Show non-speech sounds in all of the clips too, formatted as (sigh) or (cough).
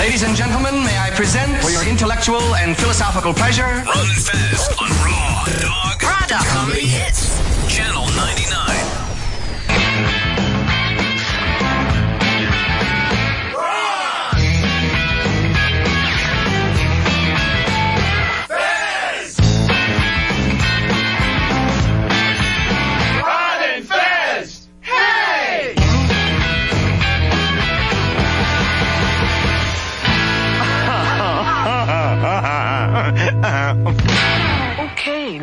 Ladies and gentlemen, may I present for your intellectual and philosophical pleasure Run fast on Raw Dog Raw Dog Comedy Hits. Channel 99.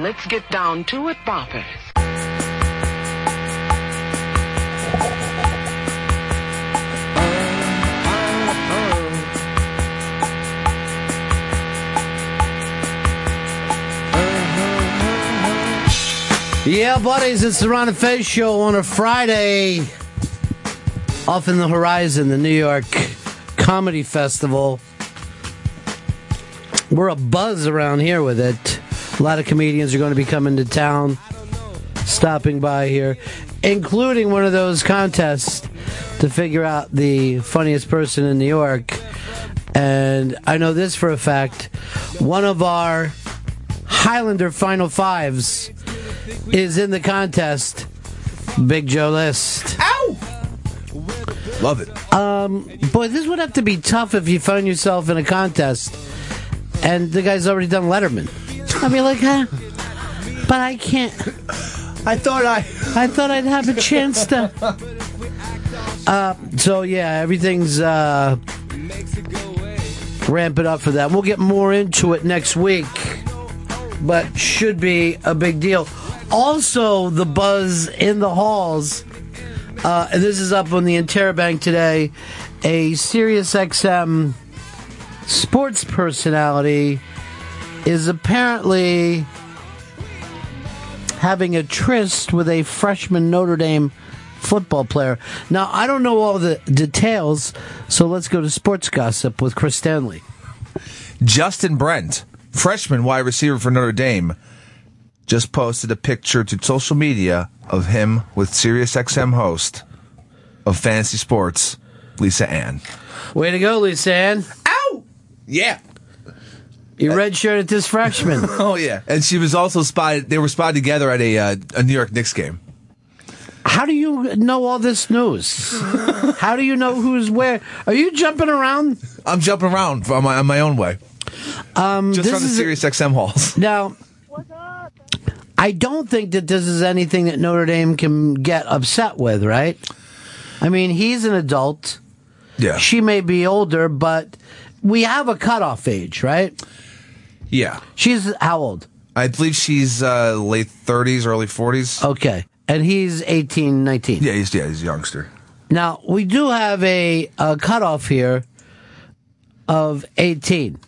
Let's get down to it, Boppers. Yeah, buddies, it's the Ron and Fez show on a Friday. Off in the horizon, the New York Comedy Festival. We're a buzz around here with it. A lot of comedians are going to be coming to town, stopping by here, including one of those contests to figure out the funniest person in New York. And I know this for a fact one of our Highlander Final Fives is in the contest. Big Joe List. Ow! Love it. Um, boy, this would have to be tough if you find yourself in a contest and the guy's already done Letterman. I'd be like, huh? But I can't. I thought I. I thought I'd have a chance to. (laughs) Uh, so yeah, everything's uh, ramping up for that. We'll get more into it next week, but should be a big deal. Also, the buzz in the halls, uh, and this is up on the Interbank today. A Sirius XM sports personality is apparently having a tryst with a freshman Notre Dame football player. Now, I don't know all the details, so let's go to sports gossip with Chris Stanley. Justin Brent, freshman wide receiver for Notre Dame, just posted a picture to social media of him with SiriusXM host of Fantasy Sports, Lisa Ann. Way to go, Lisa Ann. Ow! Yeah. You redshirted this freshman. (laughs) Oh yeah. And she was also spotted. They were spotted together at a uh, a New York Knicks game. How do you know all this news? (laughs) How do you know who's where? Are you jumping around? I'm jumping around on my on my own way. Um, Just this from the Sirius XM halls. (laughs) Now, I don't think that this is anything that Notre Dame can get upset with, right? I mean, he's an adult. Yeah. She may be older, but we have a cutoff age, right? Yeah. She's how old? I believe she's uh, late 30s, early 40s. Okay. And he's 18, 19. Yeah, he's yeah, he's a youngster. Now, we do have a, a cutoff here of 18.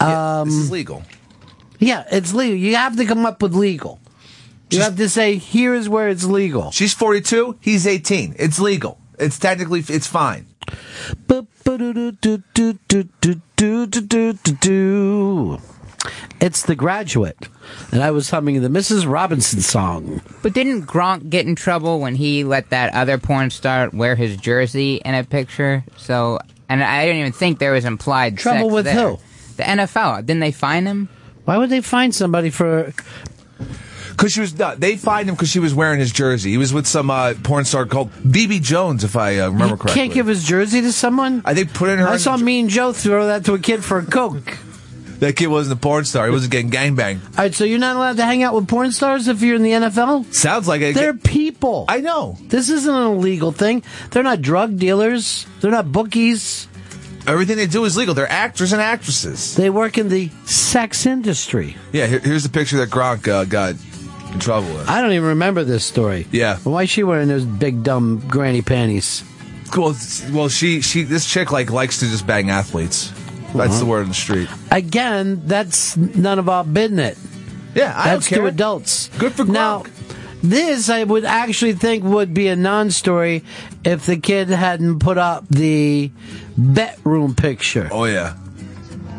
Um, this is legal. Yeah, it's legal. You have to come up with legal. You have to say, here is where it's legal. She's 42. He's 18. It's legal. It's technically it's fine. It's The Graduate. And I was humming the Mrs. Robinson song. But didn't Gronk get in trouble when he let that other porn star wear his jersey in a picture? So, and I didn't even think there was implied Trouble sex with there. who? The NFL. Didn't they fine him? Why would they find somebody for. Because she was no, they fined him because she was wearing his jersey. He was with some uh, porn star called Bibi Jones, if I uh, remember correctly. Can't give his jersey to someone? I think put in her. I saw Mean Joe throw that to a kid for a Coke. that kid wasn't a porn star. He wasn't getting gangbanged. All right, so you're not allowed to hang out with porn stars if you're in the NFL? Sounds like it. They're people. I know. This isn't an illegal thing. They're not drug dealers. They're not bookies. Everything they do is legal. They're actors and actresses. They work in the sex industry. Yeah, here, here's the picture that Gronk uh, got in trouble with. I don't even remember this story. Yeah. Why is she wearing those big dumb granny panties? Well, well, she she this chick like likes to just bang athletes. That's the uh-huh. word on the street. Again, that's none of our business. Yeah, I That's don't care. to adults. Good for Now, this I would actually think would be a non-story if the kid hadn't put up the bedroom picture. Oh yeah,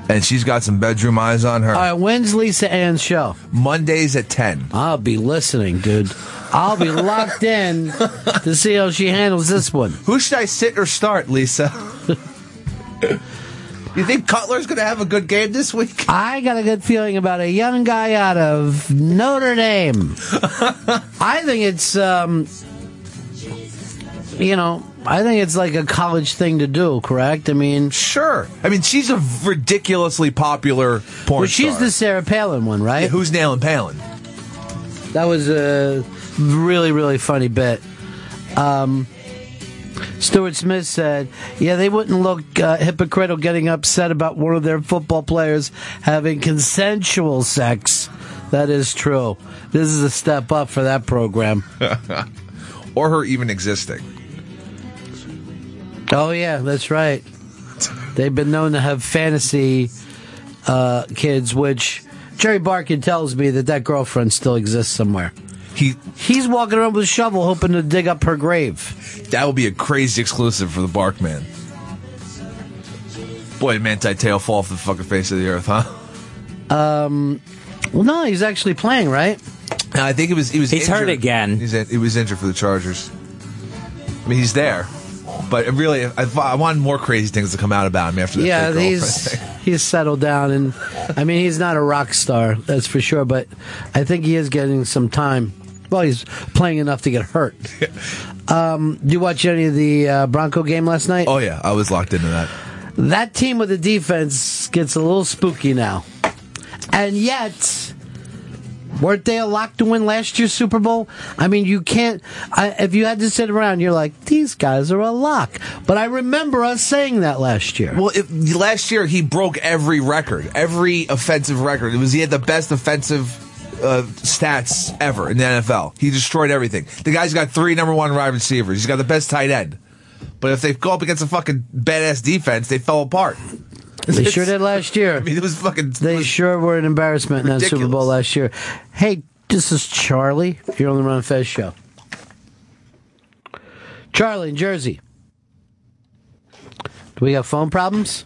and she's got some bedroom eyes on her. All right, when's Lisa Ann's show? Mondays at ten. I'll be listening, dude. I'll be locked in to see how she handles this one. Who should I sit or start, Lisa? (laughs) You think Cutler's going to have a good game this week? I got a good feeling about a young guy out of Notre Dame. (laughs) I think it's, um, you know, I think it's like a college thing to do, correct? I mean, Sure. I mean, she's a ridiculously popular porn well, she's star. the Sarah Palin one, right? Yeah, who's nailing Palin? That was a really, really funny bit. Um, Stuart Smith said, "Yeah, they wouldn't look uh, hypocritical getting upset about one of their football players having consensual sex. That is true. This is a step up for that program. (laughs) Or her even existing. Oh yeah, that's right. They've been known to have fantasy uh, kids, which Jerry Barkin tells me that that girlfriend still exists somewhere. He He's walking around with a shovel, hoping to dig up her grave." That would be a crazy exclusive for the Barkman. Boy, Manti Te'o fall off the fucking face of the earth, huh? Um, Well, no, he's actually playing, right? No, I think it was he was. He's hurt again. He's in, he was injured for the Chargers. I mean, he's there, but really, I, I want more crazy things to come out about him after that. yeah, he's (laughs) he's settled down, and I mean he's not a rock star, that's for sure. But I think he is getting some time. Well, he's playing enough to get hurt. (laughs) Um, do you watch any of the uh, Bronco game last night? Oh yeah, I was locked into that. That team with the defense gets a little spooky now, and yet. Weren't they a lock to win last year's Super Bowl? I mean, you can't. I, if you had to sit around, you're like, these guys are a lock. But I remember us saying that last year. Well, last year he broke every record, every offensive record. It was he had the best offensive uh, stats ever in the NFL. He destroyed everything. The guy's got three number one wide receivers. He's got the best tight end. But if they go up against a fucking badass defense, they fell apart. They sure did last year. I mean, it was fucking. They sure were an embarrassment in that Super Bowl last year. Hey, this is Charlie. You're on the Ron Fez show. Charlie in Jersey. Do we have phone problems?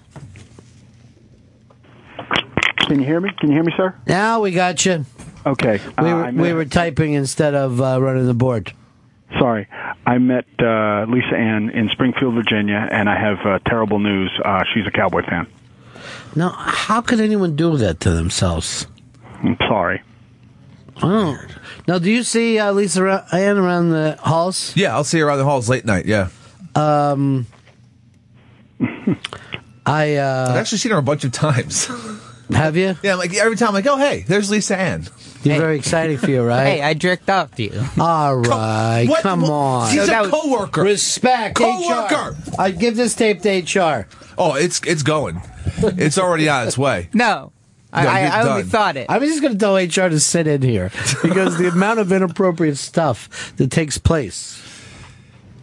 Can you hear me? Can you hear me, sir? Now we got you. Okay. We Uh, were, I we were typing instead of uh, running the board. Sorry. I met uh, Lisa Ann in Springfield, Virginia, and I have uh, terrible news. Uh, she's a Cowboy fan. Now, how could anyone do that to themselves? I'm sorry. Oh. Now, do you see uh, Lisa Ra- Ann around the halls? Yeah, I'll see her around the halls late night. Yeah, Um, (laughs) I uh, I've actually seen her a bunch of times. (laughs) have you. yeah, like every time, I'm like, oh hey, there's Lisa Ann. You're Hey. very excited for you, right? Hey, I jerked off to you. All right, What- come what- on. She's that a was- coworker. Respect, Coworker. HR. I give this tape to HR. Oh, it's it's going. It's already on its way. (laughs) No, I, No, I, you're I only thought it. I'm just going to tell HR to sit in here because the amount of inappropriate stuff that takes place.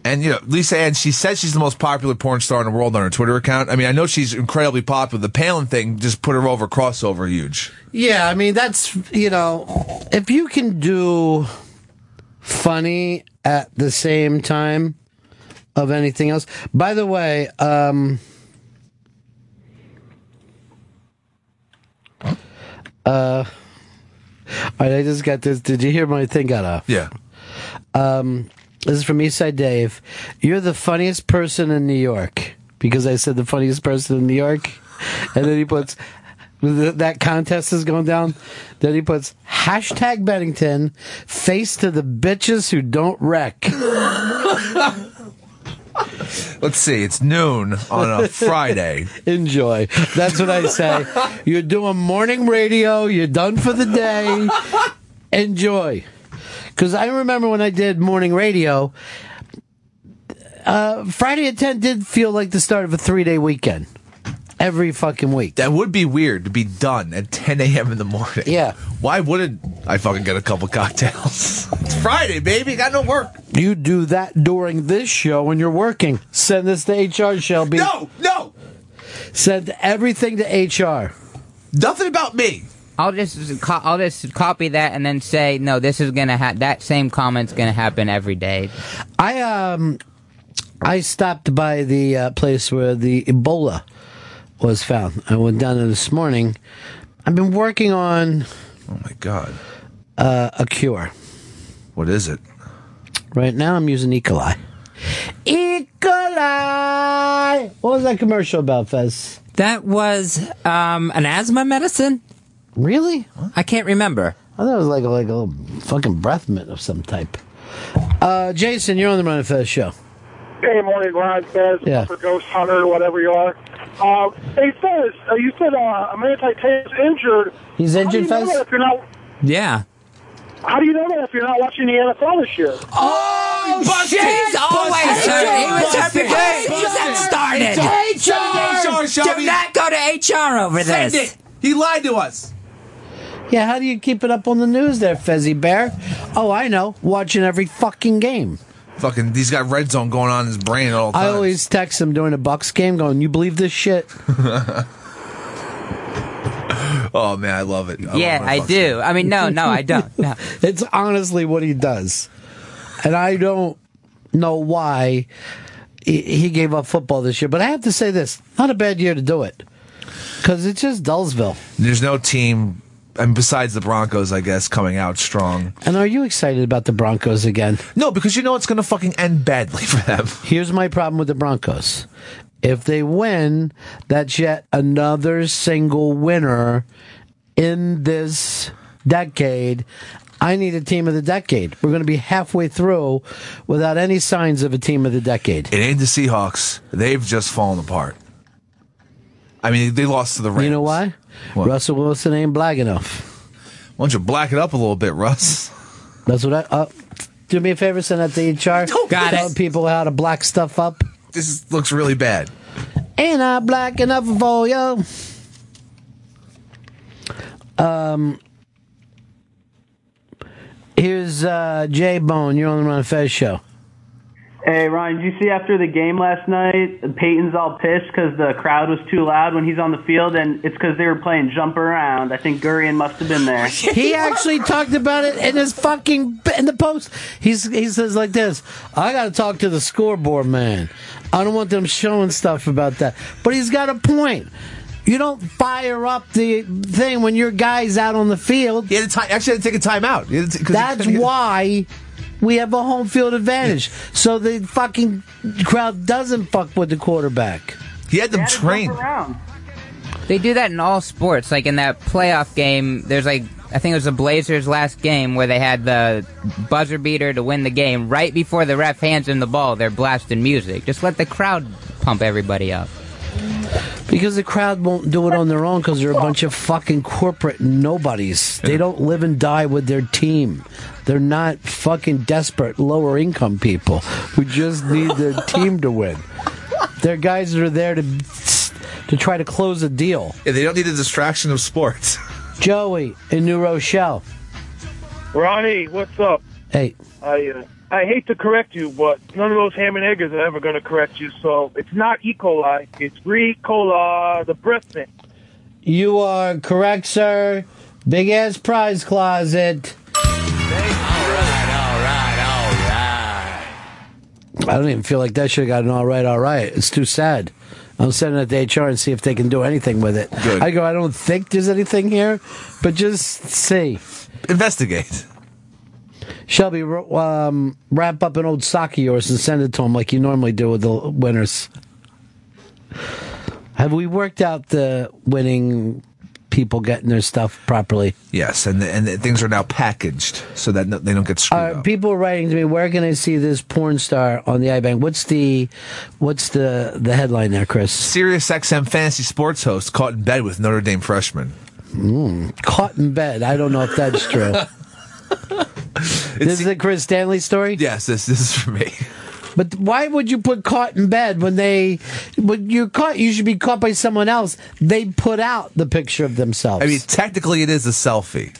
And you know, Lisa Ann, she says she's the most popular porn star in the world on her Twitter account. I mean, I know she's incredibly popular. The Palin thing just put her over crossover huge. Yeah, I mean that's you know, if you can do funny at the same time of anything else. By the way, um uh all right, I just got this. Did you hear my thing got off? Yeah. This is from Eastside Dave. You're the funniest person in New York because I said the funniest person in New York, and then he puts that contest is going down. Then he puts hashtag Bennington face to the bitches who don't wreck. Let's see. It's noon on a (laughs) Friday. Enjoy. That's what I say. You're doing morning radio. You're done for the day. Enjoy. Because I remember when I did morning radio, uh, Friday at 10 did feel like the start of a three day weekend. Every fucking week. That would be weird to be done at 10 a.m. in the morning. Yeah. Why wouldn't I fucking get a couple cocktails? (laughs) it's Friday, baby. Got no work. You do that during this show when you're working. Send this to HR, Shelby. No, no. Send everything to HR. Nothing about me. I'll just co- I'll just copy that and then say no. This is gonna ha- that same comment's gonna happen every day. I um I stopped by the uh, place where the Ebola was found. I went down there this morning. I've been working on Oh my God. uh, a cure. What is it? Right now, I'm using E. coli. E. coli. What was that commercial about, Fez? That was um, an asthma medicine. Really? I can't remember. I thought it was like a, like a little fucking breath mint of some type. Uh, Jason, you're on the Ron and Fez show. Hey, morning, Ron Fez, Yeah. or Ghost Hunter, or whatever you are. Uh, hey, Fez, uh, you said uh, Manti Te'o's injured. He's How do injured, you know Fez? that if you're not? Yeah. How do you know that if you're not watching the NFL this year? Oh, busted! He's always Busted! hurt. He was hurt Busted! before the season started. HR, Shelby. Do not go to HR over Send this. it. He lied to us. Yeah, how do you keep it up on the news there, Fezzy Bear? Oh, I know. Watching every fucking game. Fucking, he's got red zone going on in his brain at all times. I always text him during a Bucks game going, You believe this shit? (laughs) Oh man, I love it. I yeah, love I Bucks do. I mean, no, no, I don't. (laughs) No. It's honestly what he does. And I don't know why he he gave up football this year. But I have to say this not a bad year to do it. Because it's just Dullsville. There's no team, and besides the Broncos, I guess, coming out strong. And are you excited about the Broncos again? No, because you know it's going to fucking end badly for them. (laughs) Here's my problem with the Broncos. If they win, that's yet another single winner in this decade. I need a team of the decade. We're going to be halfway through without any signs of a team of the decade. It ain't the Seahawks. They've just fallen apart. I mean, they lost to the Rams. You know why? What? Russell Wilson ain't black enough. Why don't you black it up a little bit, Russ? That's what I. Uh, do me a favor, send that to HR. Got (laughs) Tell it. people how to black stuff up. This is, looks really bad. Ain't I black enough for you? Um, here's uh, J Bone. You're on the Ron Fez show. Hey Ryan, did you see after the game last night, Peyton's all pissed because the crowd was too loud when he's on the field, and it's because they were playing jump around. I think Gurian must have been there. (laughs) He actually talked about it in his fucking in the post. He's he says like this. I got to talk to the scoreboard man. I don't want them showing stuff about that. But he's got a point. You don't fire up the thing when your guy's out on the field. He had to ti- actually had to take a timeout. He had to- 'cause he That's couldn't get- why we have a home field advantage. So the fucking crowd doesn't fuck with the quarterback. He had them They had trained. They do that in all sports. Like in that playoff game, there's like I think it was the Blazers' last game where they had the buzzer beater to win the game. Right before the ref hands him the ball, they're blasting music. Just let the crowd pump everybody up. Because the crowd won't do it on their own because they're a bunch of fucking corporate nobodies. They don't live and die with their team. They're not fucking desperate lower income people who just need their (laughs) team to win. They're guys that are there to to try to close a deal. Yeah, they don't need the distraction of sports. Joey in New Rochelle. Ronnie, what's up? Hey, I uh, I hate to correct you, but none of those ham and eggers are ever going to correct you. So it's not E. coli, it's E. coli, the breath thing. you are correct, sir. Big ass prize closet. I don't even feel like that should have gotten all right, all right. It's too sad. I'm sending it to HR and see if they can do anything with it. Good. I go, I don't think there's anything here, but just see. Investigate. Shelby, um, wrap up an old sock of yours and send it to him like you normally do with the winners. Have we worked out the winning people getting their stuff properly? Yes, and the, and the things are now packaged so that no, they don't get screwed Uh, up. people are writing to me. Where can I see this porn star on the iBank? What's the what's the the headline there, Chris? Sirius XM fantasy sports host caught in bed with Notre Dame freshman. Caught in bed. I don't know if that's true. (laughs) this is the Chris Stanley story. Yes, this this is for me. But why would you put caught in bed when they when you're caught? You should be caught by someone else. They put out the picture of themselves. I mean, technically, it is a selfie.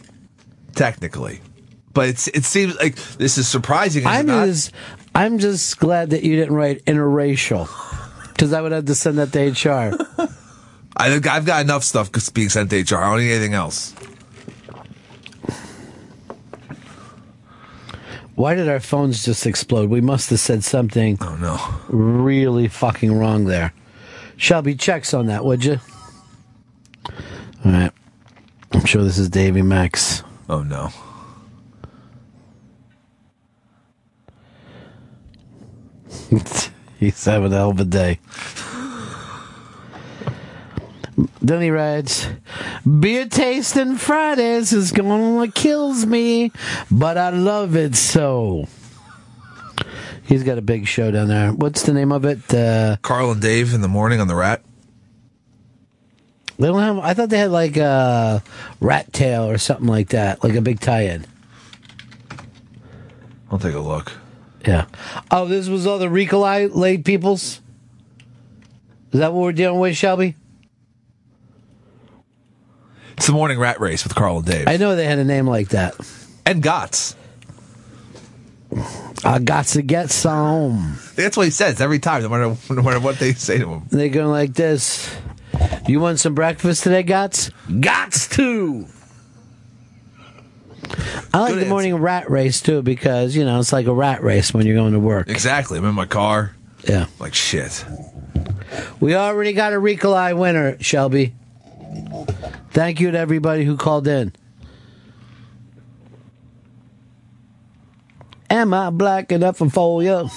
Technically, but it's it seems like this is surprising. Is I'm just I'm just glad that you didn't write interracial because I would have to send that to HR. (laughs) I think I've got enough stuff being sent to HR. I don't need anything else. Why did our phones just explode? We must have said something Oh no. really fucking wrong there. Shelby, checks on that, would you? All right. I'm sure this is Davy Max. Oh no. (laughs) He's having a hell of a day. Then he writes, Beer tasting Fridays is gonna kills me, but I love it so. He's got a big show down there. What's the name of it? Uh, Carl and Dave in the morning on the Rat. they don't have. I thought they had like a rat tail or something like that, like a big tie-in. I'll take a look. Yeah. Oh, this was all the Ricolai laid peoples. Is that what we're dealing with, Shelby? It's the morning Rat Race with Carl and Dave I know they had a name like that. and Gotts. I got to get some. That's what he says every time, no matter, no matter what they say to him. They go like this. You want some breakfast today, Gots? Gots too. I like Good the answer. morning rat race too because you know it's like a rat race when you're going to work. Exactly. I'm in my car. Yeah. Like shit. We already got a Ricolai winner, Shelby. Thank you to everybody who called in. Am I black enough for you?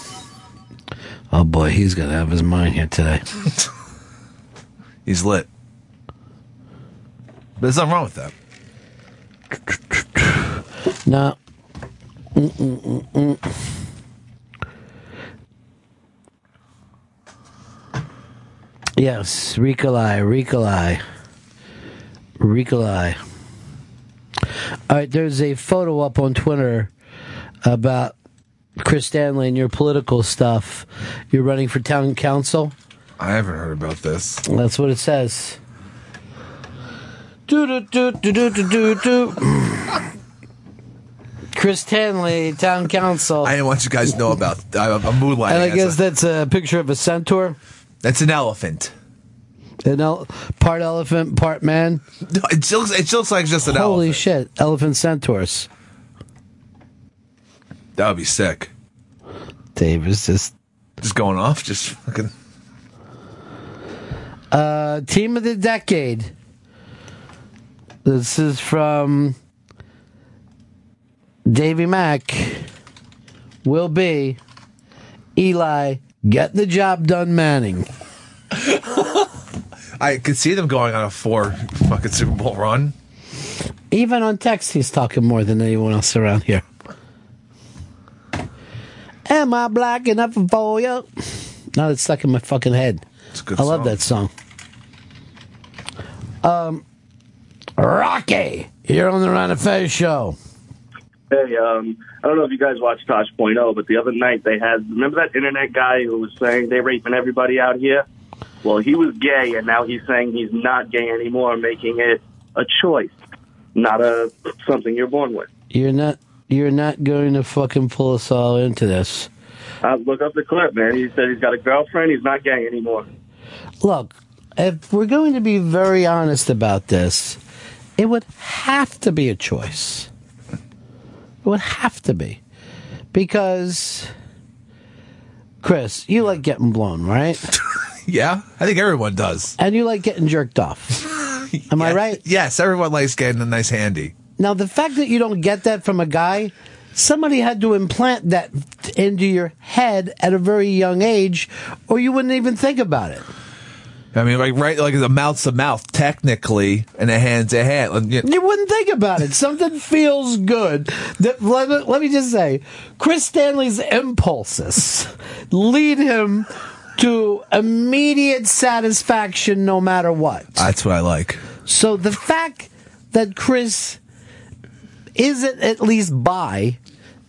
Oh boy, he's gonna have his mind here today. (laughs) He's lit. But there's nothing wrong with that. (laughs) No. Mm-mm-mm-mm. Yes, Ricolai, Ricolai. Ricolai. All right, there's a photo up on Twitter about Chris Stanley and your political stuff. You're running for town council. I haven't heard about this. That's what it says. Do do do do do do do. Chris Stanley, town council. I didn't want you guys to know about. I'm, I'm moonlighting. and I guess a- that's a picture of a centaur. that's an elephant. An el- part elephant, part man. No, It looks. It looks like just an Holy elephant. shit! Elephant centaurs. That would be sick. Dave is just Just going off. Just fucking. uh, team of the decade. This is from Davy Mack. Will be Eli. Get the job done, Manning. I could see them going on a four fucking Super Bowl run. Even on text, he's talking more than anyone else around here. Am I black enough for you? Now it's stuck in my fucking head. It's a good I love that song. Um, Rocky, you're on the Ron and Fez show. Hey, um, I don't know if you guys watched Tosh.0, but the other night they had, remember that internet guy who was saying they raping everybody out here? Well, he was gay, and now he's saying he's not gay anymore, making it a choice, not a something you're born with. You're not. You're not going to fucking pull us all into this. Uh, look up the clip, man. He said he's got a girlfriend. He's not gay anymore. Look, if we're going to be very honest about this, it would have to be a choice. It would have to be. Because, Chris, you like getting blown, right? (laughs) Yeah, I think everyone does. And you like getting jerked off. (laughs) Am I right? Yes, everyone likes getting a nice handy. Now, the fact that you don't get that from a guy, somebody had to implant that into your head at a very young age, or you wouldn't even think about it. I mean, like right, like the mouth to mouth, technically, and a hand to hand. You- You wouldn't think about it. Something feels good. That, let, me- let me just say, Chris Stanley's impulses lead him to immediate satisfaction no matter what. That's what I like. So the fact that Chris isn't at least bi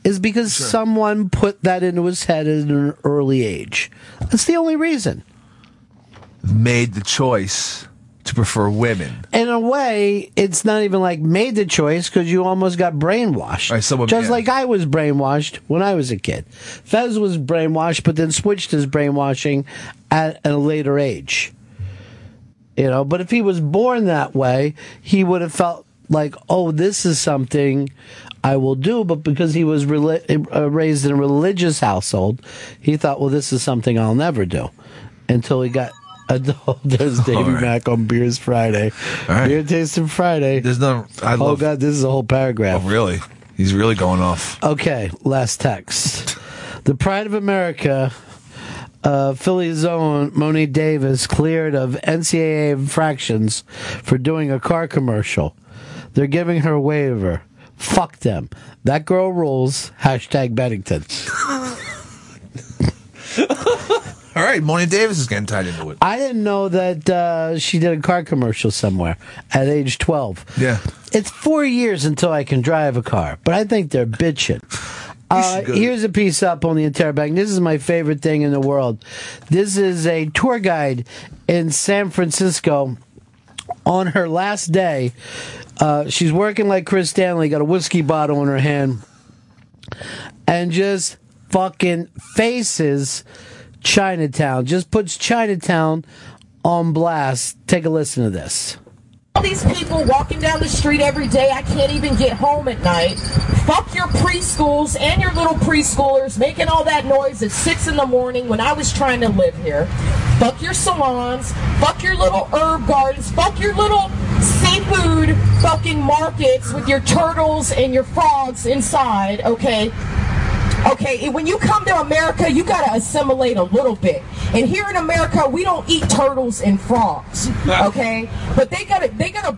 is because someone put that into his head at an early age. That's the only reason. Made the choice to prefer women. in a way, it's not even like made the choice because you almost got brainwashed. Right, someone- Just yeah. like I was brainwashed when I was a kid. Fez was brainwashed, but then switched his brainwashing at a later age. You know, but if he was born that way, he would have felt like, oh, this is something I will do. But because he was uh, raised in a religious household, he thought, well, this is something I'll never do until he got adult. There's Davey (laughs) All right. Mack on Beers Friday. All right. Beer Tasting Friday. There's no. I oh, love. God, this is a whole paragraph. Oh, really? He's really going off. Okay, last text. The Pride of America uh, Philly's own Mo'ne Davis cleared of NCAA infractions for doing a car commercial. They're giving her a waiver. Fuck them. That girl rules. Hashtag Bennington. (laughs) All right, Mo'ne Davis is getting tied into it. I didn't know that uh, she did a car commercial somewhere at age 12. Yeah. It's four years until I can drive a car, but I think they're bitching. Uh, here's a piece up on the entire bank. This is my favorite thing in the world. This is a tour guide in San Francisco on her last day. Uh, she's working like Chris Stanley, got a whiskey bottle in her hand, and just fucking faces Chinatown. Just puts Chinatown on blast. Take a listen to this. All these people walking down the street every day, I can't even get home at night. Fuck your preschools and your little preschoolers making all that noise at 6 in the morning when I was trying to live here. Fuck your salons. Fuck your little herb gardens. Fuck your little seafood fucking markets with your turtles and your frogs inside, okay? Okay, when you come to America, you gotta assimilate a little bit. And here in America, we don't eat turtles and frogs. Okay, but they gotta, they gotta.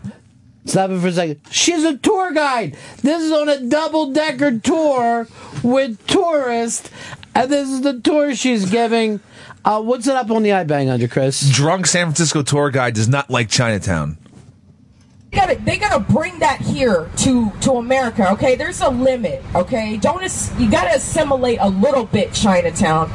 Stop it for a second. She's a tour guide. This is on a double decker tour with tourists, and this is the tour she's giving. Uh, what's it up on the iBang under, Chris? Drunk San Francisco tour guide does not like Chinatown. They gotta, they gotta bring that here to to America. Okay, there's a limit. Okay, don't as, you gotta assimilate a little bit, Chinatown.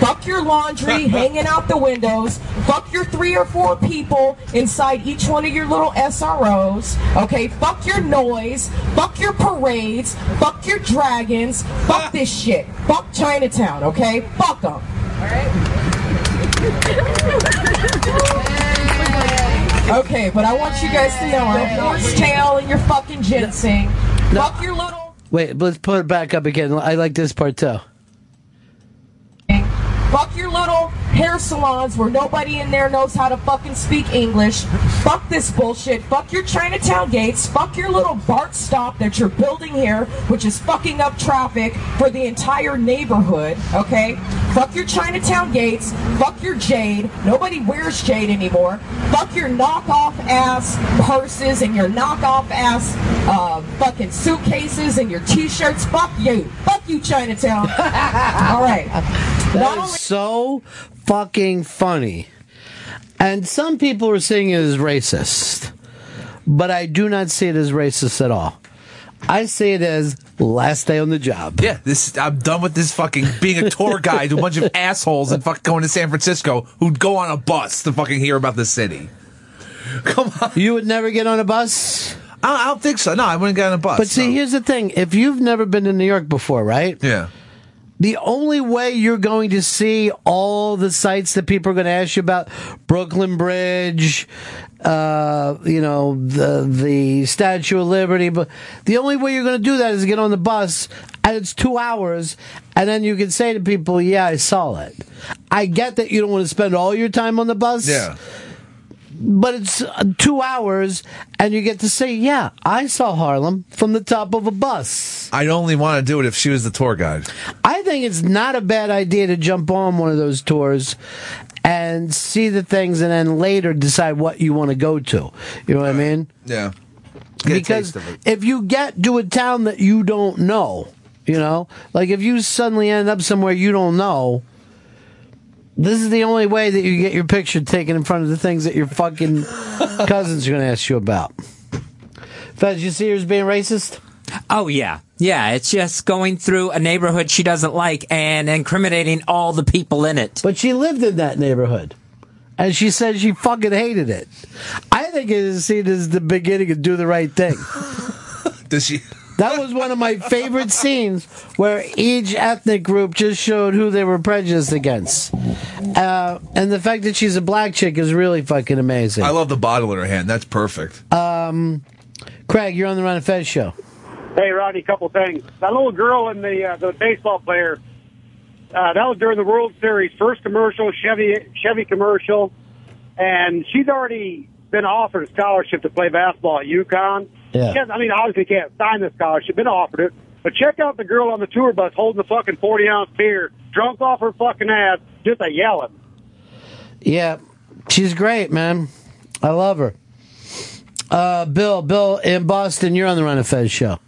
Fuck your laundry (laughs) hanging out the windows. Fuck your three or four people inside each one of your little SROs. Okay, fuck your noise. Fuck your parades. Fuck your dragons. Fuck (laughs) this shit. Fuck Chinatown. Okay, fuck them. (laughs) Okay, but I want you guys to know have horsetail and your fucking ginseng. Fuck your little Wait, let's put it back up again. I like this part too. Fuck your little hair salons where nobody in there knows how to fucking speak English. Fuck this bullshit. Fuck your Chinatown gates. Fuck your little BART stop that you're building here, which is fucking up traffic for the entire neighborhood, okay? Fuck your Chinatown gates. Fuck your jade. Nobody wears jade anymore. Fuck your knockoff ass purses and your knockoff ass uh, fucking suitcases and your t-shirts. Fuck you. Fuck you, Chinatown. (laughs) All right. That is so fucking funny. And some people are seeing it as racist, but I do not see it as racist at all. I see it as last day on the job. Yeah, this I'm done with this fucking being a tour (laughs) guide to a bunch of assholes and fuck going to San Francisco who'd go on a bus to fucking hear about the city. Come on. You would never get on a bus? I, I don't think so. No, I wouldn't get on a bus. But see, here's the thing. If you've never been to New York before, right? Yeah. The only way you're going to see all the sites that people are going to ask you about, Brooklyn Bridge, uh, you know, the the Statue of Liberty, but the only way you're going to do that is get on the bus, and it's two hours, and then you can say to people, "Yeah, I saw it." I get that you don't want to spend all your time on the bus. Yeah. But it's uh, two hours, and you get to say, "Yeah, I saw Harlem from the top of a bus." I'd only want to do it if she was the tour guide. I think it's not a bad idea to jump on one of those tours and see the things and then later decide what you want to go to. You know what I mean? Yeah. Get because taste of it. if you get to a town that you don't know, you know, like if you suddenly end up somewhere you don't know, this is the only way that you get your picture taken in front of the things that your fucking (laughs) cousins are going to ask you about. Fez, you see her as being racist? Oh yeah, yeah. It's just going through a neighborhood she doesn't like and incriminating all the people in it. But she lived in that neighborhood. And she said she fucking hated it. I think it is seen as the beginning of Do the Right Thing. (laughs) Does she? That was one of my favorite scenes where each ethnic group just showed who they were prejudiced against. Uh, and the fact that she's a black chick is really fucking amazing. I love the bottle in her hand. That's perfect. Um, Craig, you're on the Ron and Fez show. Hey, Rodney, couple things. That little girl in the uh, the baseball player. Uh, that was during the World Series, first commercial, Chevy Chevy commercial, and she's already been offered a scholarship to play basketball at UConn. Yeah. She I mean, obviously can't sign the scholarship, been offered it. But check out the girl on the tour bus holding the fucking 40 ounce beer drunk off her fucking ass, just a yelling. Yeah, she's great, man. I love her. Uh, Bill, Bill in Boston, you're on the Ron of Fez show.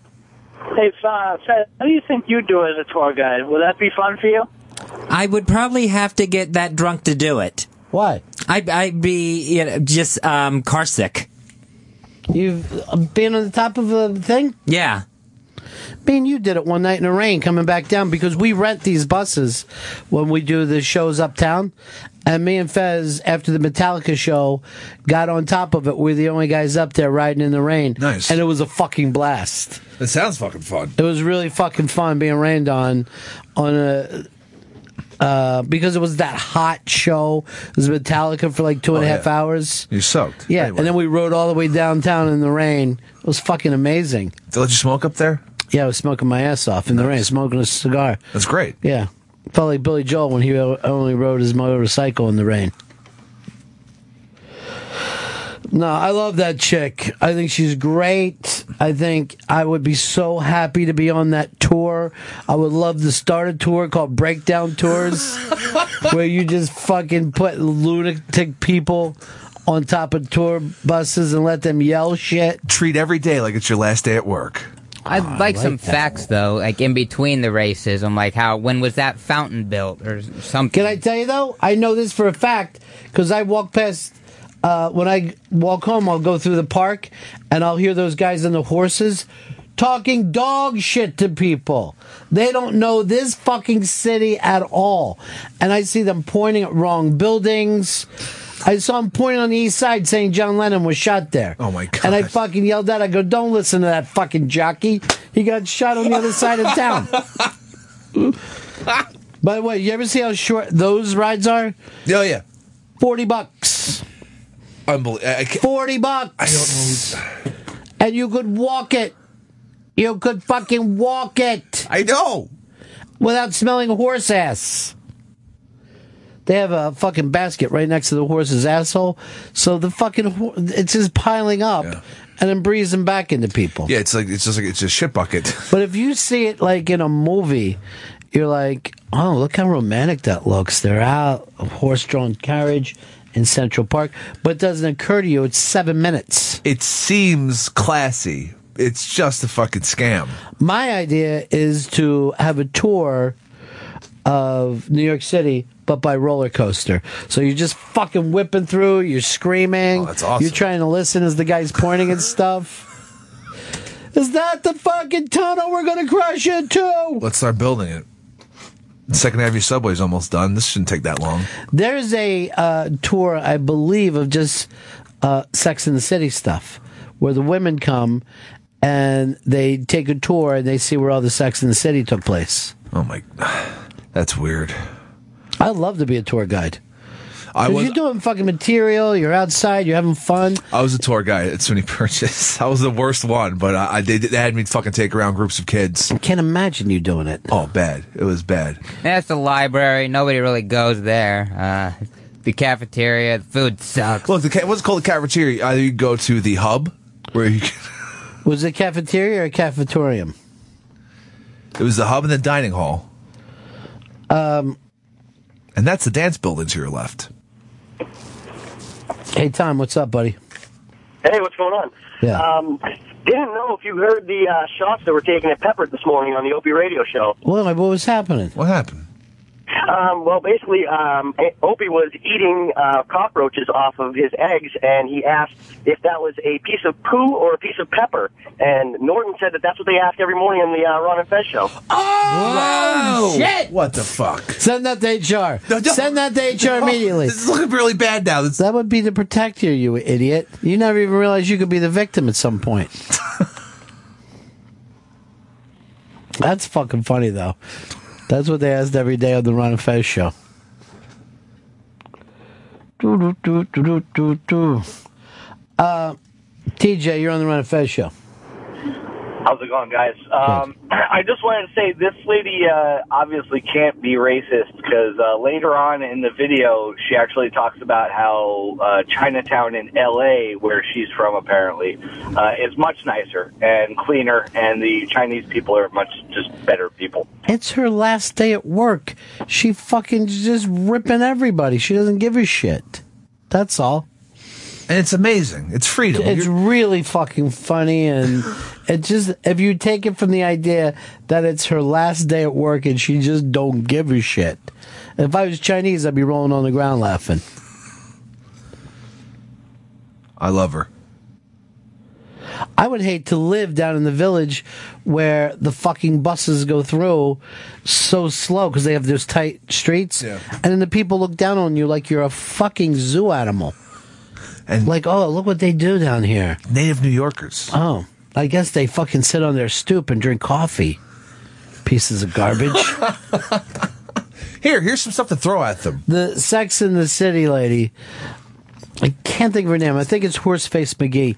Hey, uh, Fed, how do you think you'd do as a tour guide? Will that be fun for you? I would probably have to get that drunk to do it. Why? I'd, I'd be you know, just um, car sick. You've uh, been on the top of a thing? Yeah. Me and you did it one night in the rain coming back down because we rent these buses when we do the shows uptown. And me and Fez, after the Metallica show, got on top of it. We're the only guys up there riding in the rain. Nice. And it was a fucking blast. It sounds fucking fun. It was really fucking fun being rained on on a uh, because it was that hot show. It was Metallica for like two and a Oh, half yeah. hours. You soaked. Yeah, Anyway. and then we rode all the way downtown in the rain. It was fucking amazing. Let you smoke up there? Yeah, I was smoking my ass off in the rain, smoking a cigar. That's great. Yeah, felt like Billy Joel when he only rode his motorcycle in the rain. No, I love that chick. I think she's great. I think I would be so happy to be on that tour. I would love to start a tour called Breakdown Tours, (laughs) where you just fucking put lunatic people on top of tour buses and let them yell shit. Treat every day like it's your last day at work. I'd Oh, ah, like, some facts though, like in between the races. I'm like, how when was that fountain built or something? Can I tell you though? I know this for a fact because I walk past. Uh, when I walk home, I'll go through the park and I'll hear those guys on the horses talking dog shit to people. They don't know this fucking city at all. And I see them pointing at wrong buildings. I saw him pointing on the east side saying John Lennon was shot there. Oh my god. And I fucking yelled out, I go, Don't listen to that fucking jockey. He got shot on the other side of town. (laughs) By the way, you ever see how short those rides are? Oh yeah. Forty bucks. Unbelievable. Forty bucks. I don't know. And you could walk it. You could fucking walk it. I know. Without smelling horse ass. They have a fucking basket right next to the horse's asshole, so the fucking it's just piling up and then breezing back into people. Yeah, it's like it's just like it's a shit bucket. (laughs) But if you see it like in a movie, you're like, oh, look how romantic that looks. They're out, a horse drawn carriage in Central Park. But doesn't occur to you, it's seven minutes. It seems classy. It's just a fucking scam. My idea is to have a tour of New York City, but by roller coaster. So you're just fucking whipping through, you're screaming. Oh, that's awesome. You're trying to listen as the guy's pointing and stuff. Is that the fucking tunnel we're gonna crash into? Let's start building it. Second Avenue subway's almost done. This shouldn't take that long. There's a uh, tour, I believe, of just uh, Sex in the City stuff, where the women come and they take a tour and they see where all the Sex in the City took place. Oh my, (sighs) that's weird. I'd love to be a tour guide. I 'Cause was- you're doing fucking material. You're outside. You're having fun. I was a tour guy at SUNY (laughs) Purchase. I was the worst one, but I, I they, they had me fucking take around groups of kids. I can't imagine you doing it. Oh, bad. It was bad. That's the library. Nobody really goes there. Uh, the cafeteria, the food sucks. Look, the ca- what's it called the cafeteria? Either you go to the hub, where you can, (laughs) Was it cafeteria or cafetorium? it was the hub and the dining hall, Um, and that's the dance building to your left. Hey, Tom, what's up, buddy? Hey, what's going on? Yeah. Um, didn't know if you heard the uh, shots that were taken at Pepper this morning on the Opie radio show. Well, what was happening? What happened? Um, well, basically, um, Opie was eating uh, cockroaches off of his eggs, and he asked if that was a piece of poo or a piece of pepper. And Norton said that that's what they ask every morning on the uh, Ron and Fez show. Oh, shit! What the fuck? Send that to HR. Send that to HR (laughs) immediately. This is looking really bad now. That would be to protect you, you idiot. You never even realized you could be the victim at some point. (laughs) That's fucking funny, though. That's what they asked every day on the Ron and Fez show. Do, do, do, do, do, do. Uh, TJ, you're on the Ron and Fez show. How's it going, guys? Um, (clears throat) I just wanted to say this lady uh, obviously can't be racist because uh, later on in the video, she actually talks about how uh, Chinatown in L.A., where she's from apparently, uh, is much nicer and cleaner, and the Chinese people are much just better people. It's her last day at work. She fucking just ripping everybody. She doesn't give a shit. That's all. And it's amazing. It's freedom. It's really fucking funny, and it just if you take it from the idea that it's her last day at work and she just don't give a shit. If I was Chinese, I'd be rolling on the ground laughing. I love her. I would hate to live down in the village where the fucking buses go through so slow because they have those tight streets, and then the people look down on you like you're a fucking zoo animal. And like, oh, look what they do down here. Native New Yorkers. Oh, I guess they fucking sit on their stoop and drink coffee. Pieces of garbage. (laughs) Here, here's some stuff to throw at them. the Sex in the City lady, I can't think of her name. I think it's Horseface McGee,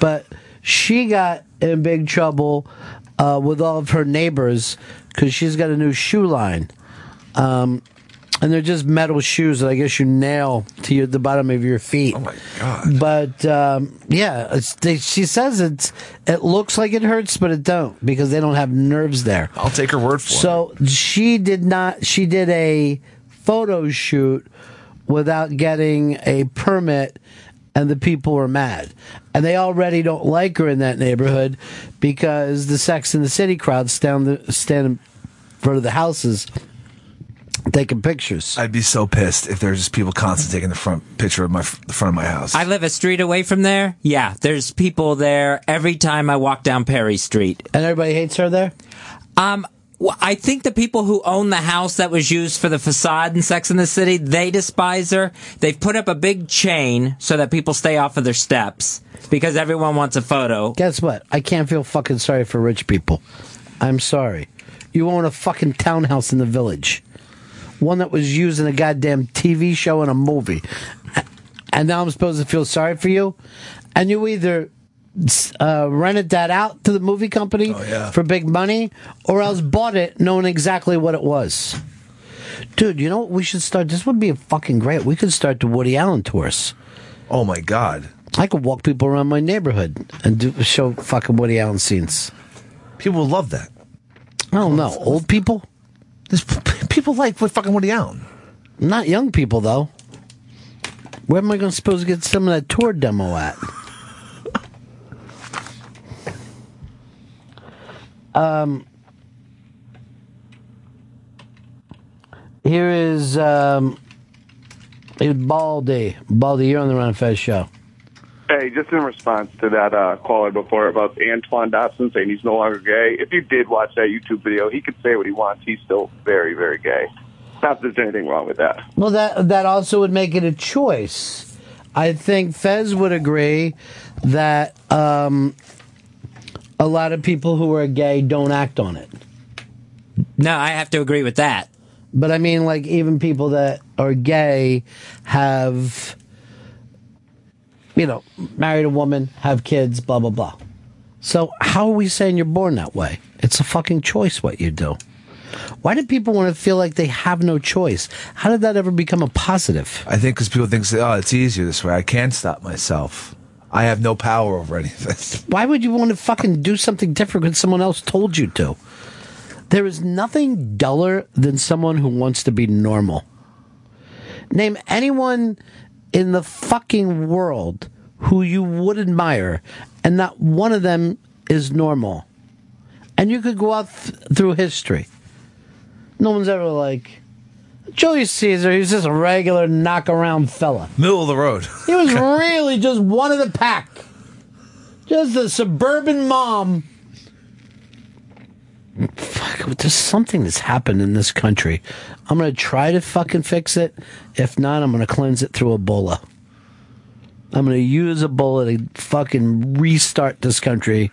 but she got in big trouble uh, with all of her neighbors because she's got a new shoe line. Um, and they're just metal shoes that I guess you nail to your, the bottom of your feet. Oh my god! But um, yeah, it's, they, she says it's it looks like it hurts, but it don't because they don't have nerves there. I'll take her word for it. So she did not. She did a photo shoot without getting a permit, and the people were mad. And they already don't like her in that neighborhood because the Sex in the City crowd stand the, stand in front of the houses taking pictures. I'd be so pissed if there's just people constantly taking the front picture of my the front of my house. I live a street away from there. Yeah, there's people there every time I walk down Perry Street. And everybody hates her there? Um, well, I think the people who own the house that was used for the facade in Sex in the City, they despise her. They've put up a big chain so that people stay off of their steps because everyone wants a photo. Guess what? I can't feel fucking sorry for rich people. I'm sorry. You own a fucking townhouse in the village. One that was used in a goddamn TV show and a movie. And now I'm supposed to feel sorry for you? And you either uh, rented that out to the movie company yeah. for big money or else bought it knowing exactly what it was. Dude, you know what we should start? This would be a fucking great. We could start the Woody Allen tours. Oh my god. I could walk people around my neighborhood and do show fucking Woody Allen scenes. People love that. I don't know. Old people? There's people like with fucking Woody Allen. Not young people though. Where am I going to supposed to get some of that tour demo at? (laughs) Um, here is um, is Baldy. Baldy, you're on the Ron Fez show. Hey, just in response to that uh, caller before about Antoine Dobson saying he's no longer gay, if you did watch that YouTube video, he could say what he wants. He's still very, very gay. Not that there's anything wrong with that. Well, that that also would make it a choice. I think Fez would agree that um, a lot of people who are gay don't act on it. No, I have to agree with that. But I mean, like, even people that are gay have, you know, married a woman, have kids, blah, blah, blah. So, how are we saying you're born that way? It's a fucking choice what you do. Why do people want to feel like they have no choice? How did that ever become a positive? I think because people think, oh, it's easier this way. I can't stop myself. I have no power over anything. (laughs) Why would you want to fucking do something different when someone else told you to? There is nothing duller than someone who wants to be normal. Name anyone in the fucking world who you would admire, and not one of them is normal. And you could go out th- through history. No one's ever like, Julius Caesar, he was just a regular knock around fella. Middle of the road. He was (laughs) really just one of the pack. Just a suburban mom. Fuck, there's something that's happened in this country. I'm going to try to fucking fix it. If not, I'm going to cleanse it through Ebola. I'm going to use Ebola to fucking restart this country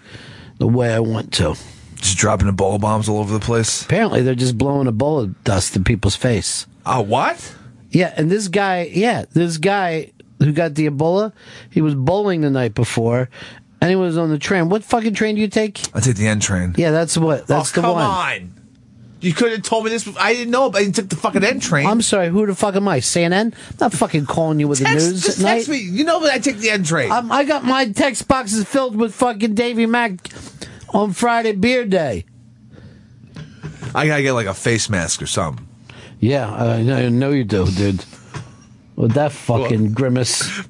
the way I want to. Just dropping Ebola bombs all over the place. Apparently, they're just blowing Ebola dust in people's face. Oh, what? Yeah, and this guy, yeah, this guy who got the Ebola, he was bowling the night before, Anyone who's on the train. What fucking train do you take? I take the N train. Yeah, that's what. That's oh, the come one. on. You could have told me this. I didn't know, but you took the fucking N train. I'm sorry. Who the fuck am I? CNN? I'm not fucking calling you with the Text- news just at text night. me. You know that I take the N train. Um, I got my text boxes filled with fucking Davy Mac on Friday beer day. I gotta get like a face mask or something. Yeah, I know, I know you do, dude. With that fucking grimace.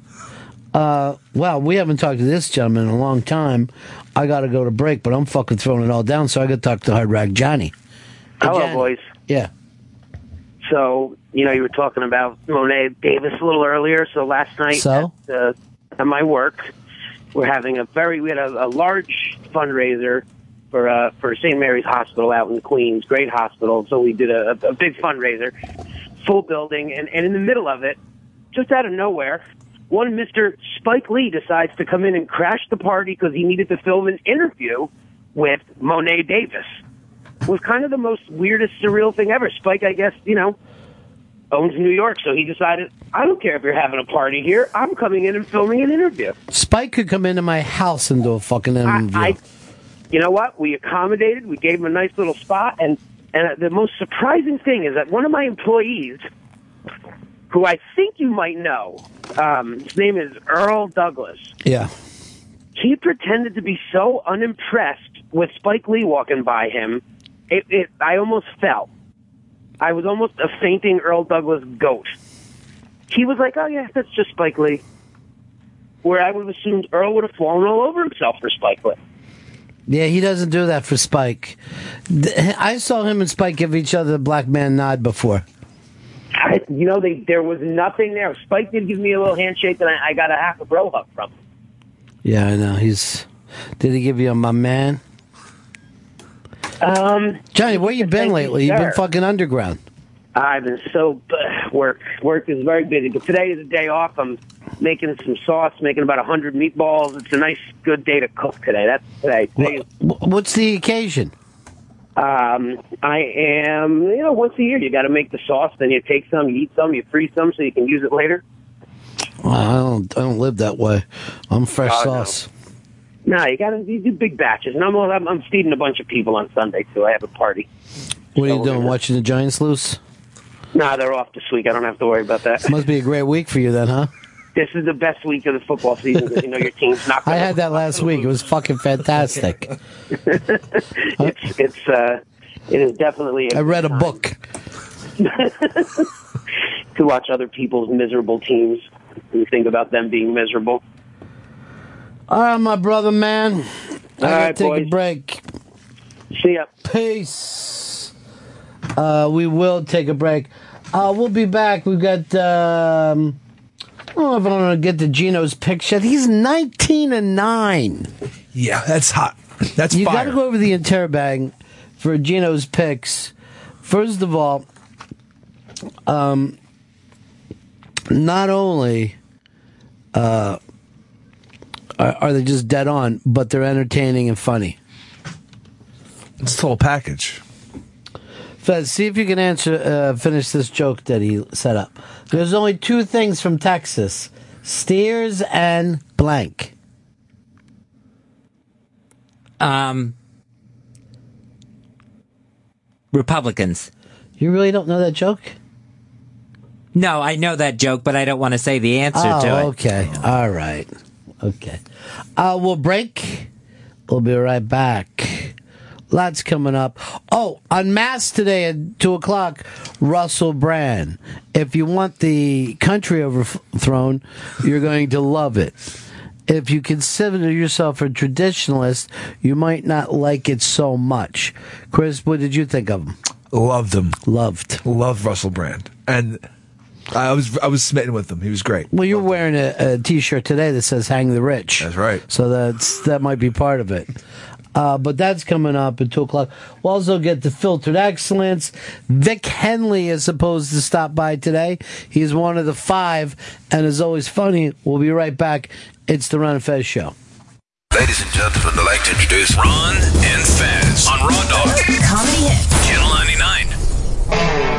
Uh, well, we haven't talked to this gentleman in a long time. I got to go to break, but I'm fucking throwing it all down, so I got to talk to Hard Rag Johnny. Hey, Hello, Johnny. boys. Yeah. So, you know, you were talking about Mo'ne Davis a little earlier. So last night So? at, uh, at my work, we're having a very, we had a, a large fundraiser for, uh, for St. Mary's Hospital out in Queens, great hospital. So we did a, a big fundraiser, full building. And, and in the middle of it, just out of nowhere, one Mr. Spike Lee decides to come in and crash the party because he needed to film an interview with Mo'ne Davis. It was kind of the most weirdest, surreal thing ever. Spike, I guess, you know, owns New York, so he decided, I don't care if you're having a party here. I'm coming in and filming an interview. Spike could come into my house and do a fucking interview. I, you know what? We accommodated. We gave him a nice little spot, and and the most surprising thing is that one of my employees, who I think you might know, um, his name is Earl Douglas. yeah. He pretended to be so unimpressed with Spike Lee walking by him. It, it I almost fell. I was almost a fainting Earl Douglas ghost. He was like, "Oh yeah, that's just Spike Lee." Where I would have assumed Earl would have fallen all over himself for Spike Lee. Yeah, he doesn't do that for Spike. I saw him and Spike give each other the black man nod before. I, you know, they, there was nothing there. Spike did give me a little handshake, and I, I got a half a bro hug from him. Yeah, I know. He's. Did he give you a my man? Um, Johnny, where you been lately? You've been fucking underground. I've been so (sighs) work. Work is very busy, but today is a day off. I'm making some sauce, making about a hundred meatballs. It's a nice, good day to cook today. That's today. today What's the occasion? Um, I am, you know, once a year you got to make the sauce. Then you take some, you eat some, you freeze some, so you can use it later. Well, I don't. I don't live that way. I'm fresh Oh, sauce. No, you got to you do big batches, and I'm I'm, I'm feeding a bunch of people on Sunday too. I have a party. What are you doing? Watching the Giants lose? Nah, they're off this week. I don't have to worry about that. Must be a great week for you then, huh? This is the best week of the football season because you know your team's not. (laughs) I Gonna had that last week. It was fucking fantastic. (laughs) it's it's uh it is definitely I read a book. (laughs) to watch other people's miserable teams and think about them being miserable. All right, my brother, man. I gotta right, take a boys. break. See ya. Peace. Uh, we will take a break. Uh, we'll be back. We've got. Um, I don't know if I'm going to get to Gino's yet. He's 19 and nine. Yeah, that's hot. That's you got to go over the interbang for Gino's picks. First of all, um, not only uh, are, are they just dead on, but they're entertaining and funny. It's a whole package. Fez, see if you can answer, uh, finish this joke that he set up. There's only two things from Texas steers and blank. Um, Republicans. You really don't know that joke? No, I know that joke, but I don't want to say the answer oh, to it. okay. All right. Okay. Uh, we'll break. We'll be right back. Lots coming up. Oh, on Mass today at 2 o'clock, Russell Brand. If you want the country overthrown, you're going to love it. If you consider yourself a traditionalist, you might not like it so much. Chris, what did you think of him? Loved him. Loved. Loved Russell Brand. And I was I was smitten with him. He was great. Well, you're wearing a, a T-shirt today that says "Hang the Rich." That's right. So that's that might be part of it. Uh, but that's coming up at two o'clock. We'll also get the filtered excellence. Vic Henley is supposed to stop by today. He's one of the five, and is always funny. We'll be right back. It's the Ron and Fez show. Ladies and gentlemen, I'd like to introduce Ron and Fez on Raw Dog. Comedy Hits. Channel 99.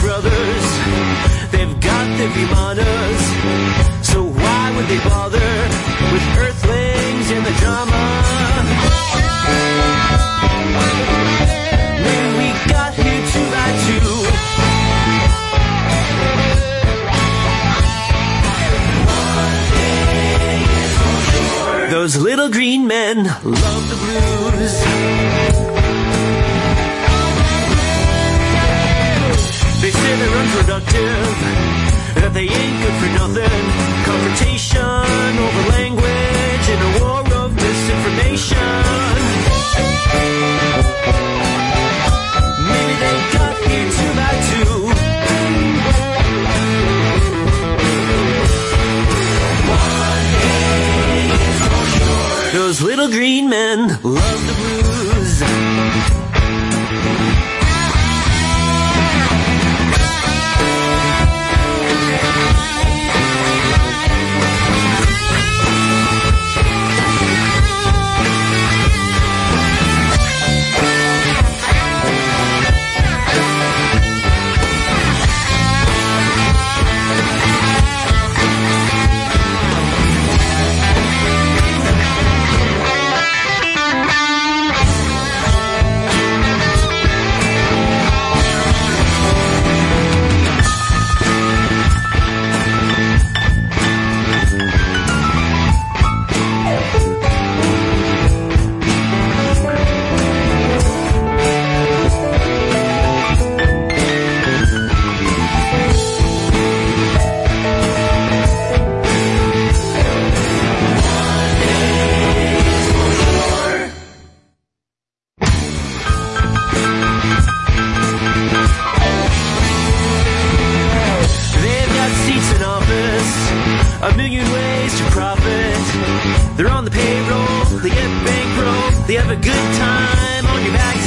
brothers. They've got their vimanas. So why would they bother with earthlings in the drama? When we got here two by two. Those little green men love the blues. They're unproductive, that they ain't good for nothing. Confrontation over language in a war of misinformation. Maybe they got here two by two. Those little green men love the blues. They're on the payroll, they get bankroll, they have a good time on your backside.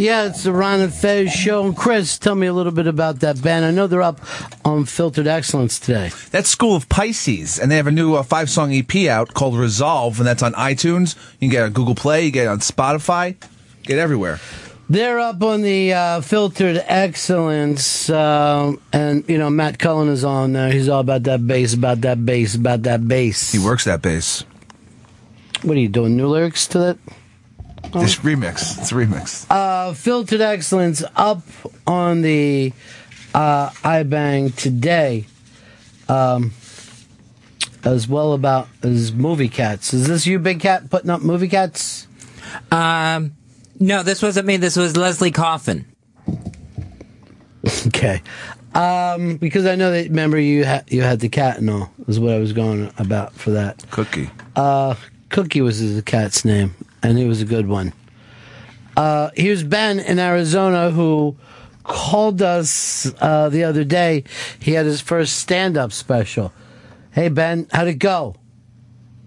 Yeah, it's the Ron and Fez show. And Chris, tell me a little bit about that band. I know they're up on Filtered Excellence today. That's School of Pisces, and they have a new uh, five song EP out called Resolve, and that's on iTunes. You can get it on Google Play, you get it on Spotify, get it everywhere. They're up on the uh, Filtered Excellence, uh, and you know Matt Cullen is on there. He's all about that bass, about that bass, about that bass. He works that bass. What are you doing? New lyrics to that? This remix, it's a remix. Uh, Filtered Excellence up on the uh, iBang today, um, as well about as movie cats. Is this you, Big Cat, putting up movie cats? Um, no, this wasn't me. This was Leslie Coffin. (laughs) Okay. Um, because I know that remember you had you had the cat and all is what I was going about for that. Cookie. Uh, Cookie was the cat's name, and it was a good one. Uh, here's Ben in Arizona who called us uh, the other day. He had his first stand-up special. Hey Ben, how'd it go?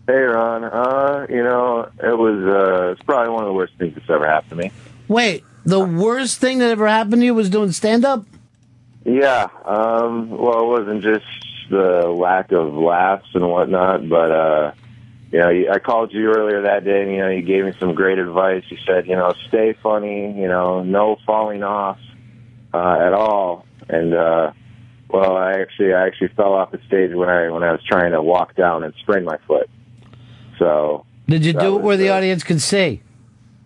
Hey, Ron. Uh, you know, it was uh, it's probably one of the worst things that's ever happened to me. Wait, the worst thing that ever happened to you was doing stand-up? Yeah. Um, well, it wasn't just the lack of laughs and whatnot, but uh, you know, I called you earlier that day, and you know, you gave me some great advice. You said, you know, stay funny. You know, no falling off uh, at all. And uh, well, I actually, I actually fell off the stage when I when I was trying to walk down and sprain my foot. So Did you do it where the audience could see?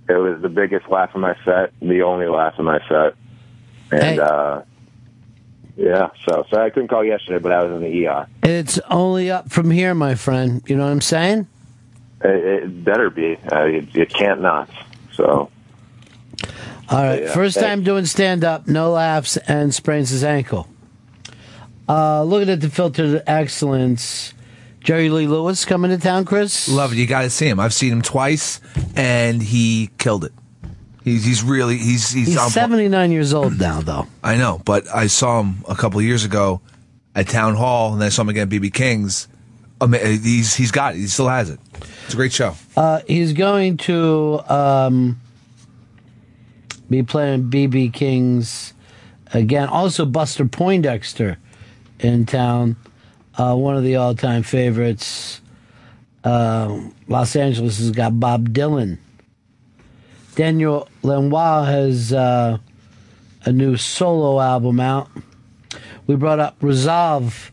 it was the biggest laugh of my set, the only laugh of my set. And Hey. uh yeah, so so I couldn't call yesterday, but I was in the ER. It's only up from here, my friend. You know what I'm saying? It, it better be. Uh, it, it can't not. So All right, Yeah, first thanks. time doing stand up, no laughs, and sprains his ankle. Uh, looking at the filtered excellence, Jerry Lee Lewis coming to town, Chris. Love it. You got to see him. I've seen him twice, and he killed it. He's he's really he's he's, He's 79 years old now, though. I know, but I saw him a couple of years ago at Town Hall, and then I saw him again at BB King's. He's he's got it. He still has it. It's a great show. Uh, he's going to um, be playing BB King's again. Also, Buster Poindexter in town, uh, one of the all-time favorites. Uh, Los Angeles has got Bob Dylan. Daniel Lanois has uh, a new solo album out. We brought up Resolve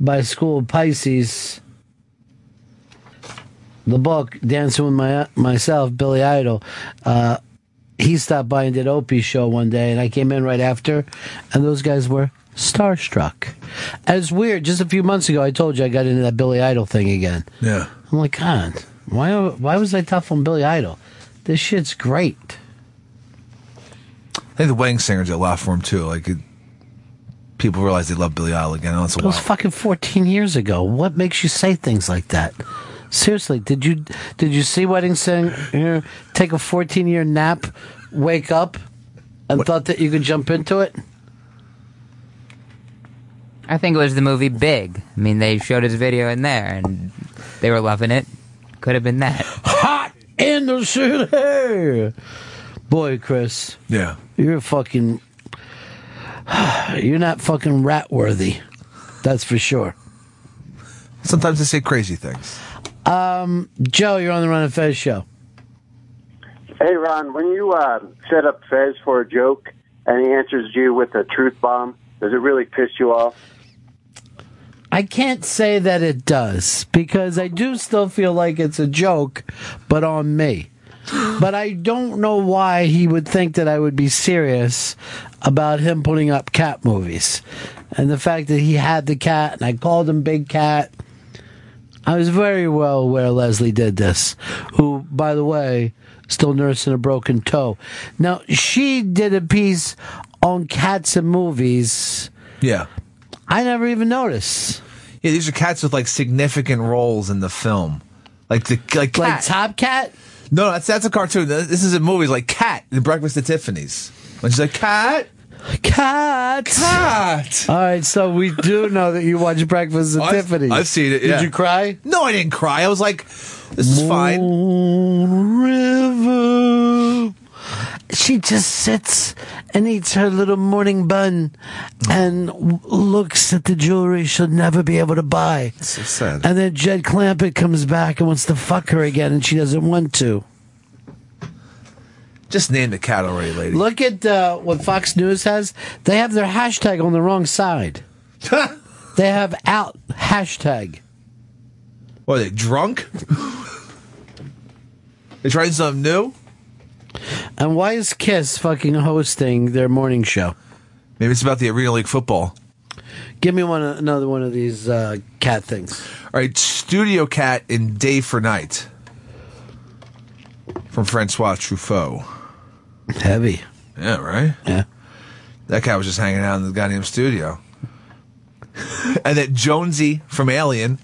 by School of Pisces. The book, Dancing with My, Myself, Billy Idol. Uh, he stopped by and did Opie's show one day, and I came in right after, and those guys were starstruck. And it's weird. Just a few months ago, I told you I got into that Billy Idol thing again. Yeah. I'm like, God, why, why was I tough on Billy Idol? This shit's great. I think the wedding singers did a lot for him too. Like it, people realize they love Billy Idol again. Once a It was while. fucking 14 years ago. What makes you say things like that? Seriously, did you did you see Wedding Singer take a 14 year nap, wake up, and thought that you could jump into it? I think it was the movie Big. I mean, they showed his video in there, and they were loving it. Could have been that. Hot in the city. Boy, Chris. Yeah. You're fucking. You're not fucking rat worthy. That's for sure. Sometimes I say crazy things. Um, Joe, you're on the Ron and Fez show. Hey, Ron, when you uh, set up Fez for a joke and he answers you with a truth bomb, does it really piss you off? I can't say that it does because I do still feel like it's a joke, but on me. (gasps) But I don't know why he would think that I would be serious about him putting up cat movies. And the fact that he had the cat and I called him Big Cat. I was very well aware Leslie did this, who, by the way, still nursing a broken toe. Now, she did a piece on cats and movies. Yeah. I never even noticed. Yeah, these are cats with like significant roles in the film. Like the like Like cat. Top Cat? No, that's that's a cartoon. This is in movies like Cat, The Breakfast at Tiffany's. When she's like Cat, Cat, Cat. All right, so we do know that you watch Breakfast at I've- Tiffany's. I've seen it, yeah. Did you cry? No, I didn't cry. I was like, this is fine. River. She just sits and eats her little morning bun and w- looks at the jewelry she'll never be able to buy. So sad. And then Jed Clampett comes back and wants to fuck her again, and she doesn't want to. Just name the cat already, lady. Look at uh, what Fox News has. They have their hashtag on the wrong side. (laughs) they have out hashtag. What are they drunk? they trying something new? And why is Kiss fucking hosting their morning show? Maybe it's about the Arena League football. Give me one another one of these uh, cat things. All right, Studio Cat in Day for Night from Francois Truffaut. Heavy. Yeah, right? Yeah. That cat was just hanging out in the goddamn studio. (laughs) and that Jonesy from Alien,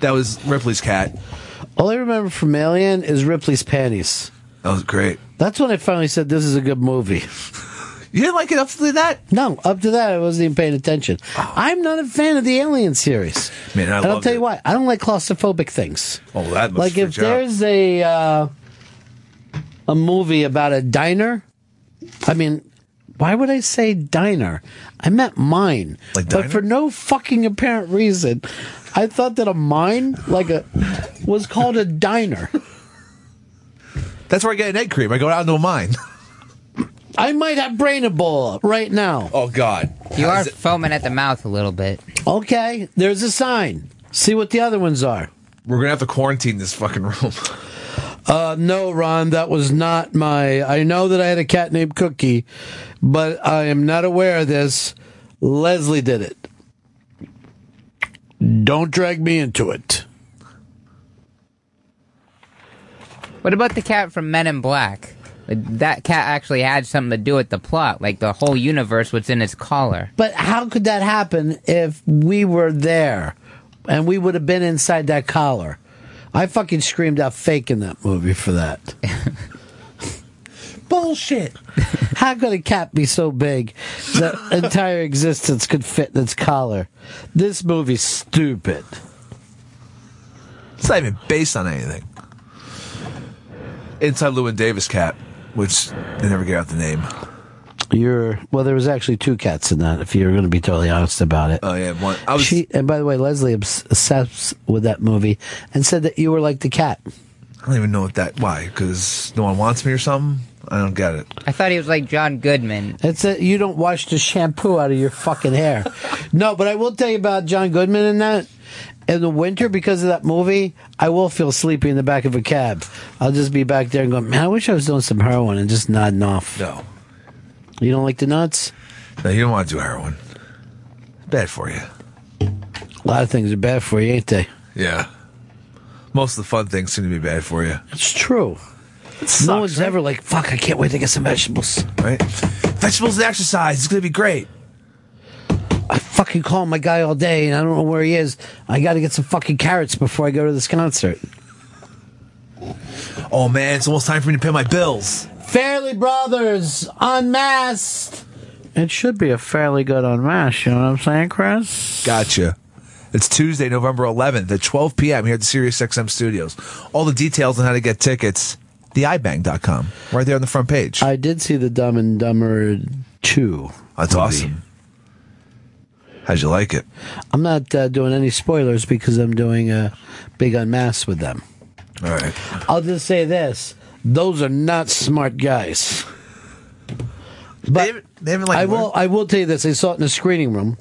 that was Ripley's cat. All I remember from Alien is Ripley's panties. That was great. That's when I finally said this is a good movie. You didn't like it up to that? No, up to that I wasn't even paying attention. I'm not a fan of the Alien series. Man, I and I'll tell it. you why. I don't like claustrophobic things. Oh, that must like if you out. there's a uh, a movie about a diner, I mean, why would I say diner? I meant mine. Like but diner? for no fucking apparent reason, I thought that a mine, like a, was called a diner. That's where I get an egg cream. I go out to a mine. (laughs) I might have brain Ebola right now. Oh God! You are foaming at the mouth a little bit. Okay, there's a sign. See what the other ones are. We're gonna have to quarantine this fucking room. (laughs) Uh, no, Ron, that was not my. I know that I had a cat named Cookie, but I am not aware of this. Leslie did it. Don't drag me into it. What about the cat from Men in Black? That cat actually had something to do with the plot. Like the whole universe was in its collar. But how could that happen if we were there and we would have been inside that collar? I fucking screamed out fake in that movie for that. (laughs) Bullshit. How could a cat be so big that entire existence could fit in its collar? This movie's stupid. It's not even based on anything. Inside Llewyn Davis cat, which they never get out the name. You're well. There was actually two cats in that. If you're going to be totally honest about it. Oh yeah, one. I was. She and by the way, Leslie obs- obsessed with that movie and said that you were like the cat. I don't even know what that. Why? Because no one wants me or something. I don't get it. I thought he was like John Goodman. It's a, you don't wash the shampoo out of your fucking hair. (laughs) no, but I will tell you about John Goodman in that. In the winter, because of that movie, I will feel sleepy in the back of a cab. I'll just be back there and go, man, I wish I was doing some heroin and just nodding off. No. You don't like the nuts? No, you don't want to do heroin. It's bad for you. A lot of things are bad for you, ain't they? Yeah. Most of the fun things seem to be bad for you. It's true. no one's ever like, fuck, I can't wait to get some vegetables. Right? Vegetables and exercise. It's going to be great. I fucking call my guy all day and I don't know where he is. I got to get some fucking carrots before I go to this concert. Oh man, it's almost time for me to pay my bills. Farrelly Brothers Unmasked. It should be a fairly good unmasked, you know what I'm saying, Chris? Gotcha. It's Tuesday, November 11th at 12 p.m. here at the SiriusXM studios. All the details on how to get tickets, theibang.com, right there on the front page. I did see the Dumb and Dumber 2. That's movie. awesome. How'd you like it? I'm not uh, doing any spoilers because I'm doing a big unmask with them. All right. I'll just say this those are not smart guys. But they haven't, like, I will. I will tell you this. I saw it in a screening room.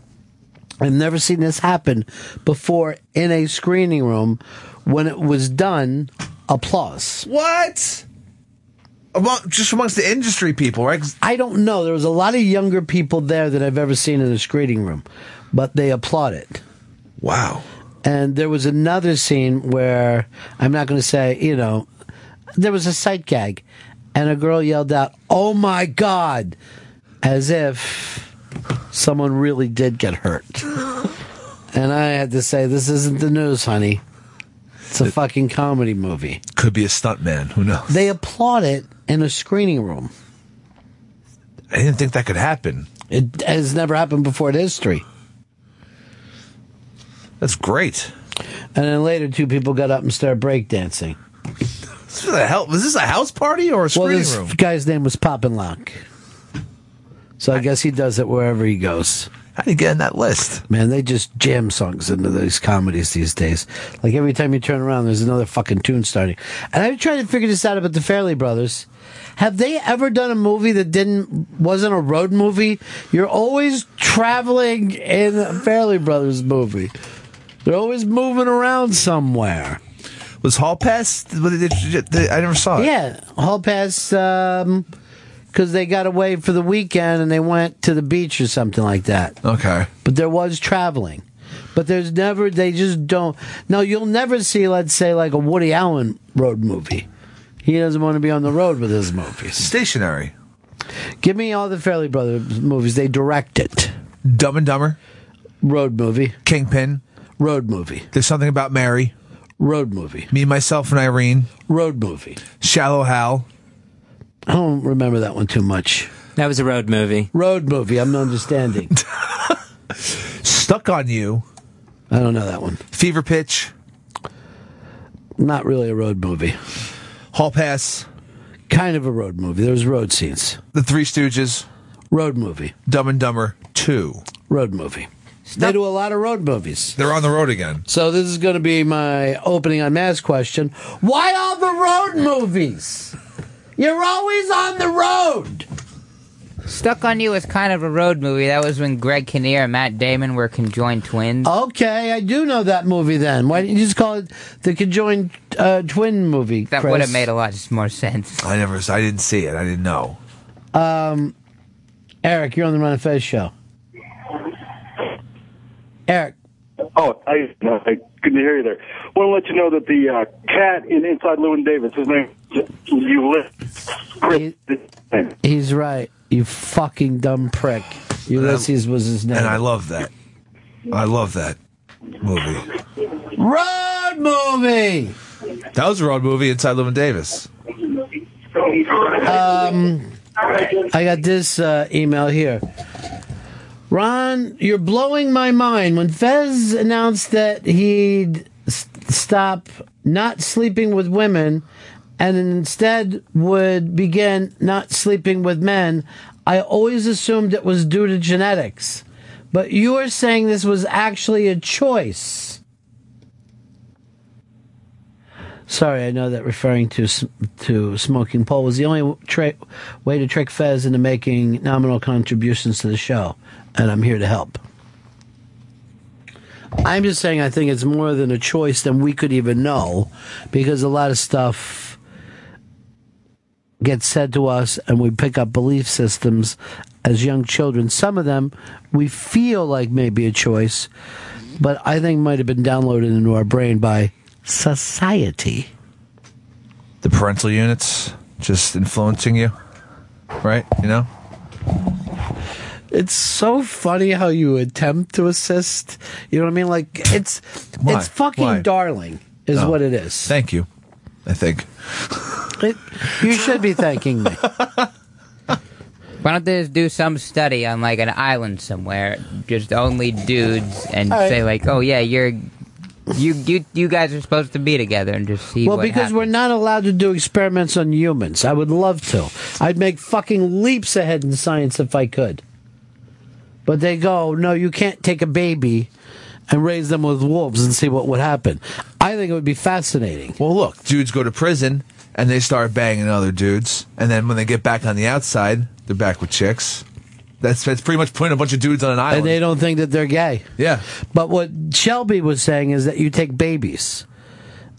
I've never seen this happen before in a screening room. When it was done, applause. What? Among, just amongst the industry people, right? I don't know. There was a lot of younger people there that I've ever seen in a screening room, but they applauded. Wow. And there was another scene where I'm not going to say, you know, there was a sight gag, and a girl yelled out, "Oh my god!" as if someone really did get hurt. (laughs) and I had to say, "This isn't the news, honey. It's a fucking comedy movie." Could be a stuntman. Who knows? They applaud it in a screening room. I didn't think that could happen. It has never happened before in history. That's great. And then later, two people got up and started breakdancing. This was a hell, was this a house party or a Well, this room? guy's name was Poppin' Lock. So I guess he does it wherever he goes. How do you get in that list? Man, they just jam songs into these comedies these days. Like every time you turn around, there's another fucking tune starting. And I've tried to figure this out about the Farrelly Brothers. Have they ever done a movie that didn't wasn't a road movie? You're always traveling in a Farrelly Brothers movie. They're always moving around somewhere. Was Hall Pass? what did it- I never saw it. Yeah, Hall Pass, um, because they got away for the weekend and they went to the beach or something like that. Okay. But there was traveling. But there's never, they just don't. No, you'll never see, let's say, like a Woody Allen road movie. He doesn't want to be on the road with his movies. Stationary. Give me all the Farrelly Brothers movies. They direct it. Dumb and Dumber. Road movie. Kingpin. Road movie. There's something about Mary. Road movie. Me, myself, and Irene. Road movie. Shallow Hal. I don't remember that one too much. That was a road movie. Road movie. I'm not understanding. (laughs) Stuck on You. I don't know that one. Fever Pitch. Not really a road movie. Hall Pass. Kind of a road movie. There's road scenes. The Three Stooges. Road movie. Dumb and Dumber 2. Road movie. They do a lot of road movies. They're on the road again. So this is going to be my opening on mass question. Why all the road movies? You're always on the road. Stuck on You was kind of a road movie. That was when Greg Kinnear and Matt Damon were conjoined twins. Okay, I do know that movie then. Why didn't you just call it the conjoined uh, twin movie? that Chris? would have made a lot more sense. I never, I didn't see it. I didn't know. Um, Eric, you're on the Ron and Fez show. Eric. Oh, I, no, I couldn't hear you there. Want to let you know that the uh, cat in Inside Llewyn Davis, his name, you live. Chris. He's right. You fucking dumb prick. Ulysses was his name. And I love that. I love that movie. Road movie. That was a road movie inside Llewyn Davis. Um, I got this uh, email here. Ron, you're blowing my mind. When Fez announced that he'd stop not sleeping with women and instead would begin not sleeping with men, I always assumed it was due to genetics. But you are saying this was actually a choice. Sorry, I know that referring to to smoking pole was the only tra- way to trick Fez into making nominal contributions to the show, and I'm here to help. I'm just saying I think it's more than a choice than we could even know, because a lot of stuff gets said to us, and we pick up belief systems as young children. Some of them we feel like may be a choice, but I think might have been downloaded into our brain by society. The parental units just influencing you, right? You know? It's so funny how you attempt to assist. You know what I mean? Like it's Why? it's fucking Why? darling, is Oh. what it is. Thank you. I think. It, you should be thanking me. (laughs) Why don't they just do some study on like an island somewhere, just only dudes, and All right. say like, oh yeah, you're, you you you guys are supposed to be together, and just see well, what because happens. we're not allowed to do experiments on humans. I would love to. I'd make fucking leaps ahead in science if I could. But they go, no, you can't take a baby and raise them with wolves and see what would happen. I think it would be fascinating. Well, look, dudes go to prison and they start banging other dudes, and then when they get back on the outside, they're back with chicks. That's that's pretty much putting a bunch of dudes on an island. And they don't think that they're gay. Yeah. But what Shelby was saying is that you take babies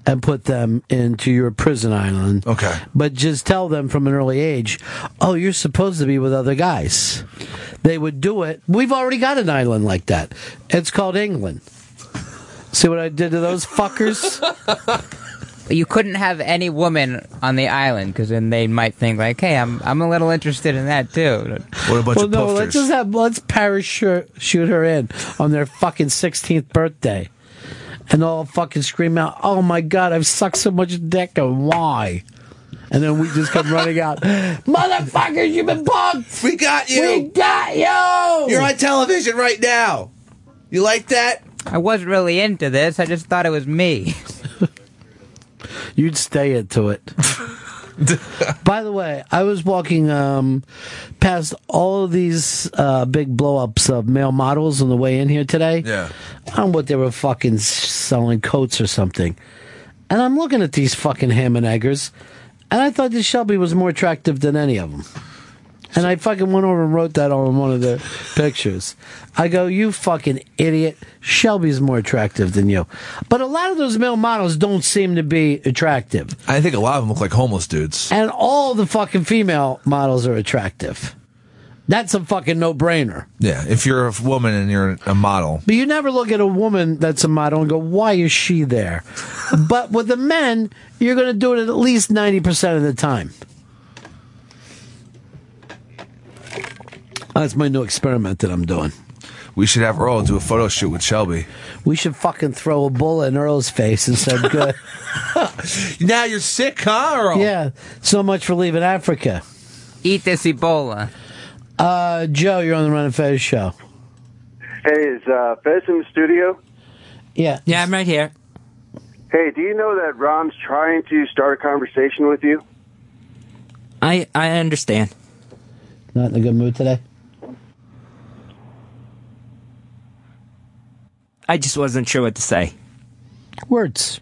and put them into your prison island. Okay. But just tell them from an early age, oh, you're supposed to be with other guys. They would do it. We've already got an island like that. It's called England. See what I did to those fuckers? You couldn't have any woman on the island because then they might think like, "Hey, I'm I'm a little interested in that too." What a bunch well, no, let's just have let's parachute shoot her in on their fucking 16th birthday, and they'll all fucking scream out, "Oh my god, I've sucked so much dick, and why?" And then we just come running out, (laughs) motherfuckers, you've been punked. We got you. We got you. You're on television right now. You like that? I wasn't really into this. I just thought it was me. (laughs) You'd stay into it. (laughs) (laughs) By the way, I was walking um, past all of these uh, big blow ups of male models on the way in here today. Yeah. I don't know what they were fucking selling coats or something. And I'm looking at these fucking ham and eggers, and I thought this Shelby was more attractive than any of them. And I fucking went over and wrote that on one of the pictures. I go, you fucking idiot. Shelby's more attractive than you. But a lot of those male models don't seem to be attractive. I think a lot of them look like homeless dudes. And all the fucking female models are attractive. That's a fucking no brainer. Yeah, if you're a woman and you're a model, But you never look at a woman that's a model and go, why is she there? (laughs) but with the men, you're going to do it at least 90% of the time. That's my new experiment that I'm doing. we should have Earl do a photo shoot with Shelby. We should fucking throw a bullet in Earl's face and say, good. (laughs) now you're sick, huh, Earl? Yeah, so much for leaving Africa. Eat this Ebola. Uh, Joe, you're on the Ron and Fez show. Hey, is uh, Fez in the studio? Yeah. Yeah, I'm right here. Hey, do you know that Ron's trying to start a conversation with you? I I understand. Not in a good mood today? I just wasn't sure what to say. Words.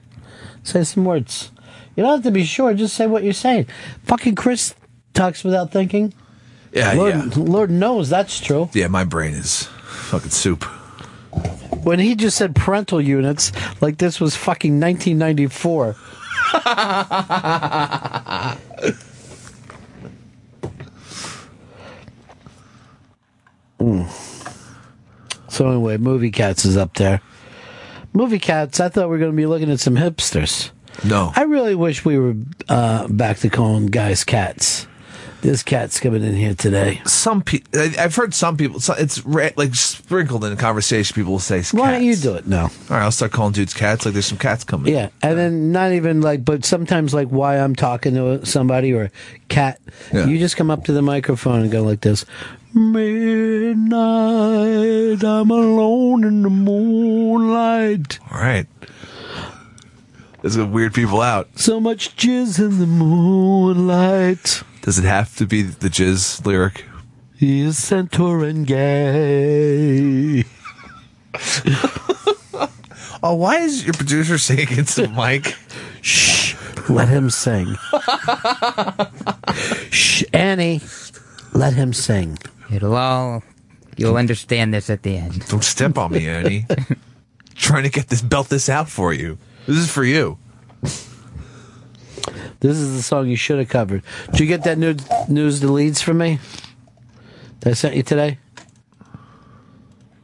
Say some words. You don't have to be sure, just say what you're saying. Fucking Chris talks without thinking. Yeah, Lord, yeah. Lord knows that's true. Yeah, my brain is fucking soup. When he just said parental units, like this was fucking 1994. (laughs) Mm. So anyway, Movie Cats is up there. Movie Cats, I thought we were going to be looking at some hipsters. No. I really wish we were uh, back to calling guys cats. This cat's coming in here today. Some people, I've heard some people. so- It's ra- like sprinkled in conversation. People will say, cats. Why don't you do it now? All right, I'll start calling dudes cats. Like there's some cats coming. Yeah, and then not even like, but sometimes like why I'm talking to somebody or cat, Yeah. you just come up to the microphone and go like this. Midnight, I'm alone in the moonlight. All right. There's some weird people out. So much jizz in the moonlight. Does it have to be the jizz lyric? He is centaur and gay. (laughs) Oh, why is your producer saying against the mic? Shh. Let him sing. (laughs) Shh. Annie, let him sing. It'll all. You'll understand this at the end. Don't step on me, Annie. (laughs) Trying to get this belt this out for you. This is for you. This is the song you should have covered. Did you get that new news the leads from me? That I sent you today?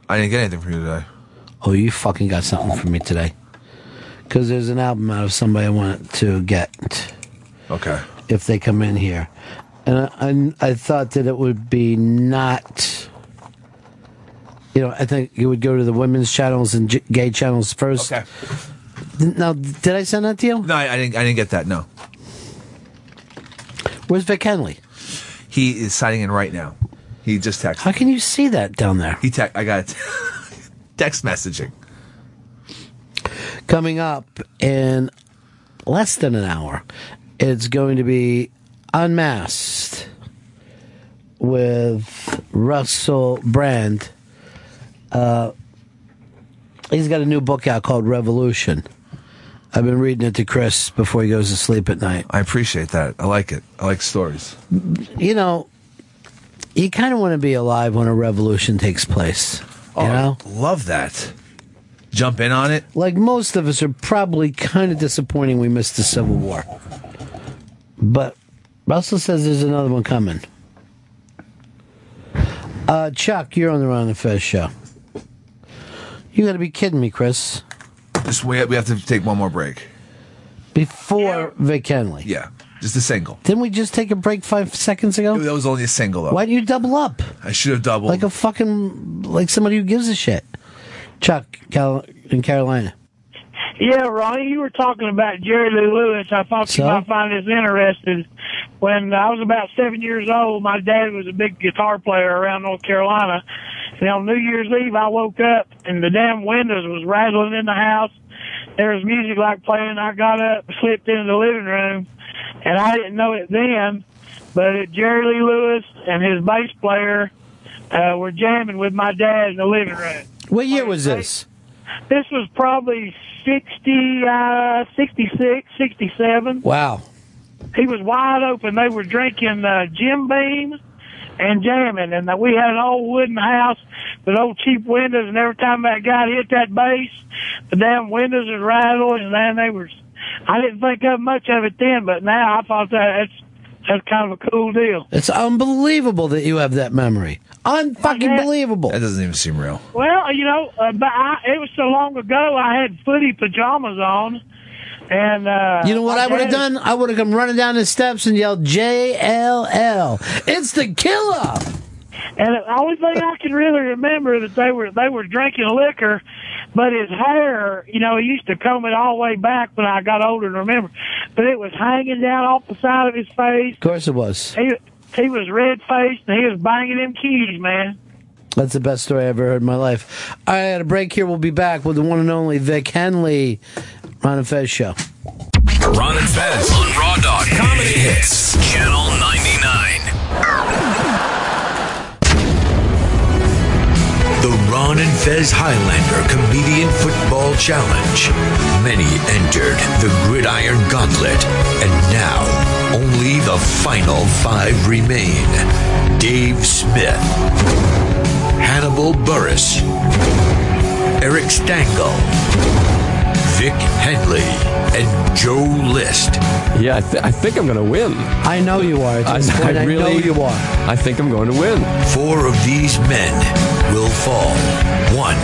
I didn't get anything from you today. Oh, you fucking got something from me today. Because there's an album out of somebody I want to get. Okay. If they come in here. And I, I, thought that it would be not. You know, I think you would go to the women's channels and j- gay channels first. Okay. Now, did I send that to you? No, I, I didn't. I didn't get that. No. Where's Vic Henley? He is signing in right now. He just texted. How can you see that down there? He te- I got it. (laughs) Text messaging. Coming up in less than an hour, it's going to be Unmasked with Russell Brand. Uh, he's got a new book out called Revolution. I've been reading it to Chris before he goes to sleep at night. I appreciate that. I like it. I like stories. You know, you kind of want to be alive when a revolution takes place. Oh, you know? love that. Jump in on it. Like most of us are probably kind of disappointing we missed the Civil War. But Russell says there's another one coming. Uh, Chuck, you're on the Ron and Fez show. You got to be kidding me, Chris. Just we we have to take one more break. Before Vic Henley. Yeah, just a single. Didn't we just take a break five seconds ago? That was only a single though. Why do you double up? I should have doubled. Like a fucking like somebody who gives a shit. Chuck Cal- in Carolina. Yeah, Ronnie, you were talking about Jerry Lee Lewis. I thought So? you might find this interesting. When I was about seven years old, my dad was a big guitar player around North Carolina. And on New Year's Eve, I woke up and the damn windows was rattling in the house. There was music like playing. I got up, slipped into the living room, and I didn't know it then, but Jerry Lee Lewis and his bass player uh, were jamming with my dad in the living room. What year was this? This was probably 60, uh, 66, 67. Wow. He was wide open. They were drinking uh, Jim Beam and jamming. And uh, we had an old wooden house with old cheap windows. And every time that guy hit that bass, the damn windows would rattle. And then they were, I didn't think of much of it then, but now I thought that that's, that's kind of a cool deal. It's unbelievable that you have that memory. Unfucking believable. That doesn't even seem real. Well, you know, uh, but I, it was so long ago. I had footy pajamas on, and uh, You know what my I would have done? I would have come running down the steps and yelled JLL. It's the killer. And the only thing I can really remember that they were they were drinking liquor, but his hair, you know, he used to comb it all the way back when I got older and remember, but it was hanging down off the side of his face. Of course it was. He he was red faced and he was banging them keys, man. That's the best story I ever heard in my life. All right, at a break here. We'll be back with the one and only Vic Henley, Ron and Fez show. Ron and Fez on Raw Dog Comedy Hits, Channel 99. The Ron and Fez Highlander Comedian Football Challenge. Many entered the Gridiron Gauntlet, and now only the final five remain. Dave Smith, Hannibal Buress, Eric Stangl, Vic Henley, and Joe List. Yeah, I, th- I think I'm going to win. I know you are. At this point, I know you are. I think I'm going to win. Four of these men will fall. One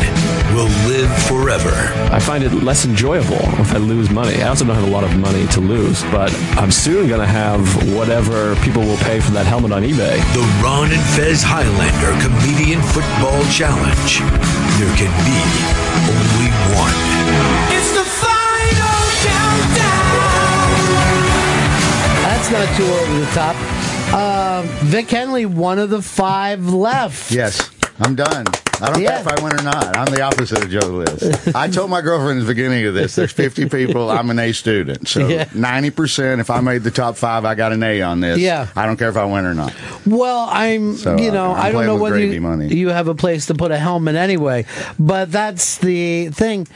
will live forever. I find it less enjoyable if I lose money. I also don't have a lot of money to lose, but I'm soon going to have whatever people will pay for that helmet on eBay. The Ron and Fez Highlander Comedian Football Challenge. There can be only one. It's the final That's not too over the top. Uh, Vic Henley, one of the five left. Yes, I'm done. I don't Yeah. care if I win or not. I'm the opposite of Joe List. (laughs) I told my girlfriend at the beginning of this, there's 50 (laughs) people, I'm an A student. So Yeah. 90%, if I made the top five, I got an A on this. Yeah. I don't care if I win or not. Well, I'm, So, you know, uh, I'm I don't know with whether gravy you, money. you have a place to put a helmet anyway, but that's the thing.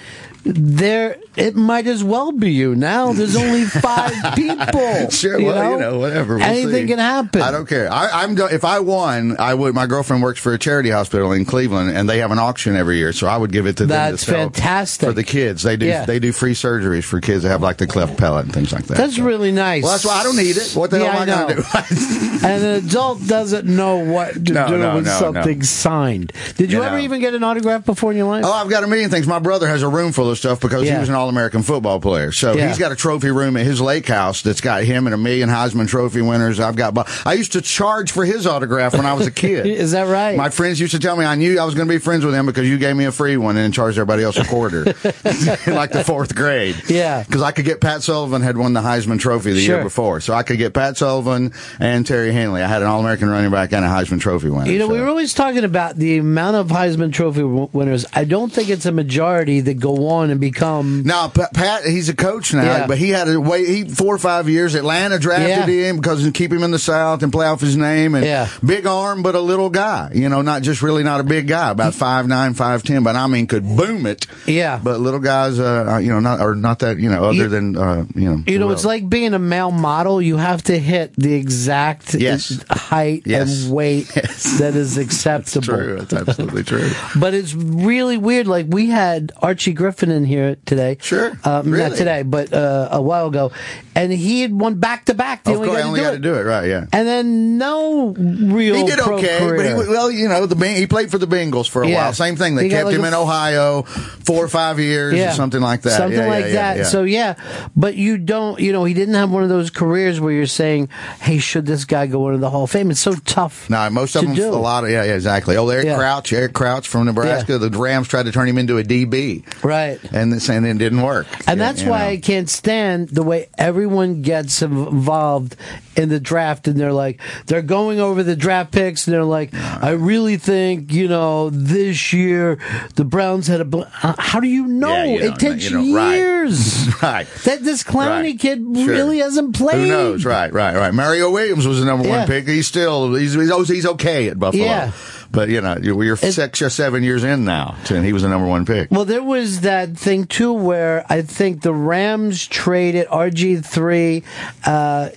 There, it might as well be you. Now there's only (laughs) five people. Sure, you well, know? you know, whatever. We'll Anything see. can happen. I don't care. I, I'm if I won, I would. My girlfriend works for a charity hospital in Cleveland, and they have an auction every year, so I would give it to them. That's fantastic. for the kids. They do. Yeah. They do free surgeries for kids that have like the cleft palate and things like that. That's really nice. Well, that's why I don't need it. What the Yeah, hell am I, I to do? and (laughs) an adult doesn't know what to No, do no, something no. signed. Did you, You ever even get an autograph before in your life? Oh, I've got a million things. My brother has a room full of stuff because he was an All-American football player. So Yeah. he's got a trophy room at his lake house that's got him and a million Heisman Trophy winners. I've got. I used to charge for his autograph when I was a kid. (laughs) Is that right? My friends used to tell me I knew I was going to be friends with him because you gave me a free one and then charged everybody else a quarter, in (laughs) (laughs) like the fourth grade. Yeah. because I could get Pat Sullivan had won the Heisman Trophy the Sure. year before, so I could get Pat Sullivan and Terry Henley. I had an All-American running back and a Heisman Trophy winner. You know, so. we were always talking about the amount of Heisman Trophy w- winners. I don't think it's a majority that go on and become. Now Pat, he's a coach now, Yeah. but he had a wait. He four or five years. Atlanta drafted Yeah. him because to keep him in the South and play off his name. And Yeah. big arm, but a little guy. You know, not just really not a big guy, about five nine, five ten, but I mean could boom it. Yeah. But little guys, uh, you know, not or not that. You know, other You- than uh, you know. You know, well, it's like being a male model. You have to hit the exact Yes. height Yes. and weight (laughs) that is acceptable. true. That's absolutely true. (laughs) But it's really weird. Like we had Archie Griffin in here today. Sure. Um, Not today, but uh, a while ago, and he had won back to back. Of course, I only got to do it right. Yeah. And then no real. He did pro okay, career. but he, well, you know, the he played for the Bengals for a Yeah. while. Same thing. They He kept like him a in Ohio four or five years or something like that. Something Yeah, like yeah, that. yeah, yeah. So yeah, but you don't. You know, he didn't have one of those careers where you're saying, "Hey, should this guy go into the Hall of Fame?" It's so tough. No, most of them, do. a lot of, yeah, yeah, exactly. Oh, Eric Yeah. Crouch, Eric Crouch from Nebraska. The Rams tried to turn him into a DB. Right. And this, and it didn't work. And that's why know. I can't stand the way everyone gets involved in the draft and they're like, they're going over the draft picks and they're like, I really think, you know, this year the Browns had a. Bl-. Uh, How do you know? Yeah, you it takes you know, right. years. (laughs) right. That this Clowney Right. kid Sure. really hasn't played. Who knows? Right, right, right. Mario Williams was the number Yeah. one pick. He's still, he's, he's, he's okay at Buffalo. Yeah. But, you know, you're, six or seven years in now, and he was the number one pick. Well, there was that thing too where I think the Rams traded RG three uh,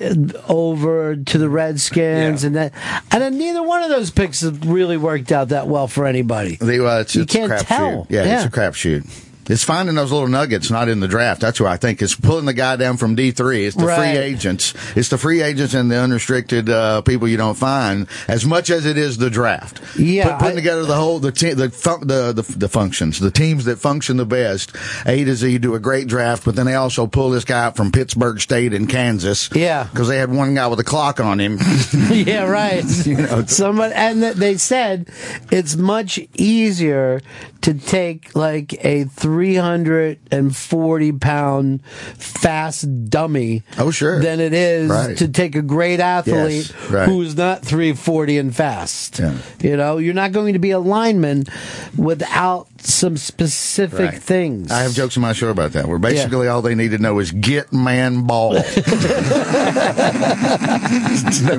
over to the Redskins, and that, and then neither one of those picks really worked out that well for anybody. The, uh, it's, You it's a can't crapshoot. tell. Yeah, Yeah. it's a crapshoot. It's finding those little nuggets, not in the draft. That's what I think is pulling the guy down from D three. It's the Right. free agents. It's the free agents and the unrestricted uh, people you don't find as much as it is the draft. Yeah, Put, putting I- together the whole the te- the, fun- the the the functions, the teams that function the best. A to Z do a great draft, but then they also pull this guy out from Pittsburg State in Kansas. Yeah. because they had one guy with a clock on him. (laughs) yeah, right. (laughs) You know. Somebody, and th- they said it's much easier to take like a 340 pound fast dummy. Oh, sure. Than it is Right. to take a great athlete Yes, right. who's not 340 and fast. Yeah. You know, you're not going to be a lineman without some specific Right. things. I have jokes in my show about that. Where basically all they need to know is get man ball. (laughs) (laughs)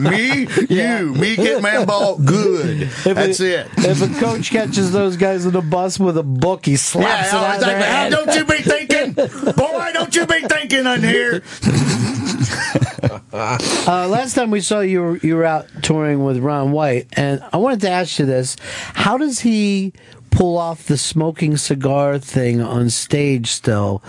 me, you, me get man ball. Good. If That's it. If a coach catches those guys in the bus with a book, he slaps Yeah, it out of their. How head. don't you be thinking, boy? Don't you be thinking on here? (laughs) Uh, last time we saw you, were- you were out touring with Ron White, and I wanted to ask you this: How does he pull off the smoking cigar thing on stage? Still,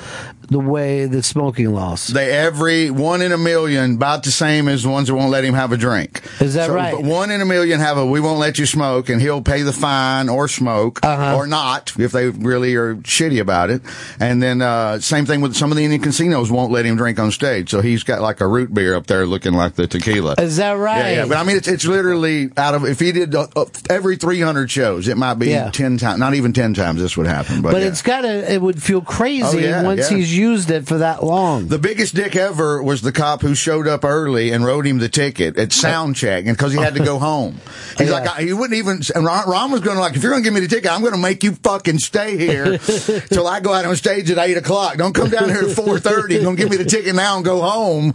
the way the smoking laws. They every one in a million, about the same as the ones that won't let him have a drink. Is that right? One in a million have a we won't let you smoke, and he'll pay the fine or smoke Uh-huh. or not if they really are shitty about it. And then uh, same thing with some of the Indian casinos won't let him drink on stage, so he's got like a root beer up there looking like the tequila. Is that right? Yeah, yeah. But I mean, it's, it's literally out of if he did uh, uh, every 300 shows, it might be Yeah. 10 times, not even 10 times this would happen. But, But yeah. it's gotta. It would feel crazy Oh, yeah, once he's used it for that long. The biggest dick ever was the cop who showed up early and wrote him the ticket at sound check, and because he had to go (laughs) home, he's like, I, he wouldn't even. And Ron, Ron was going to like, if you're going to give me the ticket, I'm going to make you fucking stay here (laughs) till I go out on stage at eight o'clock. Don't come down here at (laughs) four thirty. Don't give me the ticket now and go home.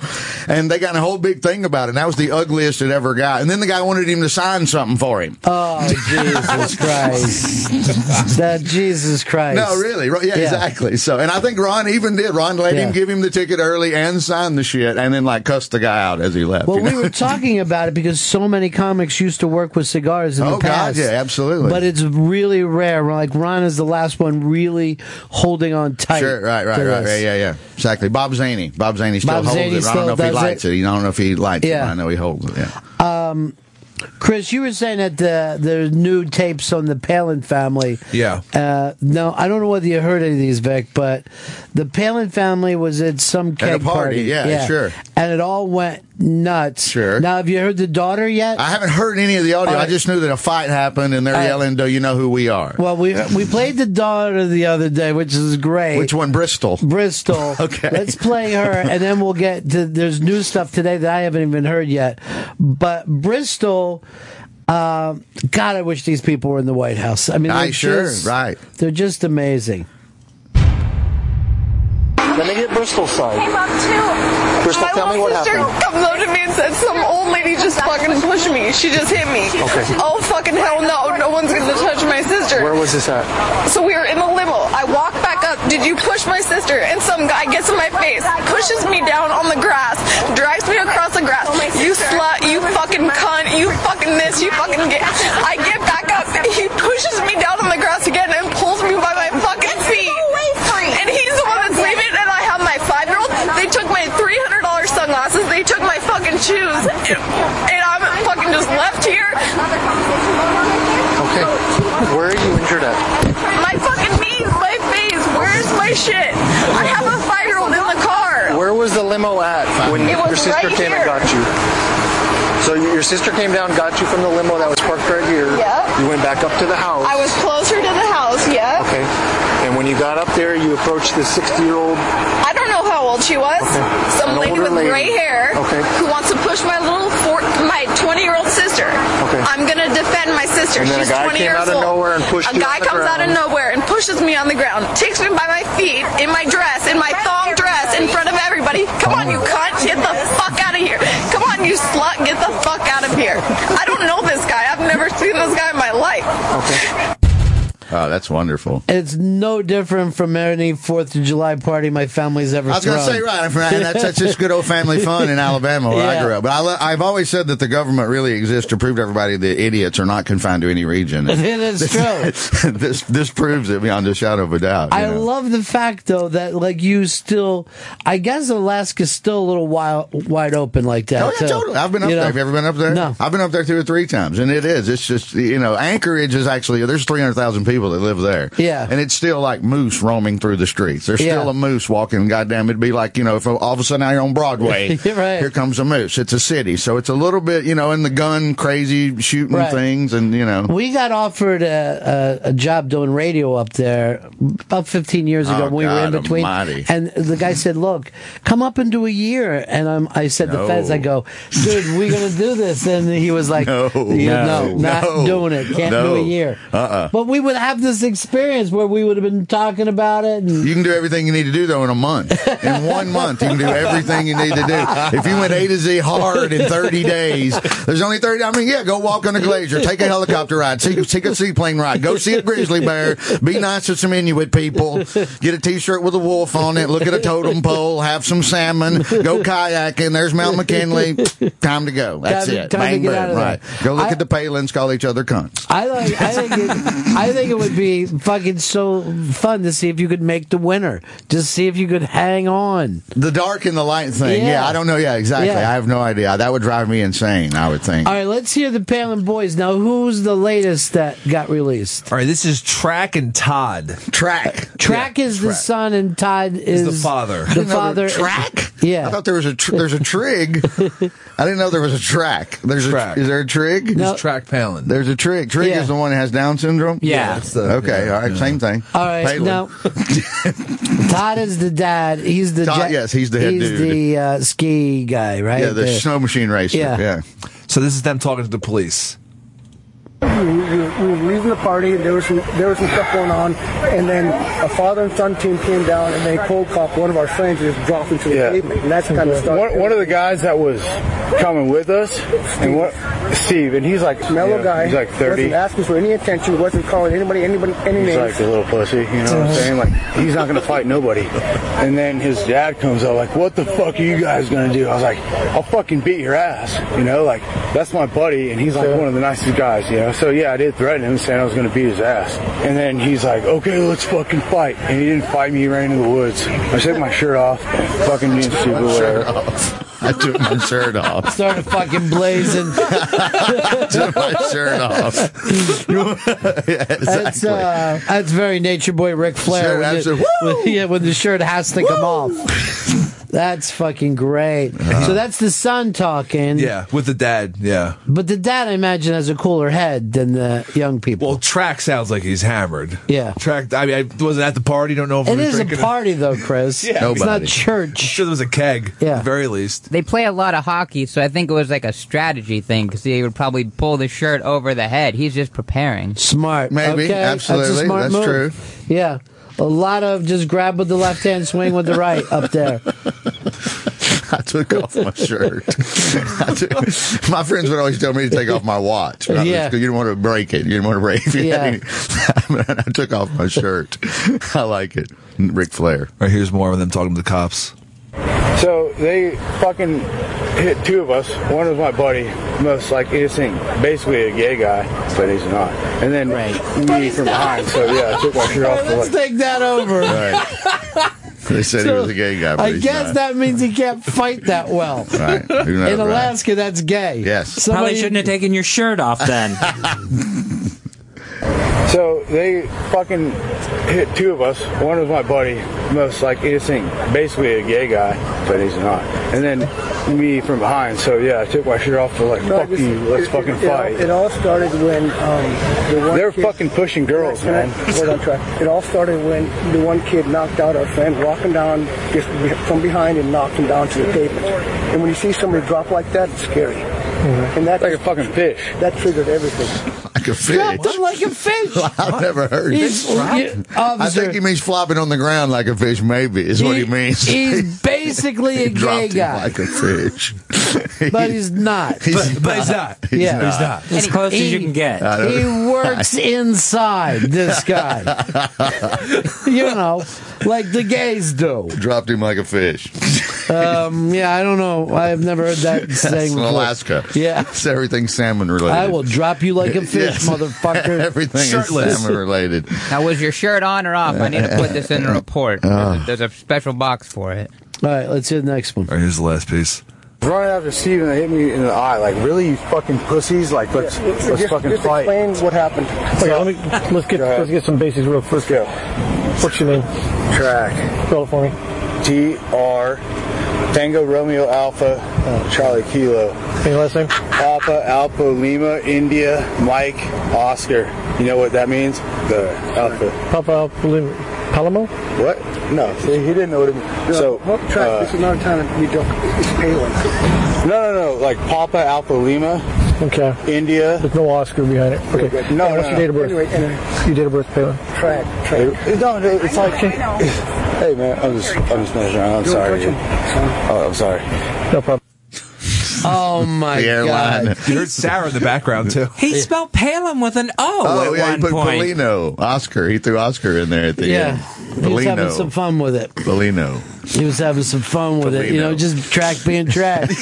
And they got a whole big thing about it. And that was the ugliest it ever got. And then the guy wanted him to sign something for him. Oh Jesus Christ! that Jesus Christ! No, really? Right, Yeah, exactly. So, and I think Ron even did. Ron let Yeah. him give him the ticket early and sign the shit, and then like cuss the guy out as he left. Well, you we were talking about it because so many comics used to work with cigars in Oh, the God, past. yeah, absolutely. But it's really rare. Like Ron is the last one really holding on tight. Sure, right, right, to right, yeah, yeah, yeah. Exactly. Bob Zany. Bob Zany still Bob holds Zany it. I don't know if he likes it. it. I don't know if he likes it. Yeah. but I know he holds it. Yeah. Um, Chris, you were saying that the the new tapes on the Palin family. Yeah. Uh, no, I don't know whether you heard any of these, Vic, but the Palin family was at some keg party, yeah, sure. and it all went nuts. Sure. Now, have you heard the daughter yet? I haven't heard any of the audio. All I just knew that a fight happened, and they're All right. yelling, "Do you know who we are?" Well, we we played the daughter the other day, which is great. Which one? Bristol. Bristol. (laughs) Okay. Let's play her, and then we'll get to. There's new stuff today that I haven't even heard yet. But Bristol, um, God, I wish these people were in the White House. I mean, Aye, they're sure, just- right. They're just amazing. Let me get Bristol side. Came up too. Bristol, My tell me little what sister happened. comes up to me and said some old lady just fucking pushed me. She just hit me. Okay. Oh fucking hell no! No one's gonna touch my sister. Where was this at? So we were in the limo. I walk back up. Did you push my sister? And some guy gets in my face, pushes me down on the grass, drags me across the grass. You slut, you fucking cunt, you fucking this, you fucking get. I get back up. He pushes me down on the grass again and pulls me by my fucking feet. And he's the one that's leaving. And I have my five-year-old. They took my three hundred dollars sunglasses. They took my fucking shoes. And I'm fucking just left here. Okay. Where are you injured at? My fucking knees, my face. Where's my shit? I have a five-year-old in the car. Where was the limo at when It your sister right came here. and got you? So your sister came down, got you from the limo that was parked right here. Yep. You went back up to the house. I was closer to the house. Yeah. Okay. And when you got up there, you approached this 60-year-old. I don't know how old she was. Some An lady with lady. gray hair Okay. who wants to push my little four, my 20 year old sister. Okay. I'm gonna defend my sister. And then a She's guy 20 came years out of old. nowhere and pushed a guy on the comes out of nowhere and pushes me on the ground, takes me by my feet in my dress, in my thong dress, in front of everybody. Come on, you oh. cunt, get the fuck out of here. Come on, you slut, get the fuck out of here. I don't know this guy. I've never seen this guy in my life. Oh, that's wonderful. It's no different from any Fourth of July party my family's ever I was going to say, right, and that's, (laughs) that's just good old family fun in Alabama where I grew up. But I, I've always said that the government really exists to prove to everybody that idiots are not confined to any region. (laughs) That's true. (laughs) this this proves it beyond a shadow of a doubt. I know. love the fact though that like you still, I guess Alaska's still a little wide, wide open like that. Oh yeah, too. totally. I've been up You there. know? Have you ever been up there? No. I've been up there two or three times, and it is. It's just you know, Anchorage is actually there's three hundred thousand people that live there. Yeah. and it's still like moose roaming through the streets. There's still Yeah. a moose walking. Goddamn, it'd be like you know, if all of a sudden now you're on Broadway, (laughs) right. here comes a moose. It's a city, so it's a little bit you know in the gun crazy shooting Right. things, and you know. We got offered a, a, a job doing radio up there about 15 years ago Oh, when we were oh, in between. almighty. And the guy said, "Look, come up and do a year." And I'm, I said, No. "The feds." I go, "Dude, we gonna do this?" And he was like, (laughs) No, no, no, not no, doing it. Can't do a year." Uh-uh. But we would have this experience where we would have been talking about it. And You can do everything you need to do though in a month. In (laughs) one month, you can do everything you need to do. If you went A to Z hard in 30 days, there's only 30. I mean, yeah, go walk on a glacier, take a helicopter ride, take, take a seaplane ride, go see a grizzly bear, be nice to some Inuit people, get a T-shirt with a wolf on it, look at a totem pole, have some salmon, go kayaking. There's Mount McKinley. Time to go. That's Time it. time Bang boom. out of there. Right. Go look I- at the Palins, call each other cunts. I like. I think. It, I think it would be fucking so fun to see if you could make the winner. Just see if you could hang on. The dark and the light thing. Yeah. Yeah, I don't know. Yeah, exactly. Yeah. I have no idea. That would drive me insane, I would think. All right, let's hear the Palin Boys now. Who's the latest that got released? All right, this is Track and Todd. Track. Track is the son, and Todd is the father. The father. Track? Yeah. I thought there was a tr- there's a trig. I didn't know there was a track. There's Track. a is there a trig? No. track Palin. There's a trig. Trig Yeah. is the one that has Down syndrome. Yeah. That's the- okay. yeah, all right. yeah. Same thing. All right, Palin. now Todd is the dad. He's the Todd- yes, he's the head he's dude. the uh, ski guy, right? yeah, the There. snow machine racer. Yeah. yeah. So this is them talking to the police. We were, we were leaving the party, and there was some there was some stuff going on, and then a father and son team came down, and they cold cop one of our friends and just dropped him to the Yeah. pavement, and that's kind of started. One, one of the guys that was coming with us, and what Steve, and he's like mellow yeah, guy. He's like thirty. Wasn't asking for any attention. Wasn't calling anybody anybody any He's names. like a little pussy, you know what I'm saying? Like he's not gonna fight nobody. And then his dad comes up like, "What the fuck are you guys gonna do?" I was like, "I'll fucking beat your ass," you know? Like that's my buddy, and he's like one of the nicest guys, you know. So yeah, I did threaten him, saying I was gonna beat his ass. And then he's like, "Okay, let's fucking fight." And he didn't fight me. He ran into the woods. I took my shirt off, fucking being stupid, whatever. I took my shirt off. Started fucking blazing. (laughs) took my shirt off. yeah, (laughs) That's exactly. uh, that's very Nature Boy Ric Flair. Sure, when, the, absolutely. (laughs) when- yeah, when the shirt has to come off. That's fucking great. Uh-huh. So that's the son talking. Yeah, with the dad. Yeah. But the dad, I imagine, has a cooler head than the young people. Well, track sounds like he's hammered. Yeah. Track. I mean, I wasn't at the party. Don't know if it we were is a drinking party, though, Chris. Yeah, (laughs) it's not church. I'm sure there was a keg. Yeah. At the very least. They play a lot of hockey, so I think it was like a strategy thing because he would probably pull the shirt over the head. He's just preparing. Smart. Maybe, Okay, absolutely. That's, a smart That's move. Yeah. A lot of just grab with the left hand, swing with the right up there. (laughs) I took off my shirt. (laughs) Took, my friends would always tell me to take off my watch. Right? Yeah. Because you didn't want to break it. You didn't want to break it. Yeah. (laughs) I took off my shirt. I like it. Ric Flair. All right, here's more of them talking to the cops. So they fucking hit two of us. One was my buddy, most like innocent, basically a gay guy, but he's not. And then me from behind. So yeah, I took my shirt off. For Let's like, take that over. Right. (laughs) They said he was a gay guy, but I he's guess not. that means he can't fight that well. Right. Who knows, In right? Alaska, that's gay. Yes. Probably shouldn't have taken your shirt off then. (laughs) So they fucking hit two of us. One was my buddy, most like innocent, basically a gay guy, but he's not. And then me from behind. So yeah, I took my shirt off for like, No, fuck you, let's it- fucking it, it all- fight. It all started when um, the one They were kid- fucking pushing girls, I- man. Hold on, track. It all started when the one kid knocked out our friend, walking down just from behind and knocked him down to the pavement. And when you see somebody drop like that, it's scary. And that like a fucking fish. That triggered everything. Like a fish. Dropped him like a fish. (laughs) I've never heard He's- it. yeah, I officer. think he means flopping on the ground like a fish, maybe, is what he means. (laughs) He's basically a He (laughs) dropped gay him guy. like a fish. but he's not. But, but he's not. He's Yeah. not. He's not. As close as you can get. He works inside this guy. you know, like the gays do. Dropped him like a fish. Um, yeah, I don't know. I've never heard that That's saying in before. Alaska. Yeah. It's everything salmon related. I will drop you like a fish, Yes. motherfucker. (laughs) Everything Shirtless. is salmon related. Now, was your shirt on or off? I need to put this in a report. Uh. There's a, there's a special box for it. All right, let's hear the next one. All right, here's the last piece. Running after Steve and they hit me in the eye. Like, really, you fucking pussies? Like, let's let's just, fucking just fight. explain what happened. Okay, So- let me- Let's get let's get some basics real quick. Let's go. What's your name? Track. Spell it for me. T R Tango Romeo Alpha Charlie Kilo. And your last name? Alpha Alpha Lima India Mike Oscar. You know what that means? The alpha. Papa Palim- Palamo? What? No, see, he didn't know what it meant. So, well, track. uh, this is not a time you don't. It's Palin. no, no, no, like Papa Alpha Lima Okay. India. There's no Oscar behind it. Okay. No, And what's no, your date of birth? Anyway, anyway, Your date of birth, Palin. track, track. It, no, it's like, hey man, I'm just, I'm just messing around. I'm sorry. touch him, son. Oh, I'm sorry. No problem. Oh (laughs) my The airline. god. You heard Sarah in the background too. He spelled Palin with an O Oh, at yeah, he put point. Polino. Oscar. He threw Oscar in there at the Yeah. end. He was having some fun with it. Polino. He was having some fun with it. You know, just track being track. (laughs)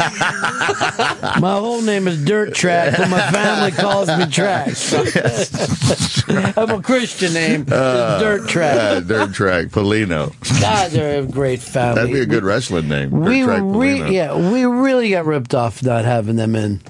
my whole name is Dirt Track, but my family calls me Track. (laughs) I'm a Christian name. Uh, it's Dirt Track. Yeah, dirt track. Polino. God, they're a great family. That'd be a good wrestling name. Dirt we track re- yeah, we really got ripped off not having them in.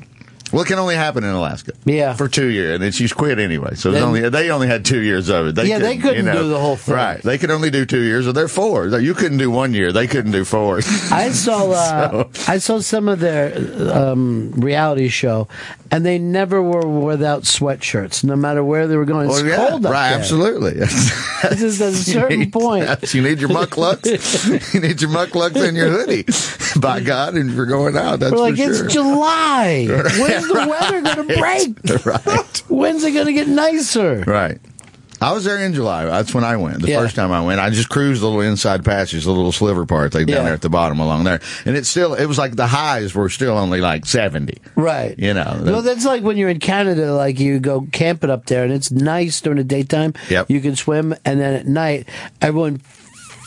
Well, it can only happen in Alaska. Yeah. For two years. And then she's quit anyway. So Then- only, they only had two years of it. They Yeah, they couldn't you know, do the whole thing. Right. They could only do two years, or they're four. You couldn't do one year. They couldn't do four. (laughs) I saw uh, I saw some of their um, reality show, and they never were without sweatshirts, no matter where they were going. It's Well, yeah, cold up right, there. absolutely. (laughs) Just at a certain need- point. (laughs) You need your mukluks. you need your mukluks and your hoodie. By God, and you're going out. That's We're like, it's sure. July. When's the weather going (laughs) to break? right. (laughs) When's it going to get nicer? Right. I was there in July. That's when I went. The Yeah. first time I went, I just cruised the little inside passage, the little sliver part they down Yeah. there at the bottom along there, and it's still. It was like the highs were still only like seventy. Right. You know. No, that's like when you're in Canada, like you go camping up there and it's nice during the daytime. Yep. You can swim, and then at night, everyone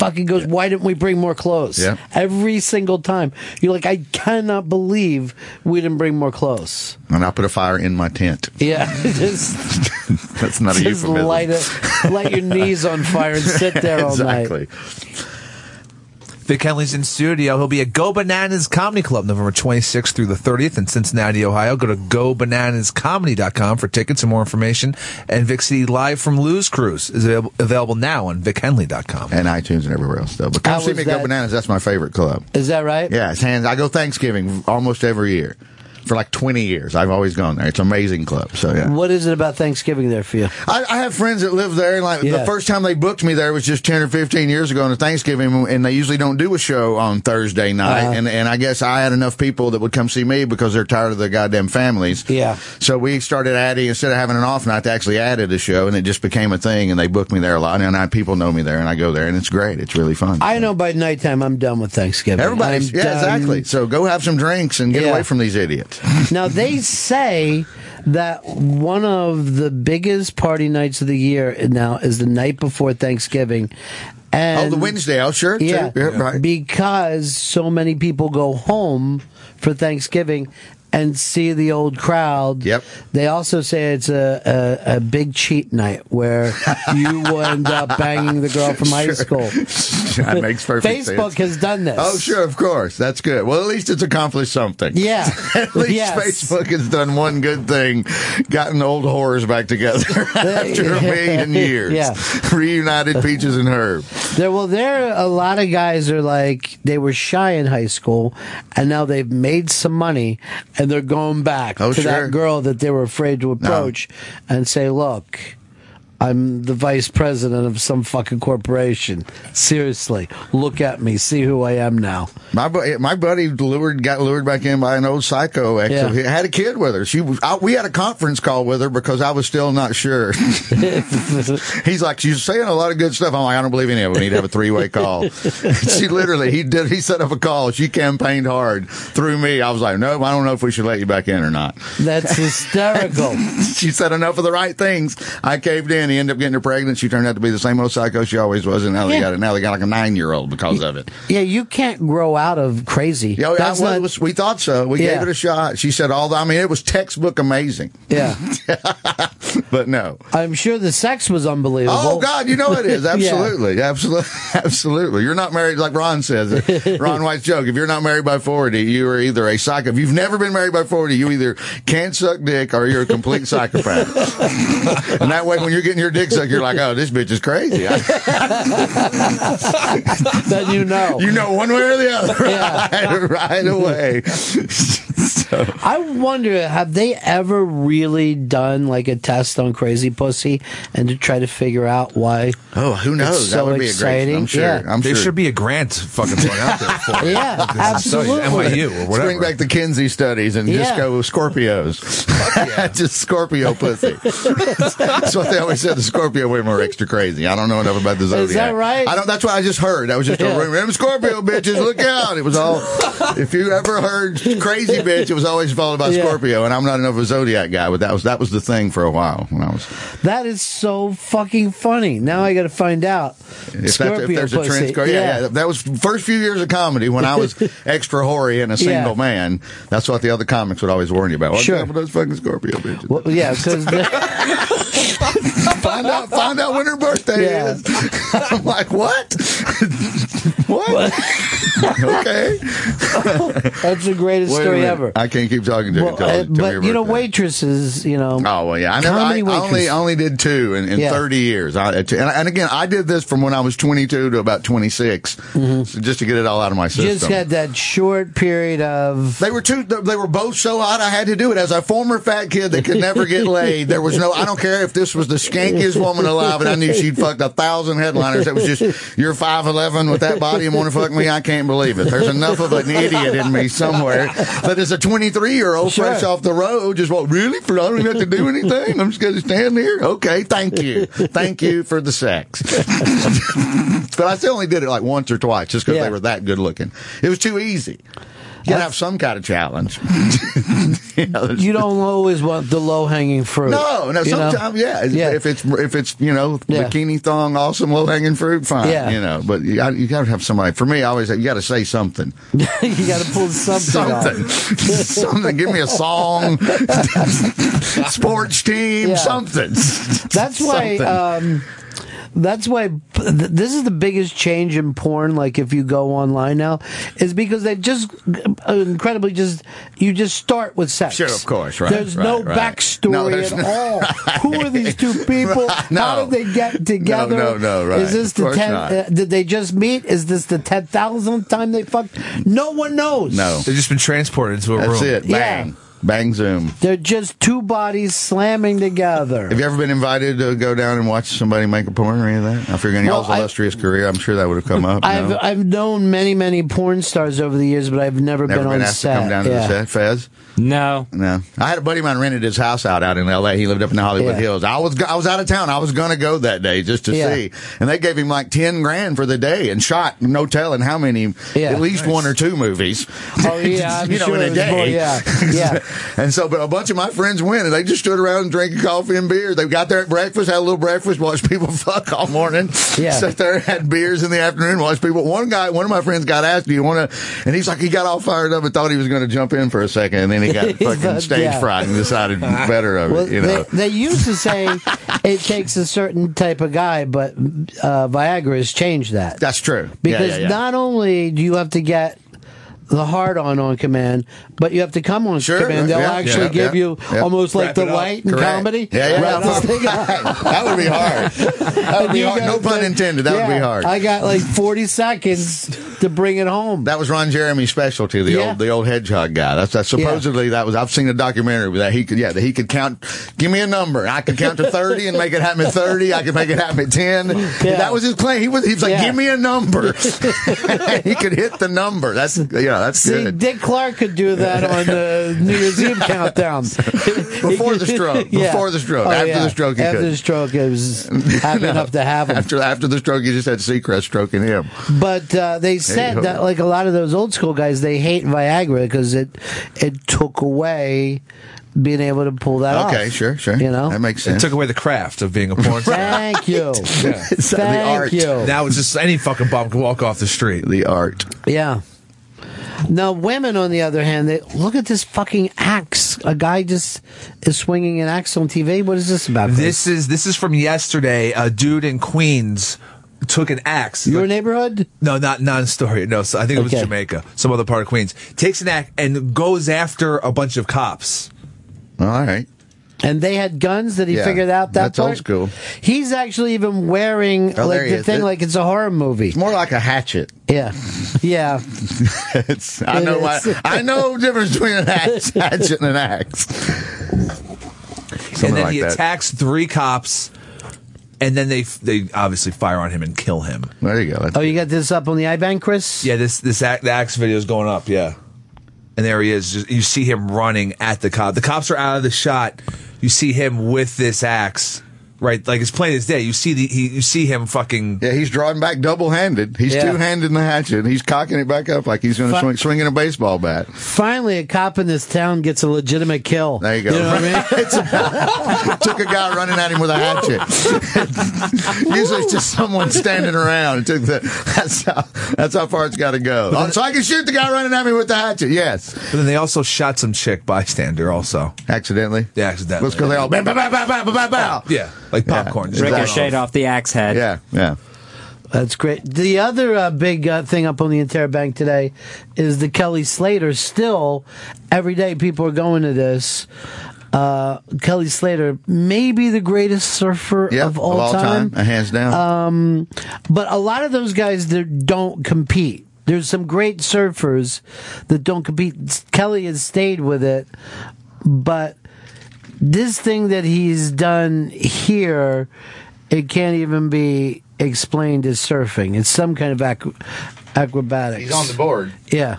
fucking goes, why didn't we bring more clothes? Yep. Every single time. You're like, I cannot believe we didn't bring more clothes. and I put a fire in my tent. Yeah. (laughs) (laughs) just That's not a just euphemism. light, it, light your knees on fire and sit there all (laughs) night. exactly. Vic Henley's in studio. He'll be at Go Bananas Comedy Club November 26th through the 30th in Cincinnati, Ohio. Go to gobananascomedy.com for tickets and more information. And Vic City Live from Lou's Cruise is available, available now on vichenley.com. And iTunes and everywhere else though. But come How see me at Go? Bananas. That's my favorite club. Is that right? Yeah, it's hands. I go Thanksgiving almost every year for like twenty years. I've always gone there. It's an amazing club. So yeah. What is it about Thanksgiving there for you? I, I have friends that live there, and like Yeah. the first time they booked me there was just ten or fifteen years ago on a Thanksgiving, and they usually don't do a show on Thursday night. Uh-huh. And and I guess I had enough people that would come see me because they're tired of their goddamn families. Yeah. So we started adding instead of having an off night, they actually added a show, and it just became a thing. And they booked me there a lot, and I, people know me there, and I go there, and it's great. It's really fun. I know by nighttime I'm done with Thanksgiving. Everybody's I'm yeah, done- exactly. So go have some drinks and get Yeah. away from these idiots. (laughs) Now they say that one of the biggest party nights of the year now is the night before Thanksgiving. And oh, the Wednesday. Oh, sure. yeah, Sure. right. because so many people go home for Thanksgiving and see the old crowd. Yep. They also say it's a, a, a big cheat night where you will (laughs) end up banging the girl from high Sure. school. that makes perfect sense. Facebook has done this. Oh, sure, of course. That's good. Well, at least it's accomplished something. Yeah. (laughs) at (laughs) least Yes. Facebook has done one good thing, gotten old horrors back together after a million years. Yeah. Reunited Peaches and Herb. There, well, there a lot of guys are like they were shy in high school, and now they've made some money, and they're going back Oh, to sure. that girl that they were afraid to approach, and say, "Look, I'm the vice president of some fucking corporation. Seriously, look at me, see who I am now." My bu- eh, my buddy lured got lured back in by an old psycho ex. Yeah. He had a kid with her. She was. I, we had a conference call with her because I was still not sure. (laughs) He's like, she's saying a lot of good stuff. I'm like, I don't believe any of it. We need to have a three way call. (laughs) she literally, he did. He set up a call. She campaigned hard through me. I was like, no, I don't know if we should let you back in or not. That's hysterical. (laughs) she said enough of the right things. I caved in. He ended up getting her pregnant. She turned out to be the same old psycho she always was, and now they Yeah. got it. Now they got like a nine year old because of it. yeah, you can't grow out of crazy. Yeah, That's I, well, not- was- we thought so. We Yeah. gave it a shot. She said all the, I mean, it was textbook amazing. yeah. (laughs) but no. I'm sure the sex was unbelievable. Oh God, you know it is. (laughs) Yeah. Absolutely. Absolutely. (laughs) Absolutely. You're not married like Ron says. Ron White's joke. If you're not married by 40, you are either a psycho. If you've never been married by 40, you either can't suck dick or you're a complete psychopath. and that way, when you're getting your dick sucked, you're like, oh, this bitch is crazy. (laughs) then you know. you know one way or the other. Yeah. Right, (laughs) right away. So. (laughs) I wonder, have they ever really done like a test on Crazy Pussy and to try to figure out why? Oh, who knows? It's that so would be a great. exciting. I'm sure. Yeah. I'm there sure. should be a grant fucking put out there for it. (laughs) Yeah, This is study, absolutely. NYU or whatever. Bring back the Kinsey studies and just go with Scorpios. yeah. (laughs) just Scorpio pussy. that's what they always said. The Scorpio women were extra crazy. I don't know enough about the zodiac. Is that right? I don't. That's what I just heard. That was just Yeah. a rumor. Them Scorpio bitches, look out! It was all. If you ever heard crazy bitch, it was always followed by Yeah. Scorpio. And I'm not enough of a zodiac guy, but that was that was the thing for a while when I was. That is so fucking funny. Now I got to find out. If, that's, if Scorpio there's a pussy. trend, Scor- yeah, yeah, that was first few years of comedy when I was (laughs) extra hoary and a single Yeah. man. That's what the other comics would always warn you about. What's Sure. those fucking Scorpio bitches? Well, yeah, because (laughs) (laughs) find out, find out when her birthday Yeah. is. (laughs) I'm like, what? (laughs) what? (laughs) okay. That's the greatest Wait story ever. I can't keep talking to you Well, until, uh, until your but you know, birthday. waitresses, you know. Oh well, yeah. I never. I, only only did two in, in Yeah. thirty years. I, and, and again, I did this from when I was twenty two to about twenty so just to get it all out of my system. Mm-hmm. Just had that short period of. They were two. They were both so hot. I had to do it. As a former fat kid that could never get laid, there was no. I don't care if this was the skankiest woman alive, and I knew she'd (laughs) fucked a thousand headliners. That was just you're five eleven with that body and want to fuck me. I can't believe it. There's enough of an idiot in me somewhere. But as a 23 year old Sure. fresh off the road, just what really? For I don't even have to do anything. I'm just going to stand here. Okay, thank you, thank you for the sex. (laughs) but I still only did it like once or twice, just because Yeah. they were that good looking. It was too easy. You gotta have some kind of challenge. (laughs) you know, You don't always want the low hanging fruit. no, no. Sometimes, yeah, Yeah. If it's if it's you know Yeah. bikini thong, awesome low hanging fruit, fine. Yeah. You know, but you got you got to have somebody. For me, I always you got to say something. (laughs) you got to pull something. Something, (laughs) something. Give me a song, sports team, Yeah. something. That's why. Something. Um, that's why th- this is the biggest change in porn. Like if you go online now, is because they just uh, incredibly just you just start with sex. Sure, of course, right, There's right, no right. backstory No, there's at no- all. (laughs) Who are these two people? No. How did they get together? no, no, right. Is this Of the course ten? not. Uh, did they just meet? Is this the ten thousandth time they fucked? No one knows. No, They've just been transported into a that's room. it. Yeah. Bang, zoom. They're just two bodies slamming together. Have you ever been invited to go down and watch somebody make a porn or any of that? I figure in Well, y'all's illustrious career, I'm sure that would have come up. I've no? I've known many many porn stars over the years, but I've never, Never been, been on asked set. to come down to yeah. the set, Fez. No. No, I had a buddy of mine rented his house out out in L.A. He lived up in the Hollywood Yeah. Hills. I was I was out of town. I was gonna go that day just to Yeah. see, and they gave him like ten grand for the day and shot no telling how many, Yeah. at least one or two movies. Oh yeah, (laughs) you know, sure in a day. more- yeah, (laughs) yeah. and so, but a bunch of my friends went, and they just stood around and drinking coffee and beer. They got there at breakfast, had a little breakfast, watched people (laughs) fuck all morning. Yeah. Sat there, had beers in the afternoon, watched people. One guy, one of my friends got asked, "Do you want to?" And he's like, he got all fired up and thought he was going to jump in for a second, and then he got (laughs) fucking stage yeah. fright and decided better of Well, it. You know. they, they used to say it takes a certain type of guy, but uh, Viagra has changed that. That's true. Because yeah, yeah. not only do you have to get the hard on on command, but you have to come on Sure, command. They'll yeah, actually yeah, give yeah, you almost like Wrap the light in Correct. comedy. Yeah, yeah, Wrap this thing up. (laughs) that would be hard. That would be hard. No pun uh, intended. That would be hard. I got like 40 seconds to bring it home. That was Ron Jeremy's specialty, the old the old hedgehog guy. That's that supposedly that was I've seen a documentary that he could yeah, that he could count give me a number. I could count to thirty and make it happen at thirty. I could make it happen at ten. Yeah. That was his claim. He was he was like, give me a number. (laughs) he could hit the number. That's yeah, that's See, good. Dick Clark could do that on the (laughs) New Year's Eve countdown. Before the stroke. (laughs) Before the stroke. Oh, After yeah. the stroke, he After could. the stroke, it was (laughs) happy No. enough to have him. After after the stroke, he just had Seacrest stroking him. But uh, they said go. that, like a lot of those old school guys, they hate Viagra because it it took away being able to pull that off. Okay, sure, sure. You know? that makes sense. It took away the craft of being a porn star. Thank you. Yeah. It's the Thank art. you. Now it's just any fucking bum can walk off the street. The art. Yeah. Now, women, on the other hand, they look at this fucking axe. A guy just is swinging an axe on TV. What is this about? This is this is from yesterday. A dude in Queens took an axe. Your neighborhood? No, not non story. No, so I think it was Okay. Jamaica, some other part of Queens. Takes an axe and goes after a bunch of cops. All right. And they had guns that he Yeah, figured out that that's old part? school. He's actually even wearing Oh, there like he the is. thing It- like it's a horror movie. It's more like a hatchet. Yeah. Yeah. (laughs) It's, I It know. I, is. I know the difference between an axe, (laughs) hatchet and an axe. Something and then like he that. attacks three cops, and then they they obviously fire on him and kill him. There you go. That's Oh, you got this up on the iBank, Chris? Yeah, this this act, the axe video is going up. Yeah, and there he is. You see him running at the cop. The cops are out of the shot. You see him with this axe, right? Like it's plain as day. You see the he, you see him fucking. Yeah, he's drawing back double-handed. He's Yeah. two-handed in the hatchet. He's cocking it back up like he's going to Fu- swing, swinging a baseball bat. Finally, a cop in this town gets a legitimate kill. There you go. You know what I mean? (laughs) It's- took a guy running at him with a hatchet. (laughs) Usually it's just someone standing around. It took the, that's how that's how far it's got to go. Oh, so I can shoot the guy running at me with the hatchet. Yes, But then they also shot some chick bystander. Also, accidentally. yeah, accidentally. Let's go. They all bow, bow, bow, bow, bow, bow, bow. Yeah. Like popcorn. just Ricocheted off the axe head. Yeah, yeah. That's great. The other uh, big uh, thing up on the Interbank today is the Kelly Slater. Still, every day people are going to this. Uh, Kelly Slater, maybe the greatest surfer Yeah, of all, time. uh, hands down. Um, but a lot of those guys that don't compete. There's some great surfers that don't compete. Kelly has stayed with it, but this thing that he's done here, it can't even be explained as surfing. It's some kind of aqu- acrobatics. He's on the board. Yeah.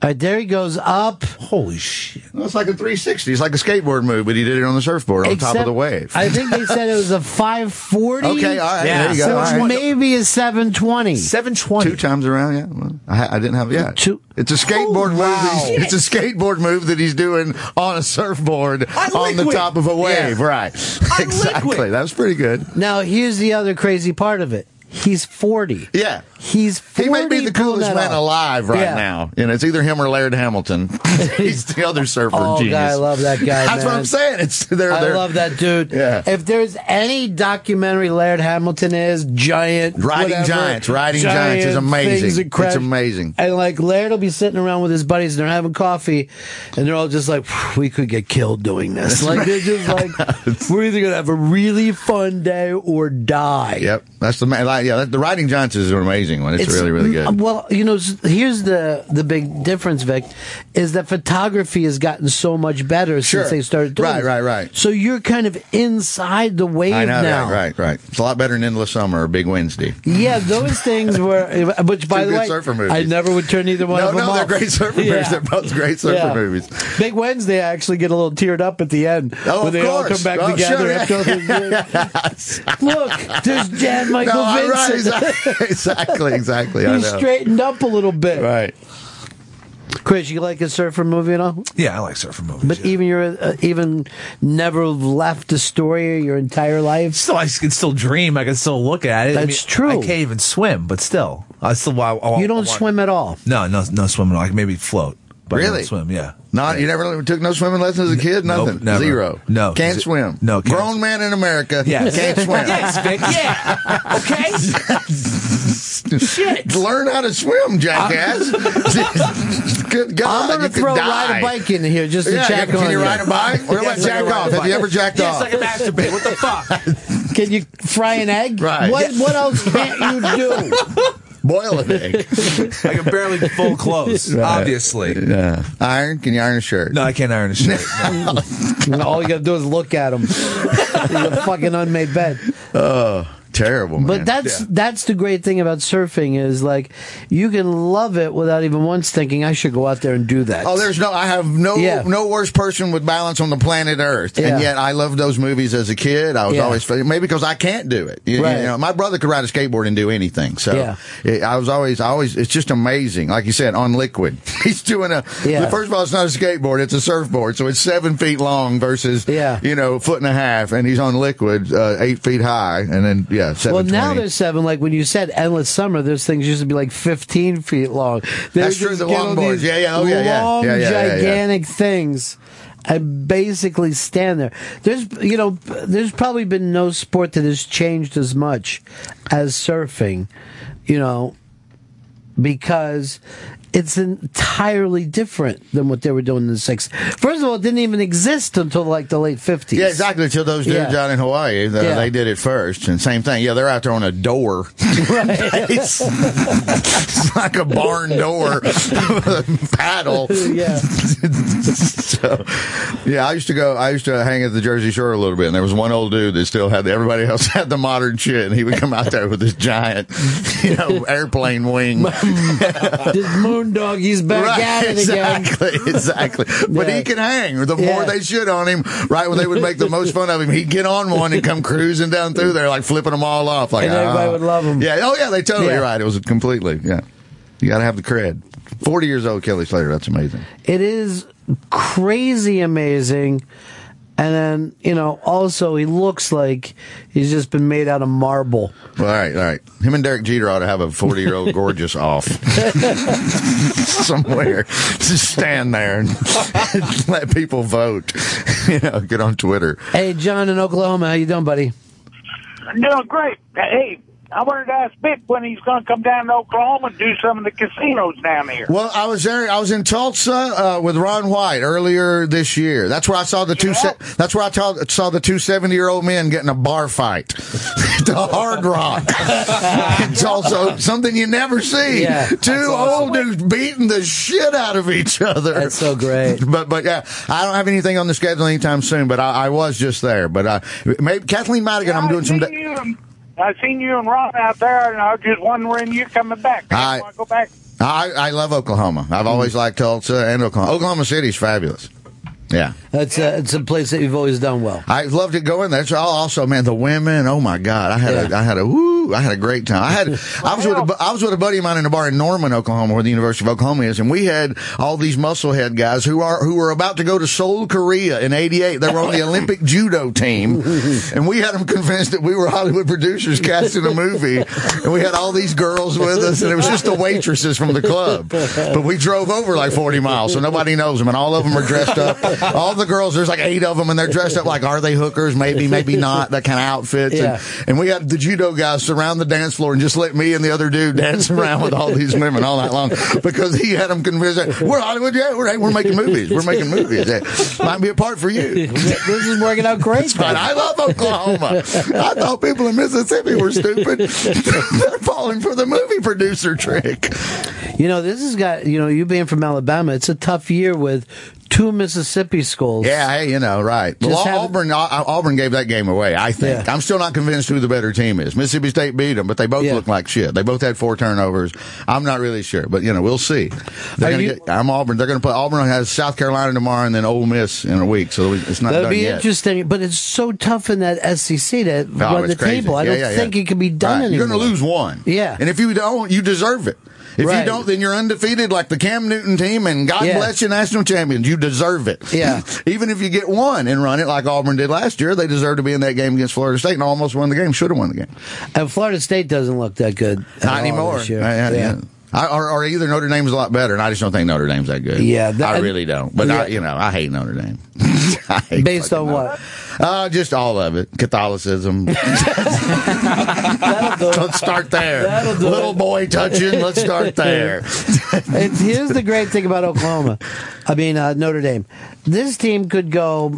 All right, there he goes up. Holy shit! It's like a 360. It's like a skateboard move, but he did it on the surfboard on top of the wave. I think they said it was a 540. (laughs) Okay, all right, Yeah. there you go. So All it's right. maybe a 720. 720. Two times around, yeah. Well, I, I didn't have, yeah. Oh, it's a skateboard move. that he's- It's a skateboard move that he's doing on a surfboard on the top of a wave. Yeah. Right. (laughs) exactly. That was pretty good. Now, here's the other crazy part of it. He's 40. Yeah. He's 40 He may be the coolest man alive right Yeah. now. and it's either him or Laird Hamilton. (laughs) He's the other surfer Oh, genius. God, I love that guy, That's what. I'm saying. It's they're, I they're love that dude. Yeah. If there's any documentary Laird Hamilton is, giant. Riding whatever, Giants. Riding Giants is amazing. It's amazing. And like Laird will be sitting around with his buddies and they're having coffee and they're all just like, we could get killed doing this. (laughs) Like, they're just like, (laughs) we're either going to have a really fun day or die. Yep, that's the man. Like, yeah, that, the Riding Giants is an amazing one. It's, really, really good. Well, you know, here's the the big difference, Vic, is that photography has gotten so much better Sure. since they started doing Right, right, right. So you're kind of inside the wave I know, now. right, right, right. It's a lot better than Endless Summer or Big Wednesday. Yeah, those things were. (laughs) Uh, which, by the way, surfer movies. I never would turn either one No, of them no, they're great surfer movies. They're both great surfer movies. Big Wednesday, I actually get a little teared up at the end Oh, when of they all course. come back Oh, together. sure, after all (laughs) Look, there's Jan Michael No, I'm right, Vincent. (laughs) exactly, exactly, exactly. I He know. straightened up a little bit. Right. Chris, you like a surfer movie at all? Yeah, I like surfer movies. But even you're uh, even never left the story your entire life. Still, I can still dream. I can still look at it. I That's mean, true. I can't even swim, but still, I still. I, I, You don't I want- swim at all. No, no, no swimming. I can maybe float. But I don't Really? swim? Yeah. Not you never took no swimming lessons as a kid. Nope, Nothing. never. Zero. No. Can't Z- swim. no, can't Grown man in America. (laughs) Yeah, Can't swim. Yes, Vic. Yeah. Okay. Shit. Learn how to swim, jackass. (laughs) Good God. I'm going you to could throw die. ride a bike in here just to Yeah, check can on you ride a bike? What about Yes, I jack off? Have you ever jacked yes, off? I can masturbate. What the fuck? (laughs) Can you fry an egg? Right. What, what else can't you do? Boil an egg. I can barely full clothes. Right. Obviously. Yeah. Iron? Can you iron a shirt? No, I can't iron a (laughs) shirt. No. All you got to do is look at him. He's (laughs) a fucking unmade bed. Oh, terrible, man. But that's that's the great thing about surfing is like you can love it without even once thinking I should go out there and do that. Oh, there's no. I have no Yeah. no worse person with balance on the planet Earth, Yeah. and yet I loved those movies as a kid. I was Yeah. always maybe because I can't do it. You, you know, my brother could ride a skateboard and do anything. So Yeah. it- I was always, I always. It's just amazing. Like you said, on liquid, (laughs) he's doing a. Yeah. First of all, it's not a skateboard; it's a surfboard. So it's seven feet long versus Yeah. you know foot and a half, and he's on liquid, uh, eight feet high, and then yeah, seven. well, now there's seven. Like when you said endless summer, those things used to be like 15 feet long. They That's true, the get long on boards. these Yeah, yeah, oh, yeah, yeah. long, Yeah, yeah, yeah, yeah. gigantic things. And basically stand there. There's, you know, there's probably been no sport that has changed as much as surfing, you know, because it's entirely different than what they were doing in the 60s. First of all, it didn't even exist until like the late 50s. Yeah, exactly. Until those dudes Yeah. out in Hawaii, the, Yeah. they did it first, and same thing. Yeah, they're out there on a door. (laughs) it's, it's like a barn door, (laughs) paddle. Yeah. (laughs) so, yeah, I used to go. I used to hang at the Jersey Shore a little bit, and there was one old dude that still had. Everybody else had the modern shit, and he would come out there with this giant, you know, airplane wing. this moondog, he's back Right, at it again. exactly, exactly. But Yeah. he can hang. The more they shit on him, right when they would make the most fun of him, he'd get on one and come cruising down through there, like flipping them all off. Like And everybody ah. would love him. Yeah. Oh yeah, they totally Yeah. right. It was completely yeah. You got to have the cred. Forty years old, Kelly Slater. That's amazing. It is crazy amazing. And then, you know, also he looks like he's just been made out of marble. Well, all right, all right. Him and Derek Jeter ought to have a 40 year old gorgeous off (laughs) somewhere. Just stand there and (laughs) let people vote. (laughs) You know, get on Twitter. Hey, John in Oklahoma, how you doing, buddy? I'm doing great. Hey, I wanted to ask Vic when he's going to come down to Oklahoma and do some of the casinos down here. Well, I was there. I was in Tulsa uh, with Ron White earlier this year. That's where I saw the two. Se- that's where I saw, saw the two seventy-year-old men getting a bar fight. (laughs) the Hard Rock. (laughs) it's also something you never see. Yeah, two old dudes beating the shit out of each other. That's so great. (laughs) But but yeah, I don't have anything on the schedule anytime soon. But I, I was just there. But uh, maybe Kathleen Madigan. I'm doing some. I seen you and- I seen you and Ron out there, and I was just wondering you're coming back. I- want to go back. I, I love Oklahoma. I've always liked Tulsa and Oklahoma. Oklahoma City's fabulous. Yeah. That's a, it's a place that you've always done well. I loved it going there. So also, man, the women. Oh my God, I had a, I had a woo, I had a great time. I had, (laughs) I was with, a, I was with a buddy of mine in a bar in Norman, Oklahoma, where the University of Oklahoma is, and we had all these musclehead guys who are who were about to go to Seoul, Korea in '88. They were on the (laughs) Olympic judo team, and we had them convinced that we were Hollywood producers casting a movie, and we had all these girls with us, and it was just the waitresses from the club. But we drove over like 40 miles, so nobody knows them, and all of them are dressed up. All the girls, there's like eight of them, and they're dressed up like, are they hookers? Maybe, maybe not. That kind of outfits. Yeah. And, and we had the judo guys surround the dance floor and just let me and the other dude dance around with all these women all night long because he had them convinced that we're Hollywood. Yeah, we're, we're making movies. We're making movies. Yeah. Might be a part for you. this is working out great. But I love Oklahoma. I thought people in Mississippi were stupid. (laughs) They're falling for the movie producer trick. You know, this has got, you know, you being from Alabama, it's a tough year with two Mississippi schools. Yeah, hey, you know, right. Well, Auburn, Auburn gave that game away. I think. Yeah. I'm still not convinced who the better team is. Mississippi State beat them, but they both Yeah. look like shit. They both had four turnovers. I'm not really sure, but you know, we'll see. They're gonna you- get, I'm Auburn. They're going to play. Auburn has South Carolina tomorrow, and then Ole Miss in a week. So it's not That'd done be yet. interesting, but it's so tough in that SEC to Oh, run the crazy. table. I Yeah, don't think it can be done Right. anymore. You're going to lose one. Yeah. And if you don't, you deserve it. If Right. you don't, then you're undefeated like the Cam Newton team, and God Yeah. bless you, national champions. You deserve it. Yeah. (laughs) Even if you get one and run it like Auburn did last year, they deserve to be in that game against Florida State and almost won the game. Should have won the game. And Florida State doesn't look that good. Not anymore. this year. I- I- Yeah. I, or, or either Notre Dame's a lot better, and I just don't think Notre Dame's that good. Yeah, that- I really don't. But Yeah. I, you know, I hate Notre Dame. (laughs) Hate Based on what? Uh, just all of it. Catholicism. (laughs) Let's start there. Do Little it. boy touching. Let's start there. (laughs) And here's the great thing about Oklahoma. I mean, uh, Notre Dame. This team could go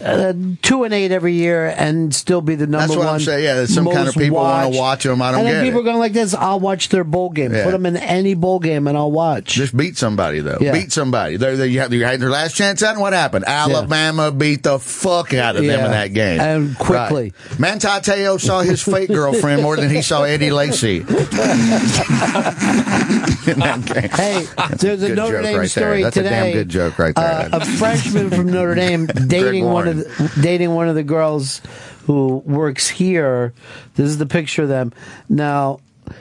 uh, two and eight every year and still be the number That's what one. I'm saying. Yeah, there's some kind of most people wanna watch them. I don't and then get people it. are going like this. I'll watch their bowl game. Yeah. Put them in any bowl game, and I'll watch. Just beat somebody though. Yeah. Beat somebody. They they you had, you had their last chance at, and what happened? Alabama beat the fuck out of them in that game, And quickly. Right. Manti saw his fake girlfriend more than he saw Eddie Lacy. (laughs) Hey, there's a Good Notre Dame right story there. That's today. a damn good joke right there. Uh, a freshman from Notre Dame (laughs) dating one of the, dating one of the girls who works here. This is the picture of them. Now,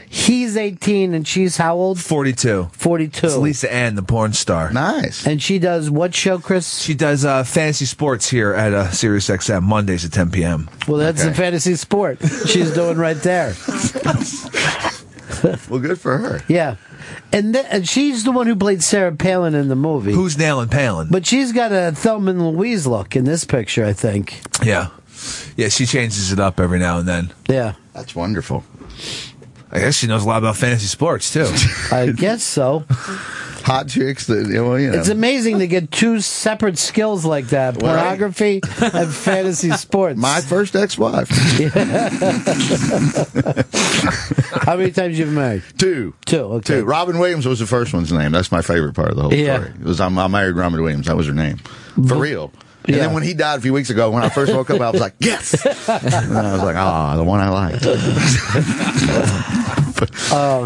he's 18 and she's how old? 42. 42. It's Lisa Ann, the porn star. Nice. And she does what show, Chris? She does uh, fantasy sports here at uh, Sirius XM Mondays at 10 p.m. Well, that's the fantasy sport she's doing right there. (laughs) (laughs) well, good for her. Yeah. And, th- and she's the one who played Sarah Palin in the movie. Who's nailing Palin? But she's got a Thelma and Louise look in this picture, I think. Yeah. Yeah, she changes it up every now and then. Yeah. That's wonderful. I guess she knows a lot about fantasy sports, too. I guess so. (laughs) Hot chicks that, well, you know. It's amazing to get two separate skills like that Well, pornography and (laughs) fantasy sports. My first ex-wife. (laughs) How many times you've married? Two. Two, okay. Two. Robin Williams was the first one's name. That's my favorite part of the whole Yeah. story. It was I'm, I married Robin Williams. That was her name. For real. And Yeah. then when he died a few weeks ago, when I first woke up, I was like, yes! and I was like, ah, the one I liked. (laughs) but,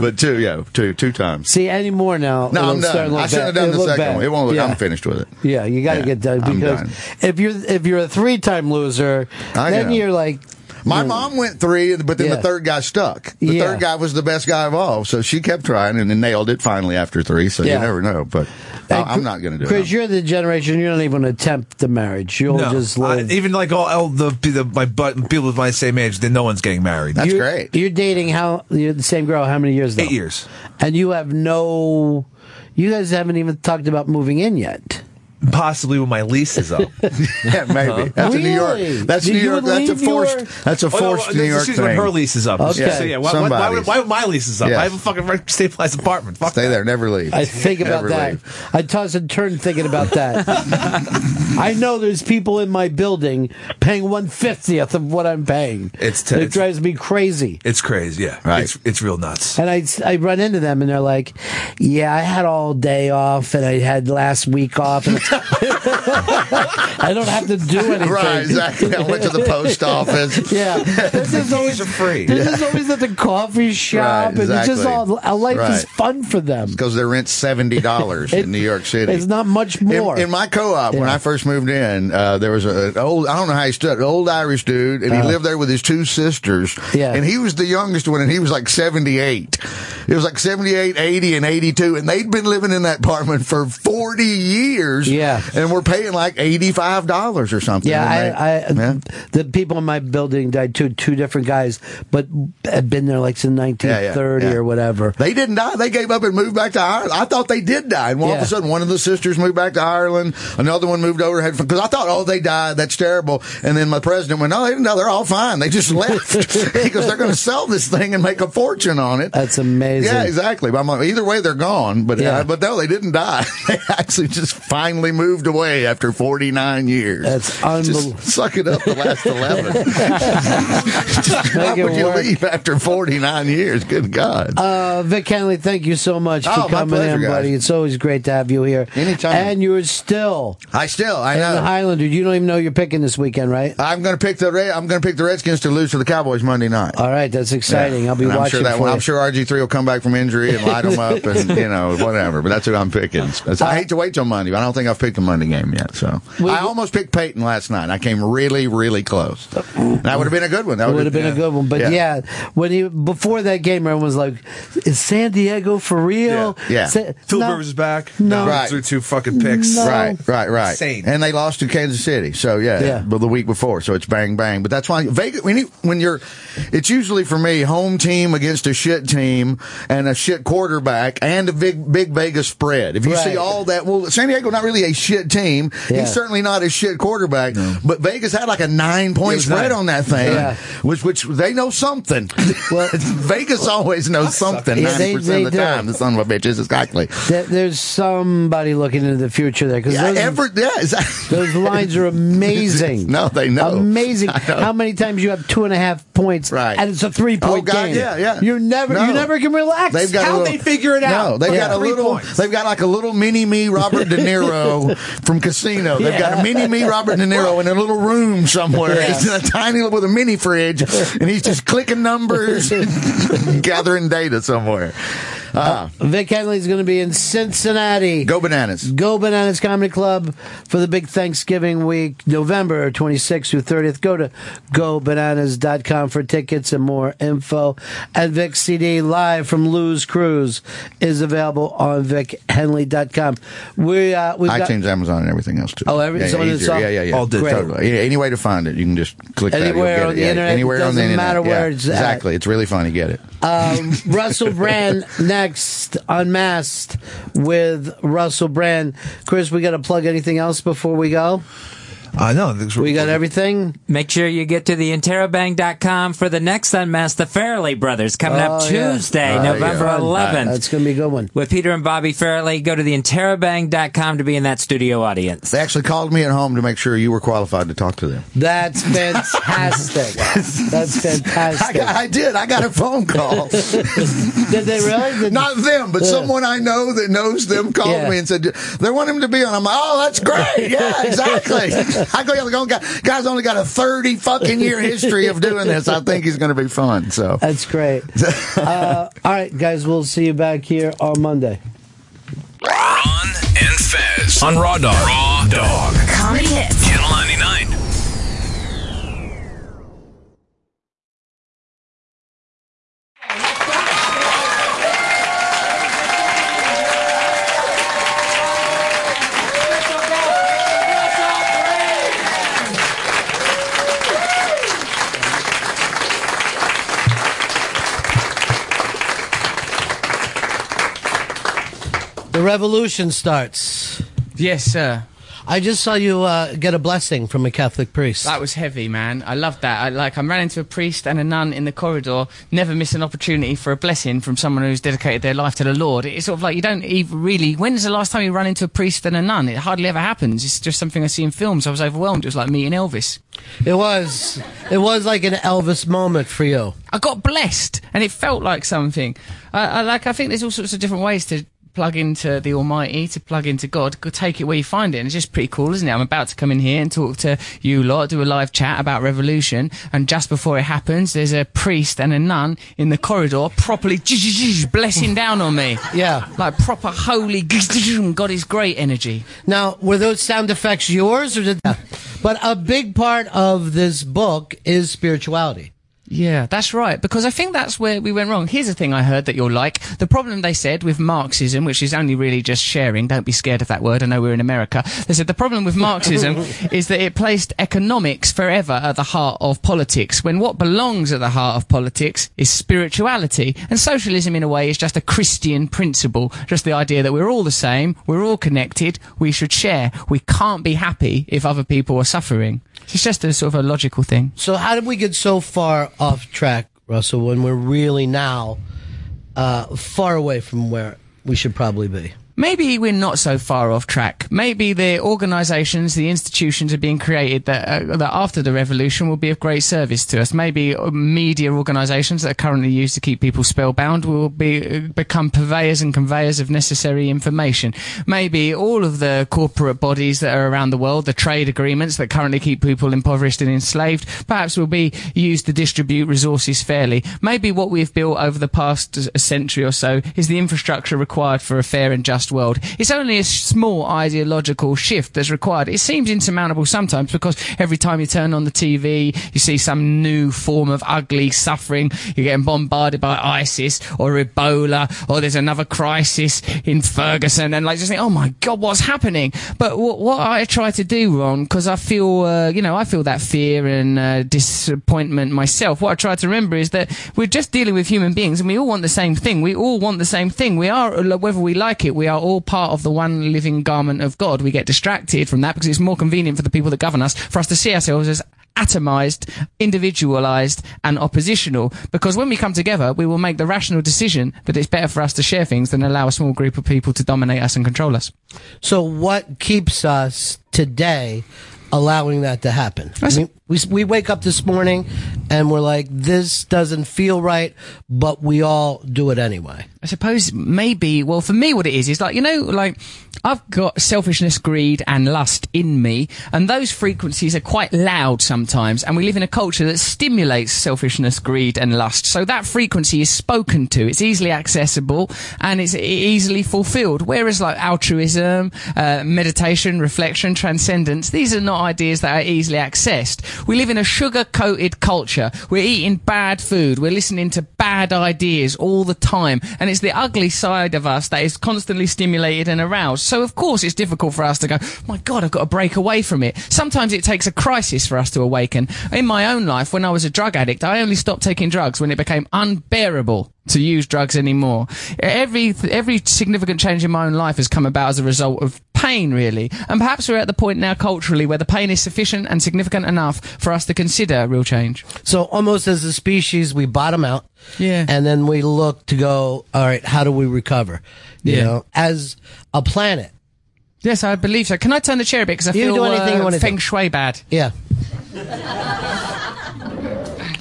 but two, yeah, two, two times. See, any more now? No, I'm done. I shouldn't have done the second bad. one. It won't look, Yeah. I'm finished with it. Yeah, you got to Yeah, get done I'm because done. if you're if you're a three time loser, I then know. you're like My mom went three, but then Yeah. the third guy stuck. The Yeah. third guy was the best guy of all, so she kept trying and then nailed it finally after three. So Yeah. you never know, but I- Hey, oh, I'm not going to do Chris, it. you're the generation. you don't even attempt the marriage. You'll No, just I- even like all, all the, the my but people with my same age, then no one's getting married. you're, You're dating how you're the same girl. How many years? Now? Eight years. And you have no. You guys haven't even talked about moving in yet. Possibly when my lease is up. (laughs) yeah, maybe. That's a New Really? York. That's Did New you York. That's a leave your- forced. That's a Oh, no, forced New this York is thing. when her lease is up. Okay. So yeah, why, why, why, Somebody's. would, why would my lease is up? Yeah. I have a fucking rent- stabilized apartment. Fuck Stay there. Never leave. I think about Never that. leave. I toss and turn thinking about that. (laughs) I know there's people in my building paying one fiftieth of what I'm paying. It's t- it it's- drives me crazy. It's crazy. Yeah, Right. It's it's real nuts. And I, I run into them and they're like, "Yeah, I had all day off and I had last week off, and (laughs) I don't have to do anything." Right, exactly. I went to the post office. (laughs) yeah, this is always are free. This is always at the coffee shop, Right, and it's just exactly. all. Life is fun for them. because their rent's seventy dollars in New York City. It's not much more. in my co-op, when I first moved in, uh, there was a, an old, I don't know how he stood, an old Irish dude, and he Uh. lived there with his two sisters. Yeah. And he was the youngest one, and he was like 78. It was like 78, 80, and 82, and they'd been living in that apartment for 40 years. Yeah. And we're paying like $85 or something. Yeah, I, I the people in my building died too. Two different guys, but had been there like since 1930 yeah. or whatever. They didn't die. They gave up and moved back to Ireland. I thought they did die. And all of a sudden, one of the sisters moved back to Ireland. Another one moved over. Had because I thought, oh, they died. That's terrible. And then my president went, no, they didn't die. They're all fine. They just left (laughs) because they're going to sell this thing and make a fortune on it. That's amazing. Yeah, exactly. But I'm like, either way, they're gone. But Yeah. uh, but no, they didn't die. (laughs) they actually just finally moved away after 49 years. That's unbelievable. Just suck it up the last 11. (laughs) Why Make it would you work. leave after 49 years? Good God. Uh, Vic Henley, thank you so much Oh, for coming pleasure, in, guys. buddy. It's always great to have you here. Anytime. And you're still I still, I know. the Highlander. You don't even know you're picking this weekend, right? I'm going to pick the Red, I'm going to pick the Redskins to lose to the Cowboys Monday night. All right, that's exciting. Yeah. I'll be And I'm watching sure that one. I'm sure RG3 will come back from injury and light them up and you know whatever. But that's who I'm picking. (laughs) I hate to wait till Monday, but I don't think I've picked a Monday game yet. So I almost picked Peyton last night. I came really, really close. That would have been a good one. That would have been a good one, but yeah. when he before that game, everyone was like, "Is San Diego for real?" Yeah. Sa- Phil no. Rivers is back. No. Right. threw two fucking picks. No. Right, right, right. Insane. And they lost to Kansas City. So yeah, Yeah. but the week before. So it's bang bang. But that's why Vegas when you, when you're, it's usually for me home team against a shit team and a shit quarterback and a big big Vegas spread. If you see all that, well, San Diego not really a shit team. Yeah. He's certainly not a shit quarterback. But Vegas had like a nine point was spread nine. on that thing, Yeah. which which they know something. (laughs) Well- (laughs) Vegas always knows something. Yeah, Ninety they- percent of the time, the son of a bitch is exactly. There- There's somebody looking into the future there because Yeah, those, ever, yeah, exactly. those lines are (laughs) amazing. No, they know. Amazing. Know. How many times you have two and a half points, Right. and it's a three point Oh, God, game. yeah, yeah. You never, No. you never can relax. They've got How'd little, they figure it out? No, they've got a little. points. They've got like a little mini me Robert De Niro from Casino. They've got a mini me Robert De Niro in a little room somewhere. Yeah. He's in a tiny little with a mini fridge, and he's just clicking numbers, and (laughs) gathering data somewhere. Ah, Vic Henley's going to be in Cincinnati. go bananas. Go Bananas Comedy Club for the big Thanksgiving week, November 26th through 30th. Go to gobananas.com for tickets and more info. And Vic CD live from Lou's Cruise is available on vichenley.com. We, uh, we've got iTunes, Amazon, and everything else too. Oh, every- yeah, yeah, it's easier. all- yeah, yeah, yeah. all digital. Any way to find it, you can just click Anywhere get on the Yeah, internet, Anywhere it on the doesn't internet. matter where Yeah, it's at. exactly. It's really fun. You get it. Um, Russell (laughs) Brand next, Next, unmasked with Russell Brand. Chris, we got to plug anything else before we go? I know. We got everything? Make sure you get to the interrobang.com for the next Unmasked, the Farrelly Brothers, coming up Oh, yeah. Tuesday, Oh, November yeah. 11th. That's going to be a good one. with Peter and Bobby Farrelly. Go to the interrobang.com to be in that studio audience. They actually called me at home to make sure you were qualified to talk to them. That's fantastic. (laughs) That's I, fantastic. got, I did. I got a phone call. (laughs) Did they really? Did- Not them, but Yeah. someone I know that knows them called Yeah. me and said they want him to be on. I'm like, oh, that's great. Yeah, exactly. (laughs) I go, yeah, the guy, guy's only got a 30 fucking year history of doing this. I think he's going to be fun. So That's great. (laughs) Uh, all right, guys, we'll see you back here on Monday. Ron and Fez on Raw Dog. Raw Dog. Comedy hits. Revolution starts. Yes, sir. I just saw you uh, get a blessing from a Catholic priest. That was heavy, man. I loved that. I like. I ran into a priest and a nun in the corridor. Never miss an opportunity for a blessing from someone who's dedicated their life to the Lord. It's sort of like you don't even really. When's the last time you run into a priest and a nun? It hardly ever happens. It's just something I see in films. I was overwhelmed. It was like meeting Elvis. It was. It was like an Elvis moment for you. I got blessed, and it felt like something. I, I like. I think there's all sorts of different ways to plug into the Almighty, to plug into God. Go take it where you find it. And it's just pretty cool, isn't it? I'm about to come in here and talk to you lot, do a live chat about revolution, and just before it happens, there's a priest and a nun in the corridor, properly blessing down on me. (laughs) Yeah, like proper holy. God is great energy. Now, were those sound effects yours, or did? (laughs) But a big part of this book is spirituality. Yeah, that's right. Because I think that's where we went wrong. Here's a thing I heard that you'll like. The problem they said with Marxism, which is only really just sharing, don't be scared of that word. I know we're in America. They said the problem with Marxism (laughs) is that it placed economics forever at the heart of politics, when what belongs at the heart of politics is spirituality. And socialism, in a way, is just a Christian principle. Just the idea that we're all the same, we're all connected, we should share. We can't be happy if other people are suffering. It's just a sort of a logical thing. So how did we get so far off track, Russell, when we're really now uh, far away from where we should probably be? Maybe we're not so far off track. Maybe the organisations, the institutions are being created that, uh, that after the revolution will be of great service to us. Maybe uh, media organisations that are currently used to keep people spellbound will be uh, become purveyors and conveyors of necessary information. Maybe all of the corporate bodies that are around the world, the trade agreements that currently keep people impoverished and enslaved, perhaps will be used to distribute resources fairly. Maybe what we've built over the past uh, century or so is the infrastructure required for a fair and just world. It's only a small ideological shift that's required. It seems insurmountable sometimes because every time you turn on the TV, you see some new form of ugly suffering. You're getting bombarded by ISIS or Ebola or there's another crisis in Ferguson and like just think, oh my God, what's happening? But what, what I try to do, Ron, because I feel, uh, you know, I feel that fear and uh, disappointment myself. What I try to remember is that we're just dealing with human beings and we all want the same thing. We all want the same thing. We are, whether we like it, we are all part of the one living garment of God. We get distracted from that because it's more convenient for the people that govern us for us to see ourselves as atomized, individualized, and oppositional. Because when we come together, we will make the rational decision that it's better for us to share things than allow a small group of people to dominate us and control us. So, what keeps us today allowing that to happen? I mean, we, we wake up this morning and we're like, this doesn't feel right, but we all do it anyway. I suppose maybe, well, for me, what it is is like, you know, like, I've got selfishness, greed, and lust in me, and those frequencies are quite loud sometimes, and we live in a culture that stimulates selfishness, greed, and lust. So that frequency is spoken to, it's easily accessible, and it's easily fulfilled. Whereas like altruism, uh, meditation, reflection, transcendence, these are not ideas that are easily accessed. We live in a sugar-coated culture. We're eating bad food. We're listening to bad ideas all the time, and it's the ugly side of us that is constantly stimulated and aroused. So of course it's difficult for us to go, my God, I've got to break away from it. Sometimes it takes a crisis for us to awaken. In my own life, when I was a drug addict, I only stopped taking drugs when it became unbearable to use drugs anymore. Every every significant change in my own life has come about as a result of pain, really. And perhaps we're at the point now culturally where the pain is sufficient and significant enough for us to consider real change. So almost as a species, we bottom out. Yeah. And then we look to go, all right, how do we recover? You Yeah. know, as a planet. Yes, I believe so. Can I turn the chair a bit because I You feel do anything you uh, do. feng shui bad? Yeah.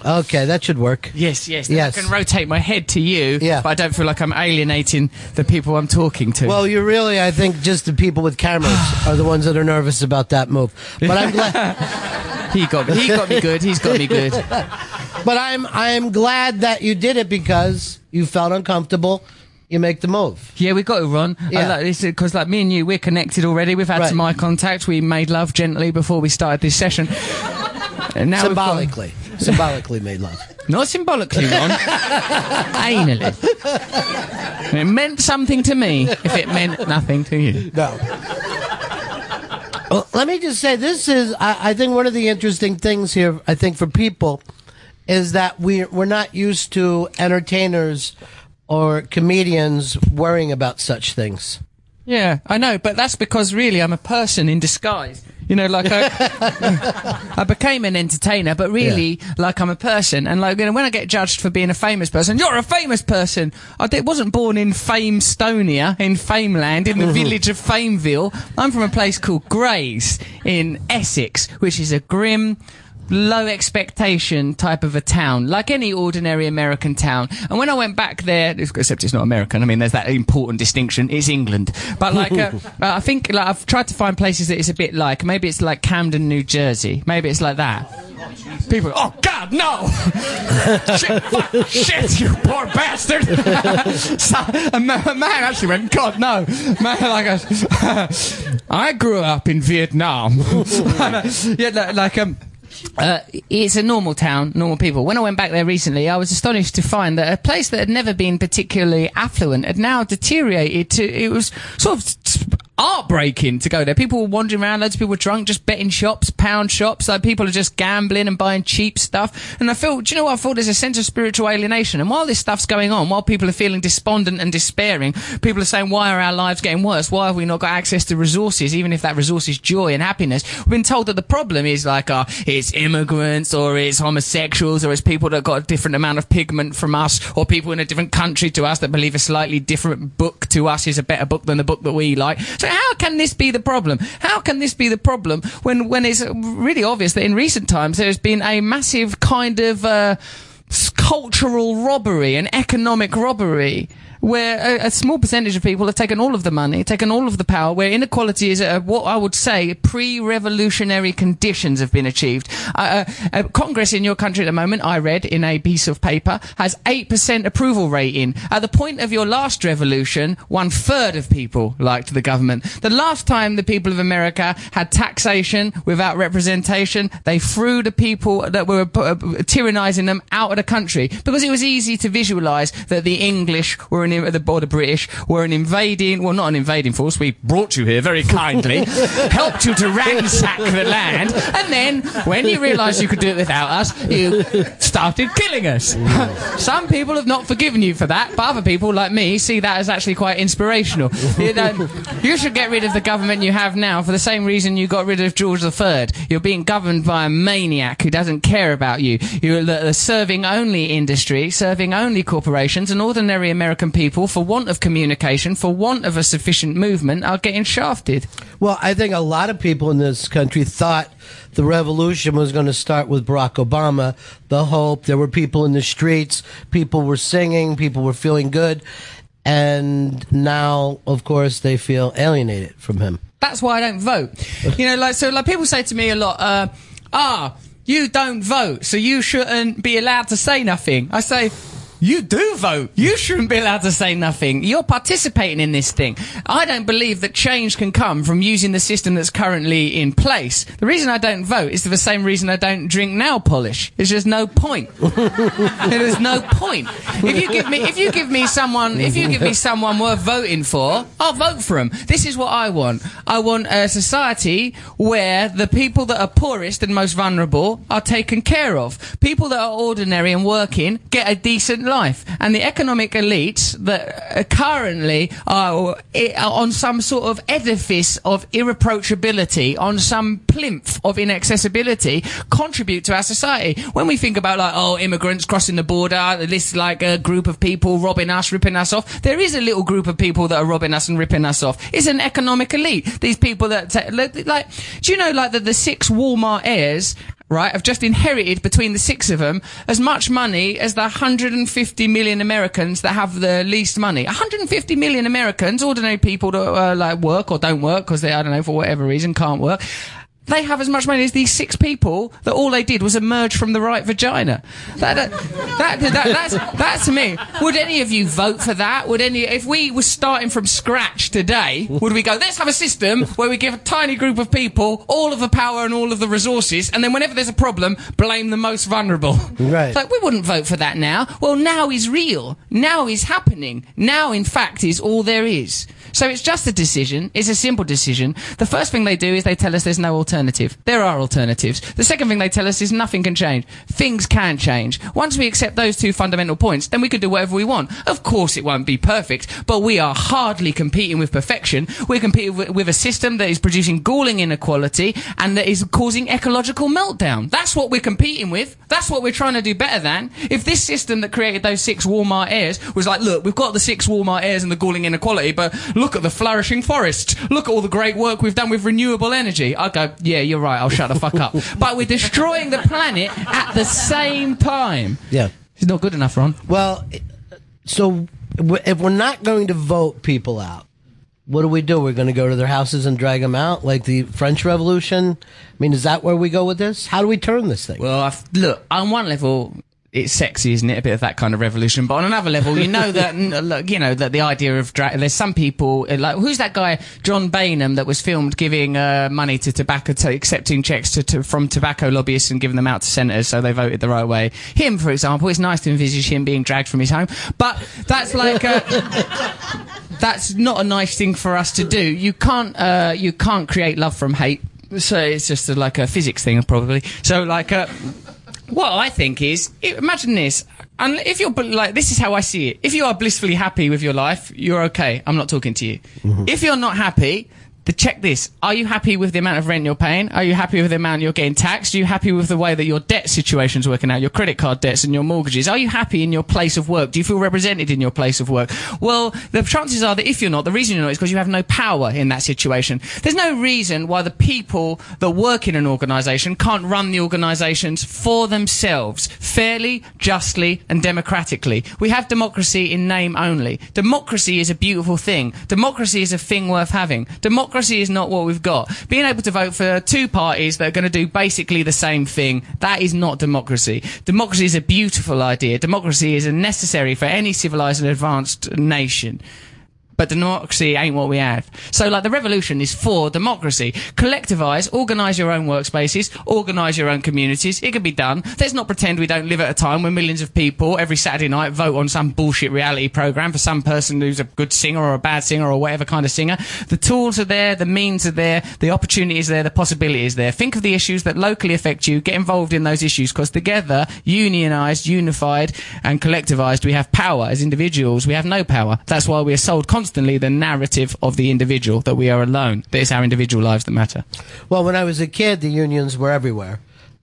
Okay, that should work. Yes, yes. Yes. I can rotate my head to you, yeah. but I don't feel like I'm alienating the people I'm talking to. Well, you're really, I think, just the people with cameras (sighs) are the ones that are nervous about that move. But I'm glad (laughs) he got me. He got me good. He's got me good. (laughs) But I'm I'm glad that you did it because you felt uncomfortable. You make the move. Yeah, we got to run. Yeah. Because, like, me and you, we're connected already. We've had Right. some eye contact. We made love gently before we started this session. (laughs) And now we've got- Symbolically, symbolically made love. Not symbolically, Ron. Anally. It meant something to me if it meant nothing to you. No. Well, let me just say this is I, I think one of the interesting things here I think for people is that we we're not used to entertainers or comedians worrying about such things. Yeah, I know, but that's because really I'm a person in disguise. You know, like I, (laughs) I became an entertainer, but really, like I'm a person. And like, you know, when I get judged for being a famous person, you're a famous person. I di- wasn't born in Fame Stonia, in Fameland, in the mm-hmm. village of Fameville. I'm from a place called Grays in Essex, which is a grim, low expectation type of a town, like any ordinary American town. And when I went back there, except it's not American, I mean, there's that important distinction, it's England. But like, uh, (laughs) uh, I think like, I've tried to find places that it's a bit like, maybe it's like Camden, New Jersey. Maybe it's like that. People, oh God, no! (laughs) shit, fuck, shit, you poor bastard! (laughs) so, a, ma- a man actually went, God, no! Man, like, I, I grew up in Vietnam. yeah, like, um, uh, it's a normal town, normal people. When I went back there recently, I was astonished to find that a place that had never been particularly affluent had now deteriorated to, it was sort of heartbreaking to go there. People were wandering around, loads of people were drunk, just betting shops, pound shops, like people are just gambling and buying cheap stuff. And I feel, do you know what? I thought there's a sense of spiritual alienation. And while this stuff's going on, while people are feeling despondent and despairing, people are saying, why are our lives getting worse? Why have we not got access to resources, even if that resource is joy and happiness? We've been told that the problem is like, uh, it's immigrants or it's homosexuals or it's people that got a different amount of pigment from us or people in a different country to us that believe a slightly different book to us is a better book than the book that we like. So how can this be the problem? How can this be the problem when, when it's really obvious that in recent times there's been a massive kind of, uh, cultural robbery and economic robbery where a, a small percentage of people have taken all of the money, taken all of the power, where inequality is at what I would say pre-revolutionary conditions have been achieved. Uh, uh, uh, Congress in your country at the moment, I read in a piece of paper, has 8% approval rating. At the point of your last revolution, one third of people liked the government. The last time the people of America had taxation without representation, they threw the people that were uh, tyrannizing them out of the country because it was easy to visualize that the English were an, the, or the British were an invading, well, not an invading force. We brought you here very kindly, (laughs) helped you to ransack the land, and then when you realised you could do it without us, you started killing us. Some people have not forgiven you for that, but other people, like me, see that as actually quite inspirational. You, know, you should get rid of the government you have now for the same reason you got rid of George III. You're being governed by a maniac who doesn't care about you. You're the, the serving only industry, serving only corporations, and ordinary American people, for want of communication, for want of a sufficient movement, are getting shafted. Well, I think a lot of people in this country thought the revolution was going to start with Barack Obama. The hope there were people in the streets, people were singing, people were feeling good, and now, of course, they feel alienated from him. That's why I don't vote. You know, like so, like people say to me a lot, uh, "Ah, you don't vote, so you shouldn't be allowed to say nothing." I say. You do vote. You shouldn't be allowed to say nothing. You're participating in this thing. I don't believe that change can come from using the system that's currently in place. The reason I don't vote is for the same reason I don't drink nail polish. There's just no point. (laughs) There's no point. If you give me, if you give me someone, if you give me someone worth voting for, I'll vote for them. This is what I want. I want a society where the people that are poorest and most vulnerable are taken care of. People that are ordinary and working get a decent life. And the economic elites that uh, currently are on some sort of edifice of irreproachability, on some plinth of inaccessibility, contribute to our society. When we think about like, oh, immigrants crossing the border, this like a group of people robbing us, ripping us off, there is a little group of people that are robbing us and ripping us off. It's an economic elite. These people that, like, do you know like the, the six Walmart heirs right, have just inherited between the six of them as much money as the 150 million Americans that have the least money. 150 million Americans, ordinary people that uh, like work or don't work because they, I don't know, for whatever reason can't work. They have as much money as these six people that all they did was emerge from the right vagina. That, that, that, that, that's, that to me. Would any of you vote for that? Would any, if we were starting from scratch today, would we go, let's have a system where we give a tiny group of people all of the power and all of the resources, and then whenever there's a problem, blame the most vulnerable? Right. Like, we wouldn't vote for that now. Well, now is real. Now is happening. Now, in fact, is all there is. So it's just a decision. It's a simple decision. The first thing they do is they tell us there's no alternative. There are alternatives. The second thing they tell us is nothing can change. Things can change. Once we accept those two fundamental points, then we can do whatever we want. Of course, it won't be perfect, but we are hardly competing with perfection. We're competing with, with a system that is producing galling inequality and that is causing ecological meltdown. That's what we're competing with. That's what we're trying to do better than. If this system that created those six Walmart heirs was like, look, we've got the six Walmart heirs and the galling inequality, but look at the flourishing forests. Look at all the great work we've done with renewable energy. I go, yeah, you're right. I'll shut the fuck up. (laughs) but we're destroying the planet at the same time. Yeah. It's not good enough, Ron. Well, so if we're not going to vote people out, what do we do? We're going to go to their houses and drag them out like the French Revolution? I mean, is that where we go with this? How do we turn this thing? Well, I've, look, on one level, it's sexy, isn't it? A bit of that kind of revolution. But on another level, you know that, (laughs) you know, that the idea of dra- there's some people, uh, like, who's that guy, John Boehner, that was filmed giving uh, money to tobacco, to accepting checks to, to, from tobacco lobbyists and giving them out to senators so they voted the right way. Him, for example, it's nice to envisage him being dragged from his home. But that's like a. (laughs) that's not a nice thing for us to do. You can't, uh, you can't create love from hate. So it's just a, like a physics thing, probably. So like, uh, what I think is, imagine this. And if you're like, this is how I see it. If you are blissfully happy with your life, you're okay. I'm not talking to you. Mm-hmm. If you're not happy, the check this. Are you happy with the amount of rent you're paying? Are you happy with the amount you're getting taxed? Are you happy with the way that your debt situation's working out, your credit card debts and your mortgages? Are you happy in your place of work? Do you feel represented in your place of work? Well, the chances are that if you're not, the reason you're not is because you have no power in that situation. There's no reason why the people that work in an organisation can't run the organisations for themselves, fairly, justly, and democratically. We have democracy in name only. Democracy is a beautiful thing. Democracy is a thing worth having. Democracy is not what we've got. Being able to vote for two parties that are going to do basically the same thing, that is not democracy. Democracy is a beautiful idea. Democracy is necessary for any civilized and advanced nation. But democracy ain't what we have. So, like, the revolution is for democracy. Collectivise, organise your own workspaces, organise your own communities. It can be done. Let's not pretend we don't live at a time when millions of people every Saturday night vote on some bullshit reality program for some person who's a good singer or a bad singer or whatever kind of singer. The tools are there, the means are there, the opportunity is there, the possibility is there. Think of the issues that locally affect you. Get involved in those issues because together, unionised, unified, and collectivised, we have power. As individuals, we have no power. That's why we are sold constantly the narrative of the individual that we are alone. That it's our individual lives that matter. Well, when I was a kid, the unions were everywhere.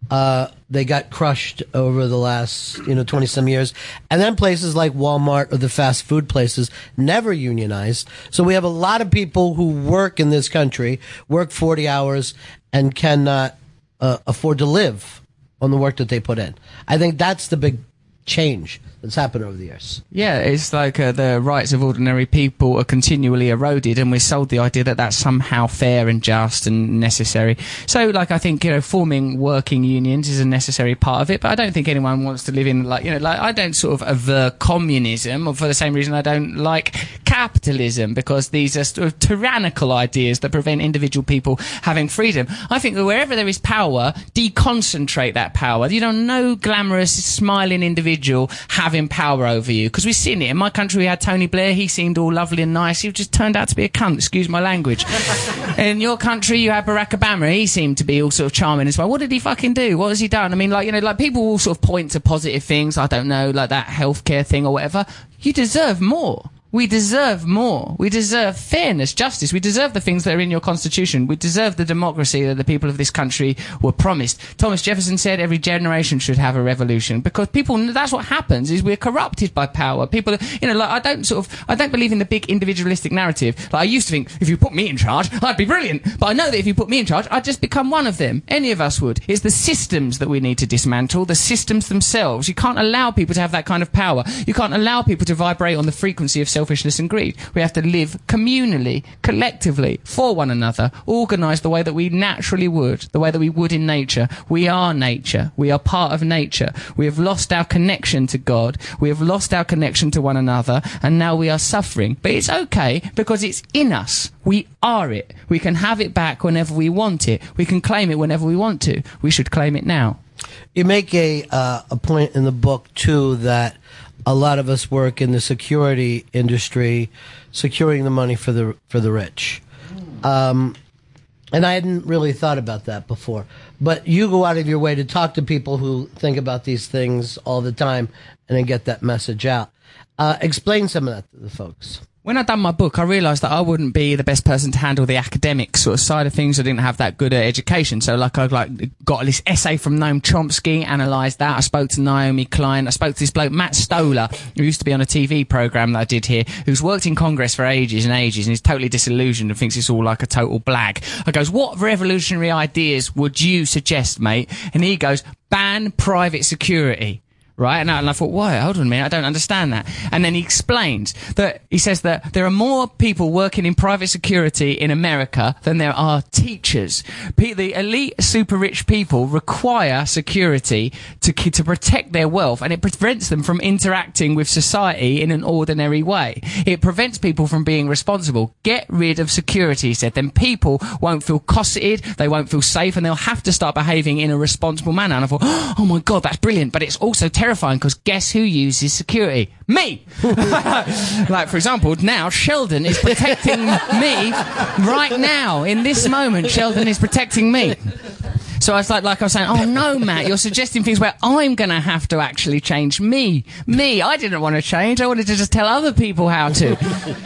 Uh, they got crushed over the last, you know, 20 some years. And then places like Walmart or the fast food places never unionized. So we have a lot of people who work in this country, work 40 hours and cannot uh, afford to live on the work that they put in. I think that's the big change that's happened over the years. Yeah, it's like uh, the rights of ordinary people are continually eroded, and we're sold the idea that that's somehow fair and just and necessary. So, like, I think you know, forming working unions is a necessary part of it, but I don't think anyone wants to live in like you know, like I don't sort of aver communism, or for the same reason I don't like capitalism because these are sort of tyrannical ideas that prevent individual people having freedom. I think that wherever there is power, deconcentrate that power. You know, no glamorous, smiling individual having power over you because we've seen it in my country. We had Tony Blair; he seemed all lovely and nice. He just turned out to be a cunt. Excuse my language. (laughs) in your country, you had Barack Obama. He seemed to be all sort of charming as well. What did he fucking do? What has he done? I mean, like you know, like people will sort of point to positive things. I don't know, like that healthcare thing or whatever. You deserve more. We deserve more. We deserve fairness, justice. We deserve the things that are in your constitution. We deserve the democracy that the people of this country were promised. Thomas Jefferson said every generation should have a revolution because people, that's what happens is we're corrupted by power. People, you know, like I don't sort of, I don't believe in the big individualistic narrative. Like I used to think if you put me in charge, I'd be brilliant. But I know that if you put me in charge, I'd just become one of them. Any of us would. It's the systems that we need to dismantle, the systems themselves. You can't allow people to have that kind of power. You can't allow people to vibrate on the frequency of selfishness and greed. We have to live communally, collectively, for one another, organised the way that we naturally would, the way that we would in nature. We are nature. We are part of nature. We have lost our connection to God. We have lost our connection to one another, and now we are suffering. But it's okay because it's in us. We are it. We can have it back whenever we want it. We can claim it whenever we want to. We should claim it now. You make a uh, a point in the book too that a lot of us work in the security industry, securing the money for the for the rich. Um, and I hadn't really thought about that before. But you go out of your way to talk to people who think about these things all the time and then get that message out. Uh, explain some of that to the folks. When I'd done my book, I realised that I wouldn't be the best person to handle the academic sort of side of things. I didn't have that good at education, so like I like got this essay from Noam Chomsky, analysed that. I spoke to Naomi Klein. I spoke to this bloke Matt Stoller, who used to be on a TV program that I did here, who's worked in Congress for ages and ages, and he's totally disillusioned and thinks it's all like a total blag. I goes, what revolutionary ideas would you suggest, mate? And he goes, ban private security right? And I, and I thought, why? Hold on a minute, I don't understand that. And then he explains that he says that there are more people working in private security in America than there are teachers. The elite, super rich people require security to to protect their wealth, and it prevents them from interacting with society in an ordinary way. It prevents people from being responsible. Get rid of security, he said. Then people won't feel cosseted, they won't feel safe, and they'll have to start behaving in a responsible manner. And I thought, (gasps) oh my god, that's brilliant, but it's also terrifying because guess who uses security? Me! (laughs) like, for example, now Sheldon is protecting me right now. In this moment, Sheldon is protecting me. So I was like, like I was saying, oh no, Matt, you're suggesting things where I'm going to have to actually change me. Me, I didn't want to change. I wanted to just tell other people how to.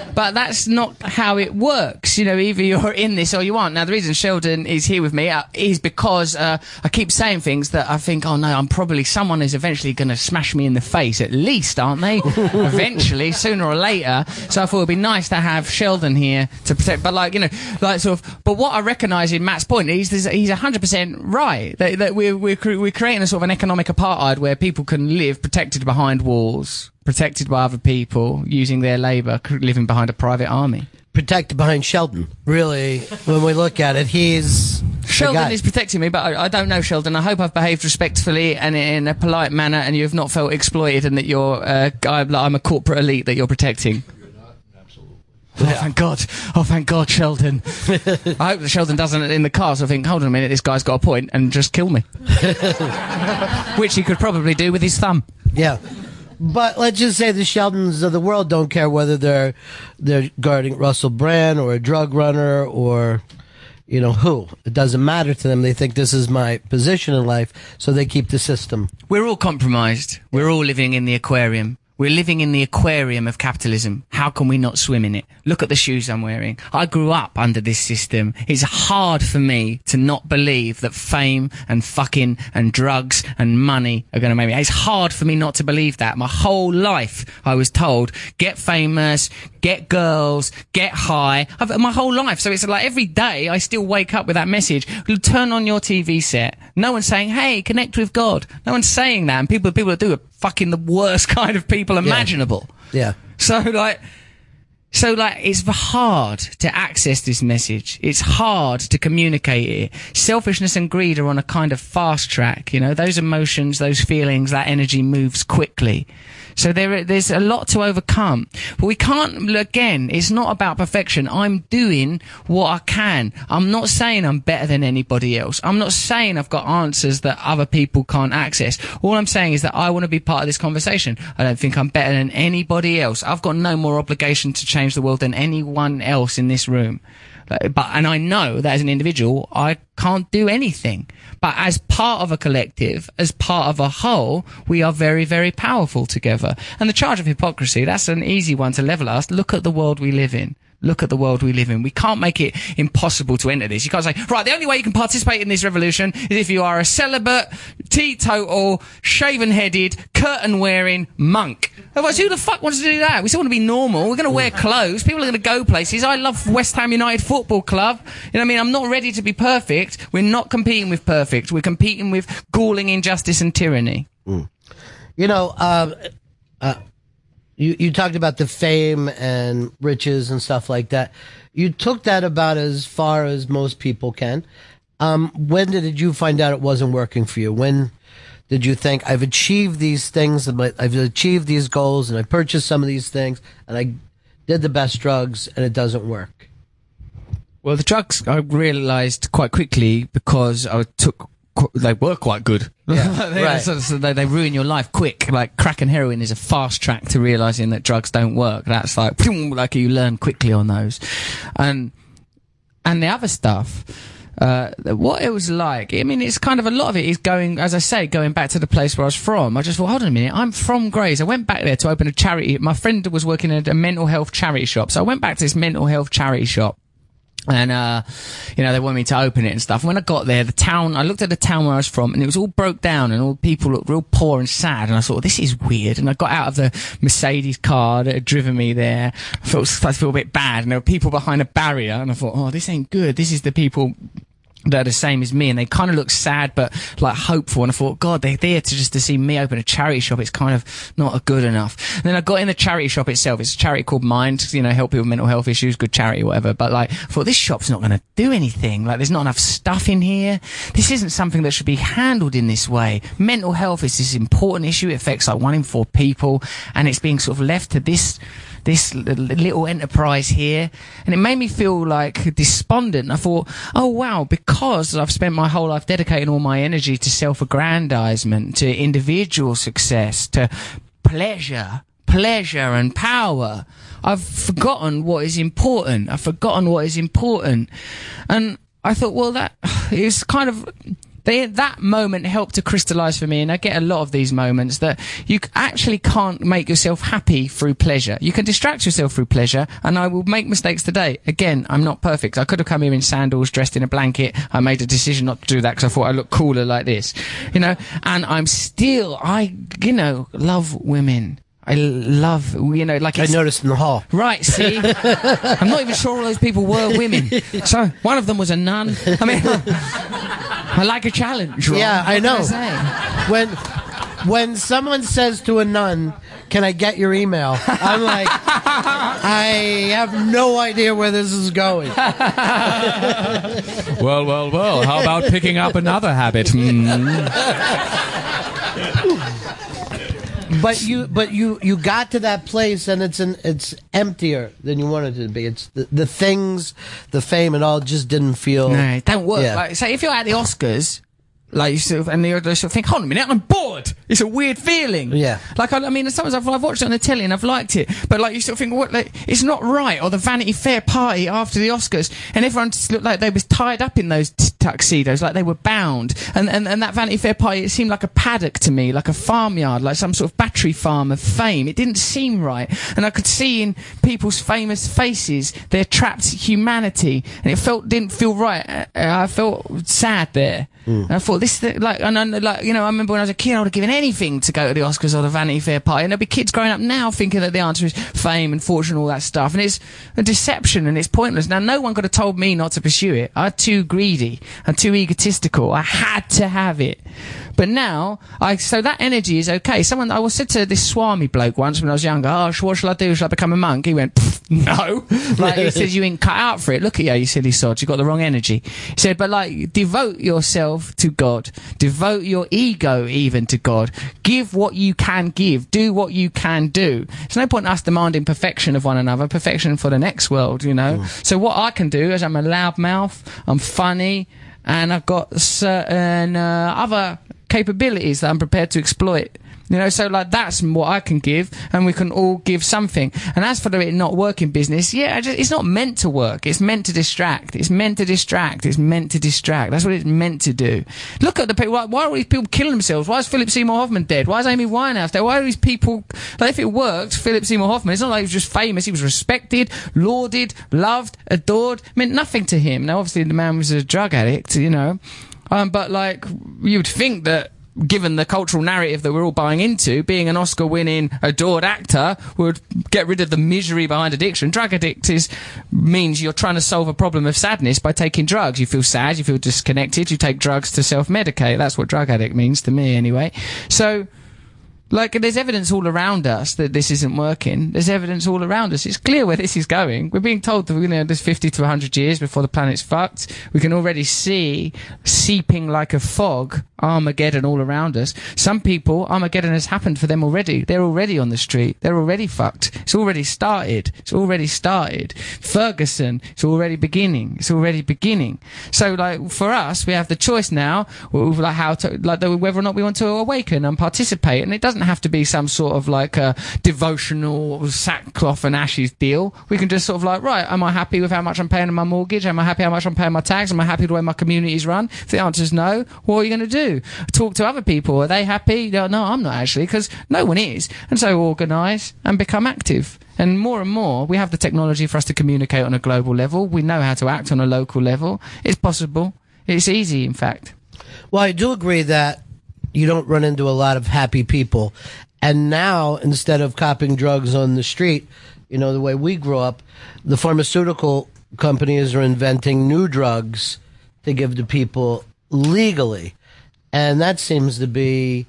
(laughs) but that's not how it works. You know, either you're in this or you aren't. Now, the reason Sheldon is here with me uh, is because uh, I keep saying things that I think, oh no, I'm probably someone is eventually going to smash me in the face, at least, aren't they? (laughs) eventually, sooner or later. So I thought it'd be nice to have Sheldon here to protect. But like, you know, like sort of. But what I recognise in Matt's point is he's 100 percent right. That, that we're we're we're creating a sort of an economic apartheid where people can live protected behind walls, protected by other people, using their labour, living behind a private army. Protected behind Sheldon. Really, when we look at it, he's Sheldon is protecting me, but I, I don't know Sheldon. I hope I've behaved respectfully and in a polite manner, and you have not felt exploited, and that you're uh, I'm a corporate elite that you're protecting. Oh, thank God. Oh, thank God, Sheldon. (laughs) I hope that Sheldon doesn't in the car, so I think, hold on a minute, this guy's got a point, and just kill me. (laughs) Which he could probably do with his thumb. Yeah. But let's just say the Sheldons of the world don't care whether they're they're guarding Russell Brand or a drug runner or you know who. It doesn't matter to them. They think this is my position in life, so they keep the system. We're all compromised. We're all living in the aquarium. We're living in the aquarium of capitalism. How can we not swim in it? Look at the shoes I'm wearing. I grew up under this system. It's hard for me to not believe that fame and fucking and drugs and money are going to make me. It's hard for me not to believe that. My whole life I was told, get famous, get girls, get high. I've, my whole life. So it's like every day I still wake up with that message. Turn on your TV set. No one's saying, hey, connect with God. No one's saying that. And people, people that do are fucking the worst (laughs) kind of people imaginable. Yeah. So like, so like, it's hard to access this message. It's hard to communicate it. Selfishness and greed are on a kind of fast track. You know, those emotions, those feelings, that energy moves quickly. So there, there's a lot to overcome. But we can't, again, it's not about perfection. I'm doing what I can. I'm not saying I'm better than anybody else. I'm not saying I've got answers that other people can't access. All I'm saying is that I want to be part of this conversation. I don't think I'm better than anybody else. I've got no more obligation to change the world than anyone else in this room. Like, But, and I know that as an individual, I can't do anything. But as part of a collective, as part of a whole, we are very, very powerful together. And the charge of hypocrisy, that's an easy one to level us. Look at the world we live in. Look at the world we live in. We can't make it impossible to enter this. You can't say, right, the only way you can participate in this revolution is if you are a celibate, teetotal, shaven headed, curtain wearing monk. Otherwise, who the fuck wants to do that? We still want to be normal. We're going to wear clothes. People are going to go places. I love West Ham United Football Club. You know what I mean? I'm not ready to be perfect. We're not competing with perfect. We're competing with galling injustice and tyranny. You know, um, uh, you you talked about the fame and riches and stuff like that. You took that about as far as most people can. Um, when did you find out it wasn't working for you? When did you think I've achieved these things? I've achieved these goals, and I purchased some of these things, and I did the best drugs, and it doesn't work. Well, the drugs I realised quite quickly because I took they were quite good. Yeah, (laughs) They- right. so- so they, they ruin your life quick. Like crack and heroin is a fast track to realizing that drugs don't work. That's like, phew, like you learn quickly on those. And, and the other stuff, uh, what it was like, I mean, it's kind of a lot of it is going, as I say, going back to the place where I was from. I just thought, hold on a minute, I'm from Grays. I went back there to open a charity. My friend was working at a mental health charity shop. So I went back to this mental health charity shop. And, uh, you know, they wanted me to open it and stuff. When I got there, the town, I looked at the town where I was from and it was all broke down and all people looked real poor and sad. And I thought, this is weird. And I got out of the Mercedes car that had driven me there. I felt, started to feel a bit bad. And there were people behind a barrier. And I thought, oh, this ain't good. This is the people that are the same as me and they kind of look sad but like hopeful. And I thought god they're there to just to see me open a charity shop. It's kind of not good enough. And then I got in the charity shop itself. It's a charity called Mind you know help people with mental health issues good charity whatever. But like I thought this shop's not going to do anything. Like there's not enough stuff in here. This isn't something that should be handled in this way. Mental health is this important issue. It affects like one in four people and it's being sort of left to this this little enterprise here. And it made me feel like despondent. I thought oh wow because i've spent my whole life dedicating all my energy to self-aggrandizement to individual success to pleasure pleasure and power. I've forgotten what is important. I've forgotten what is important. And i thought well that (sighs) is kind of they, that moment helped to crystallize for me, and I get a lot of these moments that you actually can't make yourself happy through pleasure. You can distract yourself through pleasure, and I will make mistakes today. Again, I'm not perfect. I could have come here in sandals, dressed in a blanket. I made a decision not to do that because I thought I looked cooler like this, you know. And I'm still, I, you know, love women. I love, you know, like I noticed in the hall. Right, see? (laughs) I'm not even sure all those people were women. (laughs) So, one of them was a nun. I mean, I like a challenge, Ron. Yeah, I know. I? When when someone says to a nun, "Can I get your email?" I'm like, I have no idea where this is going. (laughs) Well, well, well. How about picking up another habit? Hmm. (laughs) But you, but you, you got to that place, and it's an, it's emptier than you wanted it to be. It's the, the things, the fame, and all just didn't feel. No, it don't work. Yeah. Like, say if you're at the Oscars, like you sort of, and you sort of think, hold on a minute, I'm bored. It's a weird feeling. Yeah. Like I, I mean, sometimes I've, I've watched it on the telly and I've liked it, but like you sort of think, what? Like, it's not right. Or the Vanity Fair party after the Oscars, and everyone just looked like they was tied up in those t- tuxedos, like they were bound. And, and and that Vanity Fair party, it seemed like a paddock to me, like a farmyard, like some sort of battery farm of fame. It didn't seem right, and I could see in people's famous faces their trapped humanity, and it felt didn't feel right. Uh, I felt sad there. And I thought this, th- like, and, and like, you know, I remember when I was a kid, I would have given anything to go to the Oscars or the Vanity Fair party. And there'll be kids growing up now thinking that the answer is fame and fortune, and all that stuff. And it's a deception and it's pointless. Now, no one could have told me not to pursue it. I'm too greedy. I'm too egotistical. I had to have it. But now, I so that energy is okay. Someone I was said to this Swami bloke once when I was younger. Oh, what shall I do? Shall I become a monk? He went, no. (laughs) like he says, you ain't cut out for it. Look at you, you silly sod. You got the wrong energy. He said, but like devote yourself to God. Devote your ego even to God. Give what you can give. Do what you can do. There's no point in us demanding perfection of one another. Perfection for the next world, you know. So what I can do is I'm a loudmouth. I'm funny and I've got certain uh, other capabilities that I'm prepared to exploit. You know, so like that's what I can give, and we can all give something. And as for the it not working business, yeah, just, it's not meant to work. It's meant to distract. It's meant to distract. It's meant to distract. That's what it's meant to do. Look at the people. Why, why are these people killing themselves? Why is Philip Seymour Hoffman dead? Why is Amy Winehouse dead? Why are these people? Like, if it worked, Philip Seymour Hoffman, it's not like he was just famous. He was respected, lauded, loved, adored. Meant nothing to him. Now, obviously, the man was a drug addict. You know. Um, but like, you'd think that given the cultural narrative that we're all buying into, being an Oscar winning, adored actor would get rid of the misery behind addiction. Drug addict is, means you're trying to solve a problem of sadness by taking drugs. You feel sad, you feel disconnected, you take drugs to self medicate. That's what drug addict means to me anyway. So, like, there's evidence all around us that this isn't working. There's evidence all around us. It's clear where this is going. We're being told that you know, there's 50 to 100 years before the planet's fucked. We can already see seeping like a fog Armageddon all around us. Some people, Armageddon has happened for them already. They're already on the street. They're already fucked. It's already started. It's already started. Ferguson, it's already beginning. It's already beginning. So, like, for us, we have the choice now, like, how to, like, the, whether or not we want to awaken and participate. And it doesn't have to be some sort of, like, a devotional sackcloth and ashes deal. We can just sort of, like, right, am I happy with how much I'm paying on my mortgage? Am I happy how much I'm paying my tax? Am I happy the way my community's run? If the answer is no, what are you going to do? Talk to other people. Are they happy? No, I'm not actually, because no one is. And so organise and become active. And more and more, we have the technology for us to communicate on a global level. We know how to act on a local level. It's possible. It's easy, in fact. Well, I do agree that you don't run into a lot of happy people. And now, instead of copping drugs on the street, you know, the way we grew up, the pharmaceutical companies are inventing new drugs to give to people legally. And that seems to be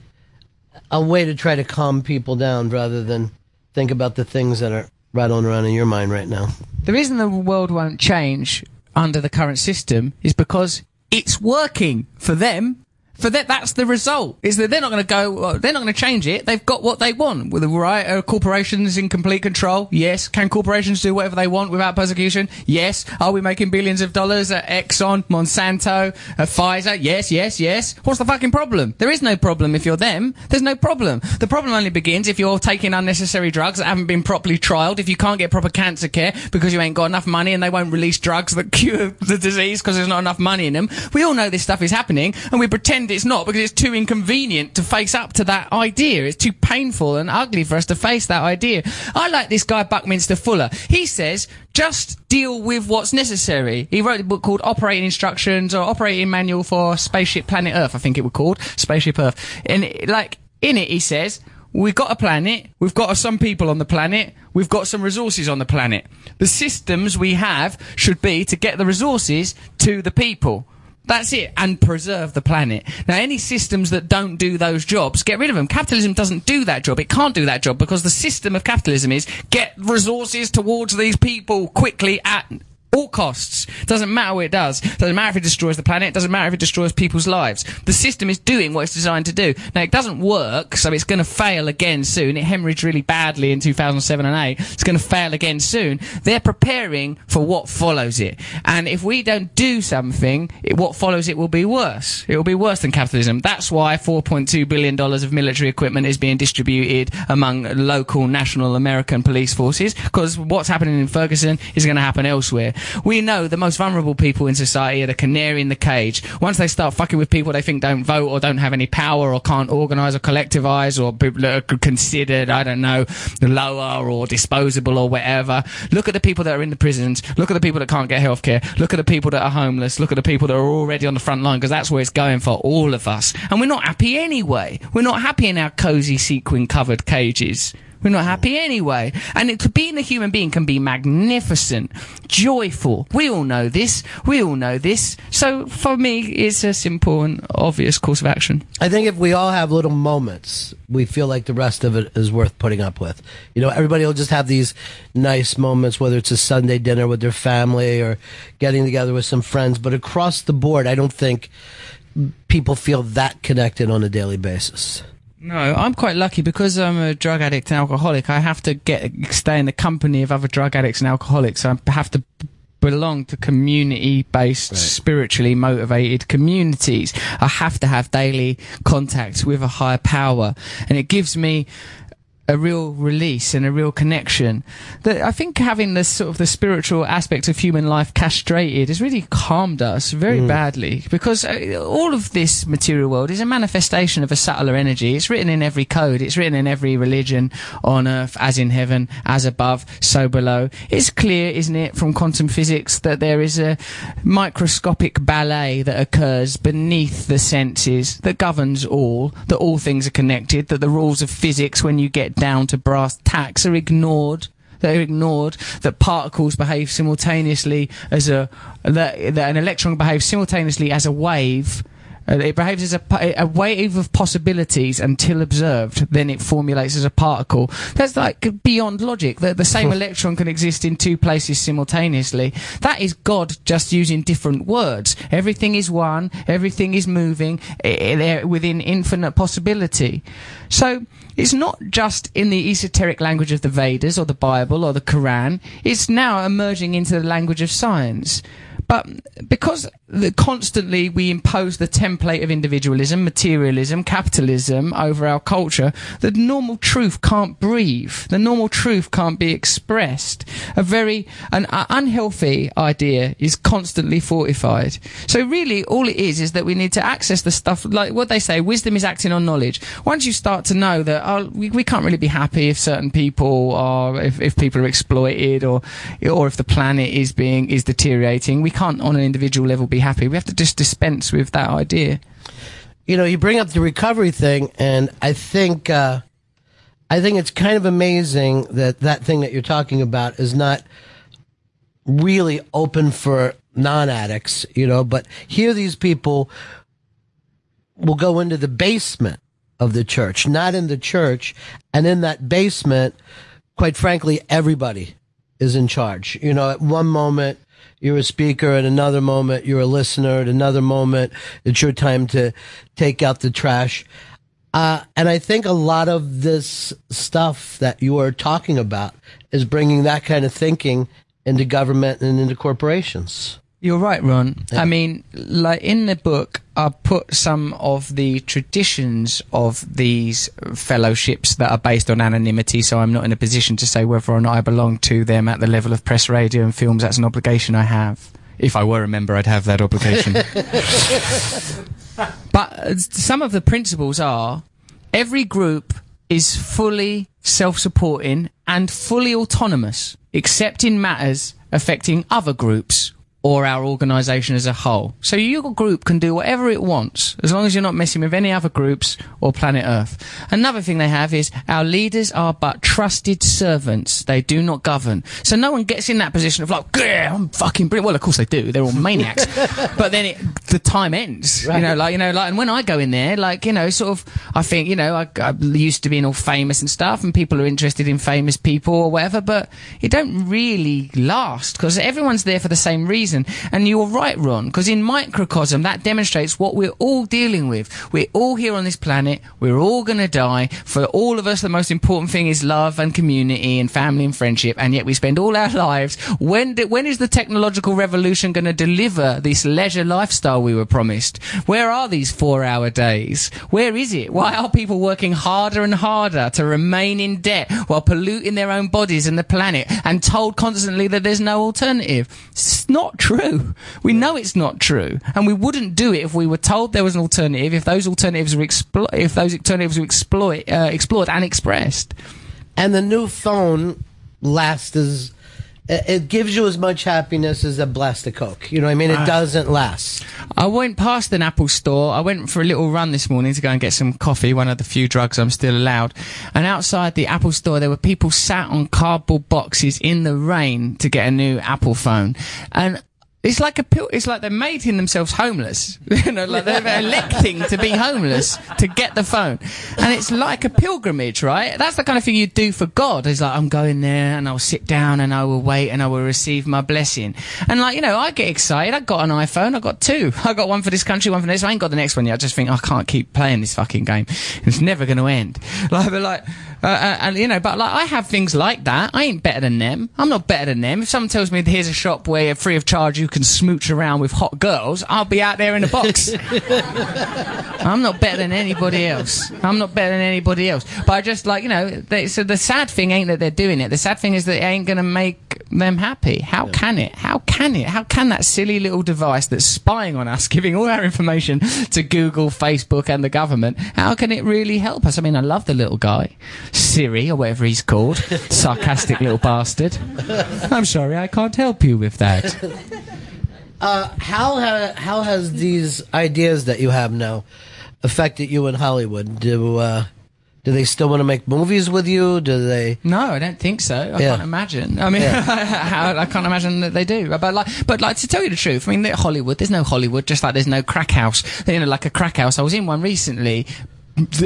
a way to try to calm people down rather than think about the things that are rattling around in your mind right now. The reason the world won't change under the current system is because it's working for them. For that, that's the result. Is that they're not going to go. well, They're not going to change it. They've got what they want. With the right, are corporations in complete control? Yes. Can corporations do whatever they want without persecution? Yes. Are we making billions of dollars at Exxon, Monsanto, at Pfizer? Yes, yes, yes. What's the fucking problem? There is no problem if you're them. There's no problem. The problem only begins if you're taking unnecessary drugs that haven't been properly trialed. If you can't get proper cancer care because you ain't got enough money and they won't release drugs that (laughs) cure the disease because there's not enough money in them. We all know this stuff is happening and we pretend it's not because it's too inconvenient to face up to that idea. It's too painful and ugly for us to face that idea. I like this guy Buckminster Fuller. He says, just deal with what's necessary. He wrote a book called Operating Instructions or Operating Manual for Spaceship Planet Earth, I think it was called. Spaceship Earth. And it- like, in it, he says, We've got a planet. We've got some people on the planet. We've got some resources on the planet. The systems we have should be to get the resources to the people. That's it, and preserve the planet. Now, any systems that don't do those jobs, get rid of them. Capitalism doesn't do that job. It can't do that job because the system of capitalism is get resources towards these people quickly at all costs. Doesn't matter what it does. Doesn't matter if it destroys the planet. Doesn't matter if it destroys people's lives. The system is doing what it's designed to do. Now it doesn't work, so it's going to fail again soon. It hemorrhaged really badly in 2007 and 8. It's going to fail again soon. They're preparing for what follows it. And if we don't do something, it, what follows it will be worse. It will be worse than capitalism. That's why 4.2 billion dollars of military equipment is being distributed among local national American police forces because what's happening in Ferguson is going to happen elsewhere. We know the most vulnerable people in society are the canary in the cage. Once they start fucking with people they think don't vote or don't have any power or can't organise or collectivise or people that are considered, I don't know, lower or disposable or whatever. Look at the people that are in the prisons. Look at the people that can't get healthcare. Look at the people that are homeless. Look at the people that are already on the front line because that's where it's going for all of us. And we're not happy anyway. We're not happy in our cosy sequin covered cages. We're not happy anyway. And it, being a human being can be magnificent, joyful. We all know this. We all know this. So for me, it's a simple and obvious course of action. I think if we all have little moments, we feel like the rest of it is worth putting up with. You know, everybody will just have these nice moments, whether it's a Sunday dinner with their family or getting together with some friends. But across the board, I don't think people feel that connected on a daily basis. No, I'm quite lucky because I'm a drug addict and alcoholic. I have to get stay in the company of other drug addicts and alcoholics. I have to belong to community-based, spiritually motivated communities. I have to have daily contact with a higher power, and it gives me a real release and a real connection. That I think having this sort of the spiritual aspect of human life castrated has really calmed us very badly because uh, all of this material world is a manifestation of a subtler energy. It's written in every code. It's written in every religion on earth, as in heaven, as above, so below. It's clear, isn't it, from quantum physics that there is a microscopic ballet that occurs beneath the senses that governs all, that all things are connected, that the rules of physics, when you get down to brass tacks, are ignored. They're ignored that particles behave simultaneously as a that, that an electron behaves simultaneously as a wave Uh, it behaves as a, a wave of possibilities until observed, then it formulates as a particle. That's like beyond logic. The, the same (laughs) electron can exist in two places simultaneously. That is God just using different words. Everything is one, everything is moving within infinite possibility. So, it's not just in the esoteric language of the Vedas or the Bible or the Quran. It's now emerging into the language of science. But because the, constantly we impose the template of individualism, materialism, capitalism over our culture, the normal truth can't breathe. The normal truth can't be expressed. A very an uh, unhealthy idea is constantly fortified. So really, all it is is that we need to access the stuff like what they say. Wisdom is acting on knowledge. Once you start to know that oh, we, we can't really be happy if certain people are if, if people are exploited or or if the planet is being is deteriorating, we can't on an individual level be happy. We have to just dispense with that idea. You know, you bring up the recovery thing, and I think uh, I think it's kind of amazing that that thing that you're talking about is not really open for non-addicts. You know, but here these people will go into the basement of the church, not in the church, and in that basement, quite frankly, everybody is in charge. You know, at one moment you're a speaker, at another moment you're a listener, at another moment it's your time to take out the trash. Uh, and I think a lot of this stuff that you are talking about is bringing that kind of thinking into government and into corporations. You're right, Ron. I mean, like in the book, I put some of the traditions of these fellowships that are based on anonymity, so I'm not in a position to say whether or not I belong to them at the level of press, radio, and films. That's an obligation I have. If I were a member, I'd have that obligation. (laughs) but uh, some of the principles are every group is fully self supporting and fully autonomous, except in matters affecting other groups or our organisation as a whole. So your group can do whatever it wants, as long as you're not messing with any other groups or planet Earth. Another thing they have is our leaders are but trusted servants. They do not govern. So no one gets in that position of like, yeah, I'm fucking brilliant. Well, of course they do. They're all maniacs. (laughs) but then it, the time ends. You know, like, you know, like, and when I go in there, like, you know, sort of, I think, you know, I, I used to being all famous and stuff and people are interested in famous people or whatever, but it don't really last because everyone's there for the same reason. And you're right, Ron, because in microcosm, that demonstrates what we're all dealing with. We're all here on this planet. We're all going to die. For all of us, the most important thing is love and community and family and friendship. And yet we spend all our (laughs) lives. When, when is the technological revolution going to deliver this leisure lifestyle we were promised? Where are these four hour days? Where is it? Why are people working harder and harder to remain in debt while polluting their own bodies and the planet and told constantly that there's no alternative? It's not true. We know it's not true, and we wouldn't do it if we were told there was an alternative. If those alternatives were explo- if those alternatives were exploit uh, explored and expressed. And the new phone lasts as it gives you as much happiness as a blast of coke. You know what I mean? It doesn't last. I went past an Apple store. I went for a little run this morning to go and get some coffee, one of the few drugs I'm still allowed. And outside the Apple store, there were people sat on cardboard boxes in the rain to get a new Apple phone. And it's like a pil- it's like they're making themselves homeless. (laughs) you know, like they're electing to be homeless to get the phone. And it's like a pilgrimage, right? That's the kind of thing you do for God. It's like, I'm going there and I'll sit down and I will wait and I will receive my blessing. And like, you know, I get excited. I got an iPhone. I got two. (laughs) I got one for this country, one for this. I ain't got the next one yet. I just think I can't keep playing this fucking game. It's never going to end. (laughs) Like, but like, uh, uh, and you know, but like, I have things like that. I ain't better than them. I'm not better than them. If someone tells me here's a shop where free of charge you can smooch around with hot girls, I'll be out there in a box. (laughs) I'm not better than anybody else. I'm not better than anybody else. But I just like, you know, they, so the sad thing ain't that they're doing it. The sad thing is that it ain't going to make them happy. How can it? How can it? How can that silly little device that's spying on us, (laughs) giving all our information to Google, Facebook, and the government, how can it really help us? I mean, I love the little guy, Siri, or whatever he's called. Sarcastic little bastard. I'm sorry, I can't help you with that. (laughs) Uh, how ha- how has these ideas that you have now affected you in Hollywood? Do uh, Do they still want to make movies with you? Do they? No, I don't think so. I Yeah. can't imagine. I mean, Yeah. (laughs) how, I can't imagine that they do. But like, but like to tell you the truth, I mean, Hollywood. There's no Hollywood, just like there's no crack house. You know, like a crack house. I was in one recently.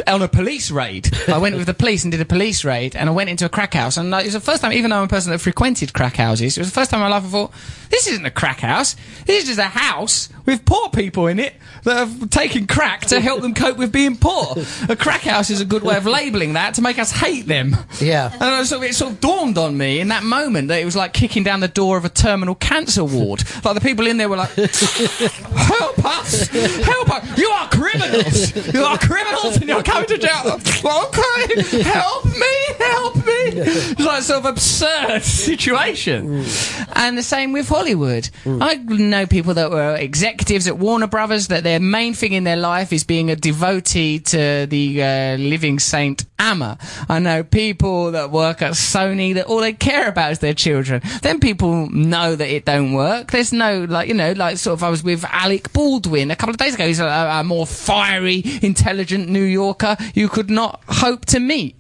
On a police raid, I went with the police and did a police raid, and I went into a crack house, and it was the first time. Even though I'm a person that frequented crack houses, it was the first time in my life I thought, "This isn't a crack house. This is just a house with poor people in it that have taken crack to help them cope with being poor." A crack house is a good way of labelling that to make us hate them. Yeah. And sort, of, it sort of dawned on me in that moment that it was like kicking down the door of a terminal cancer ward. Like the people in there were like, (laughs) "Help us! Help us! You are criminals! You are criminals, and (laughs) you're coming to jail! Okay, help me! Help me!" It's like sort of absurd (laughs) situation. And the same with Hollywood. I know people that were executives at Warner Brothers that their main thing in their life is being a devotee to the uh, living saint Amma. I know people that work at Sony that all they care about is their children. Then people know that it don't work. There's no like you know like sort of I was with Alec Baldwin a couple of days ago. He's a, a more fiery, intelligent New Yorker you could not hope to meet.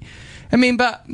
I mean, but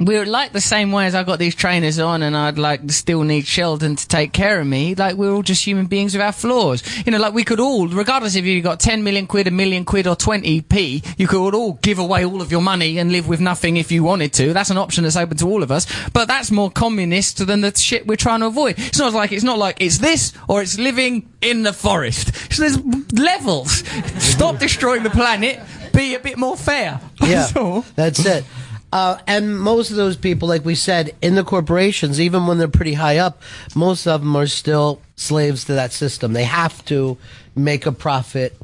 we're like the same way as I got these trainers on and I'd like still need Sheldon to take care of me. Like we're all just human beings with our flaws. You know, like we could all, regardless if you got 10 million quid, a million quid or 20p, you could all give away all of your money and live with nothing if you wanted to. That's an option that's open to all of us. But that's more communist than the shit we're trying to avoid. It's not like, it's not like it's this or it's living in the forest. So there's levels. Stop destroying the planet. Be a bit more fair. (laughs) Yeah, That's that's it. Uh, and most of those people, like we said, in the corporations, even when they're pretty high up, most of them are still slaves to that system. They have to make a profit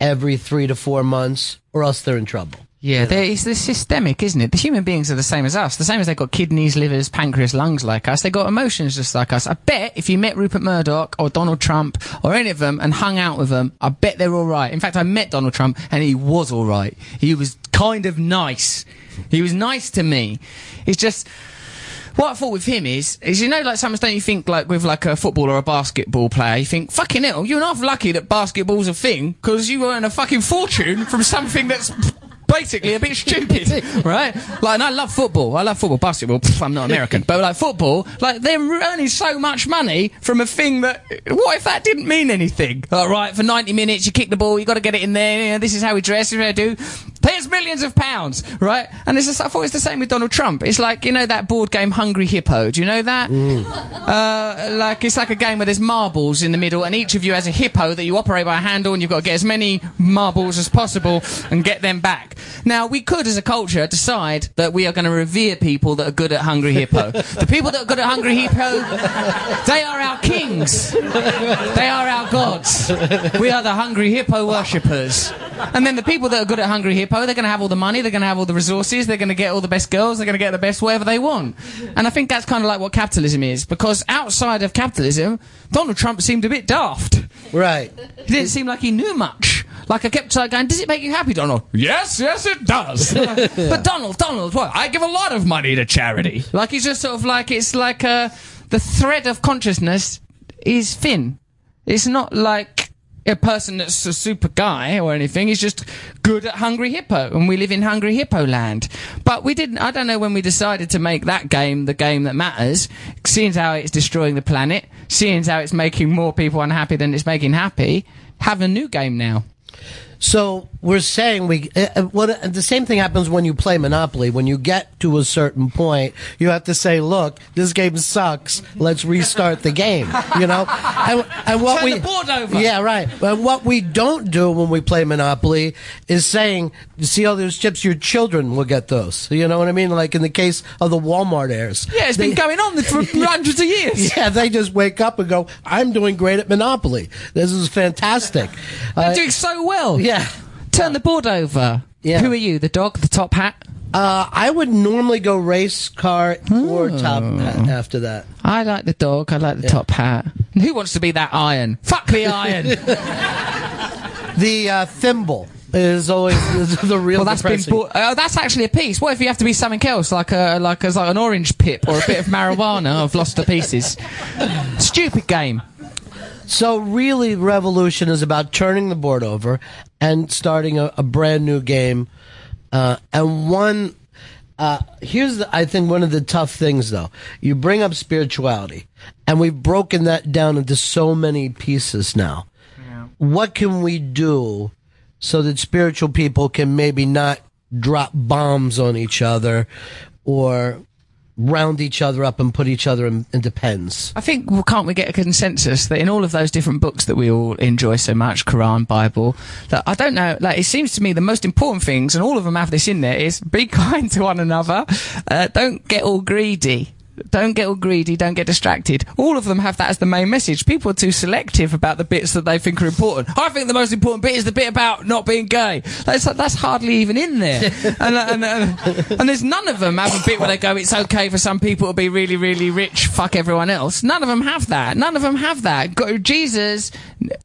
every three to four months, or else they're in trouble. Yeah, there it's the systemic, isn't it? The human beings are the same as us. The same as they've got kidneys, livers, pancreas, lungs like us. They've got emotions just like us. I bet if you met Rupert Murdoch or Donald Trump or any of them and hung out with them, I bet they're all right. In fact, I met Donald Trump and he was all right. He was kind of nice. He was nice to me. It's just. What I thought with him is, is you know, like sometimes don't you think like with like a football or a basketball player, you think fucking hell, you're not lucky that basketball's a thing because you earn a fucking fortune from something that's basically a bit (laughs) stupid, right? Like, and I love football. I love football. Basketball, pff, I'm not American, but like football, like they're earning so much money from a thing that. What if that didn't mean anything? All right, for 90 minutes, you kick the ball, you got to get it in there. You know, this is how we dress. This is what I do. Here's millions of pounds, right? And it's just, I thought it's the same with Donald Trump. It's like you know that board game Hungry Hippo. Do you know that? Uh, like it's like a game where there's marbles in the middle, and each of you has a hippo that you operate by a handle, and you've got to get as many marbles as possible and get them back. Now we could, as a culture, decide that we are going to revere people that are good at Hungry Hippo. the people that are good at Hungry Hippo, they are our kings. They are our gods. We are the Hungry Hippo worshippers. And then the people that are good at Hungry Hippo, they're going to have all the money, they're going to have all the resources, they're going to get all the best girls, they're going to get the best whatever they want. And I think that's kind of like what capitalism is, because outside of capitalism, Donald Trump seemed a bit daft. Right. He didn't seem like he knew much. Like I kept like, going, does it make you happy, Donald? Yes, yes, it does. (laughs) but Donald, Donald, what? I give a lot of money to charity. Like he's just sort of like it's like uh, the thread of consciousness is thin. It's not like a person that's a super guy or anything. He's just good at Hungry Hippo, and we live in Hungry Hippo land. But we didn't. I don't know when we decided to make that game the game that matters. Seeing how it's destroying the planet, seeing how it's making more people unhappy than it's making happy. Have a new game now. So we're saying we uh, uh, what uh, the same thing happens when you play Monopoly. When you get to a certain point, you have to say, "Look, this game sucks. Let's restart the game." You know, (laughs) and, and what Turn we the board over. yeah right. But what we don't do when we play Monopoly is saying, "You see all those chips? Your children will get those." You know what I mean? Like in the case of the Walmart heirs. Yeah, it's been going on for (laughs) hundreds of years. Yeah, they just wake up and go, "I'm doing great at Monopoly. This is fantastic." They're Uh, doing so well. Yeah. Turn the board over. Yeah. Who are you? The dog? The top hat? Uh, I would normally go race car or top hat after that. I like the dog. I like the top hat. And who wants to be that iron? Fuck the iron. (laughs) The uh, thimble is always the real. well, that's been depressing. bought. Uh, that's actually a piece. What if you have to be something else, like a like as like an orange pip or a bit of marijuana? I've lost the pieces. Stupid game. So really, Revolution is about turning the board over and starting a, a brand new game Uh, and one, uh, here's the, I think one of the tough things though. You bring up spirituality, and we've broken that down into so many pieces now. What can we do so that spiritual people can maybe not drop bombs on each other or round each other up and put each other in, into pens? I think well, can't we get a consensus that in all of those different books that we all enjoy so much, Quran, Bible, that I don't know, like it seems to me the most important things, and all of them have this in there, is be (laughs) kind to one another, uh, don't get all greedy. Don't get all greedy, don't get distracted. All of them have that as the main message. People are too selective about the bits that they think are important. I think the most important bit is the bit about not being gay. That's, that's hardly even in there. (laughs) and, and, uh, and there's none of them have a bit where they go, it's okay for some people to be really, really rich, fuck everyone else. None of them have that. None of them have that. Go- Jesus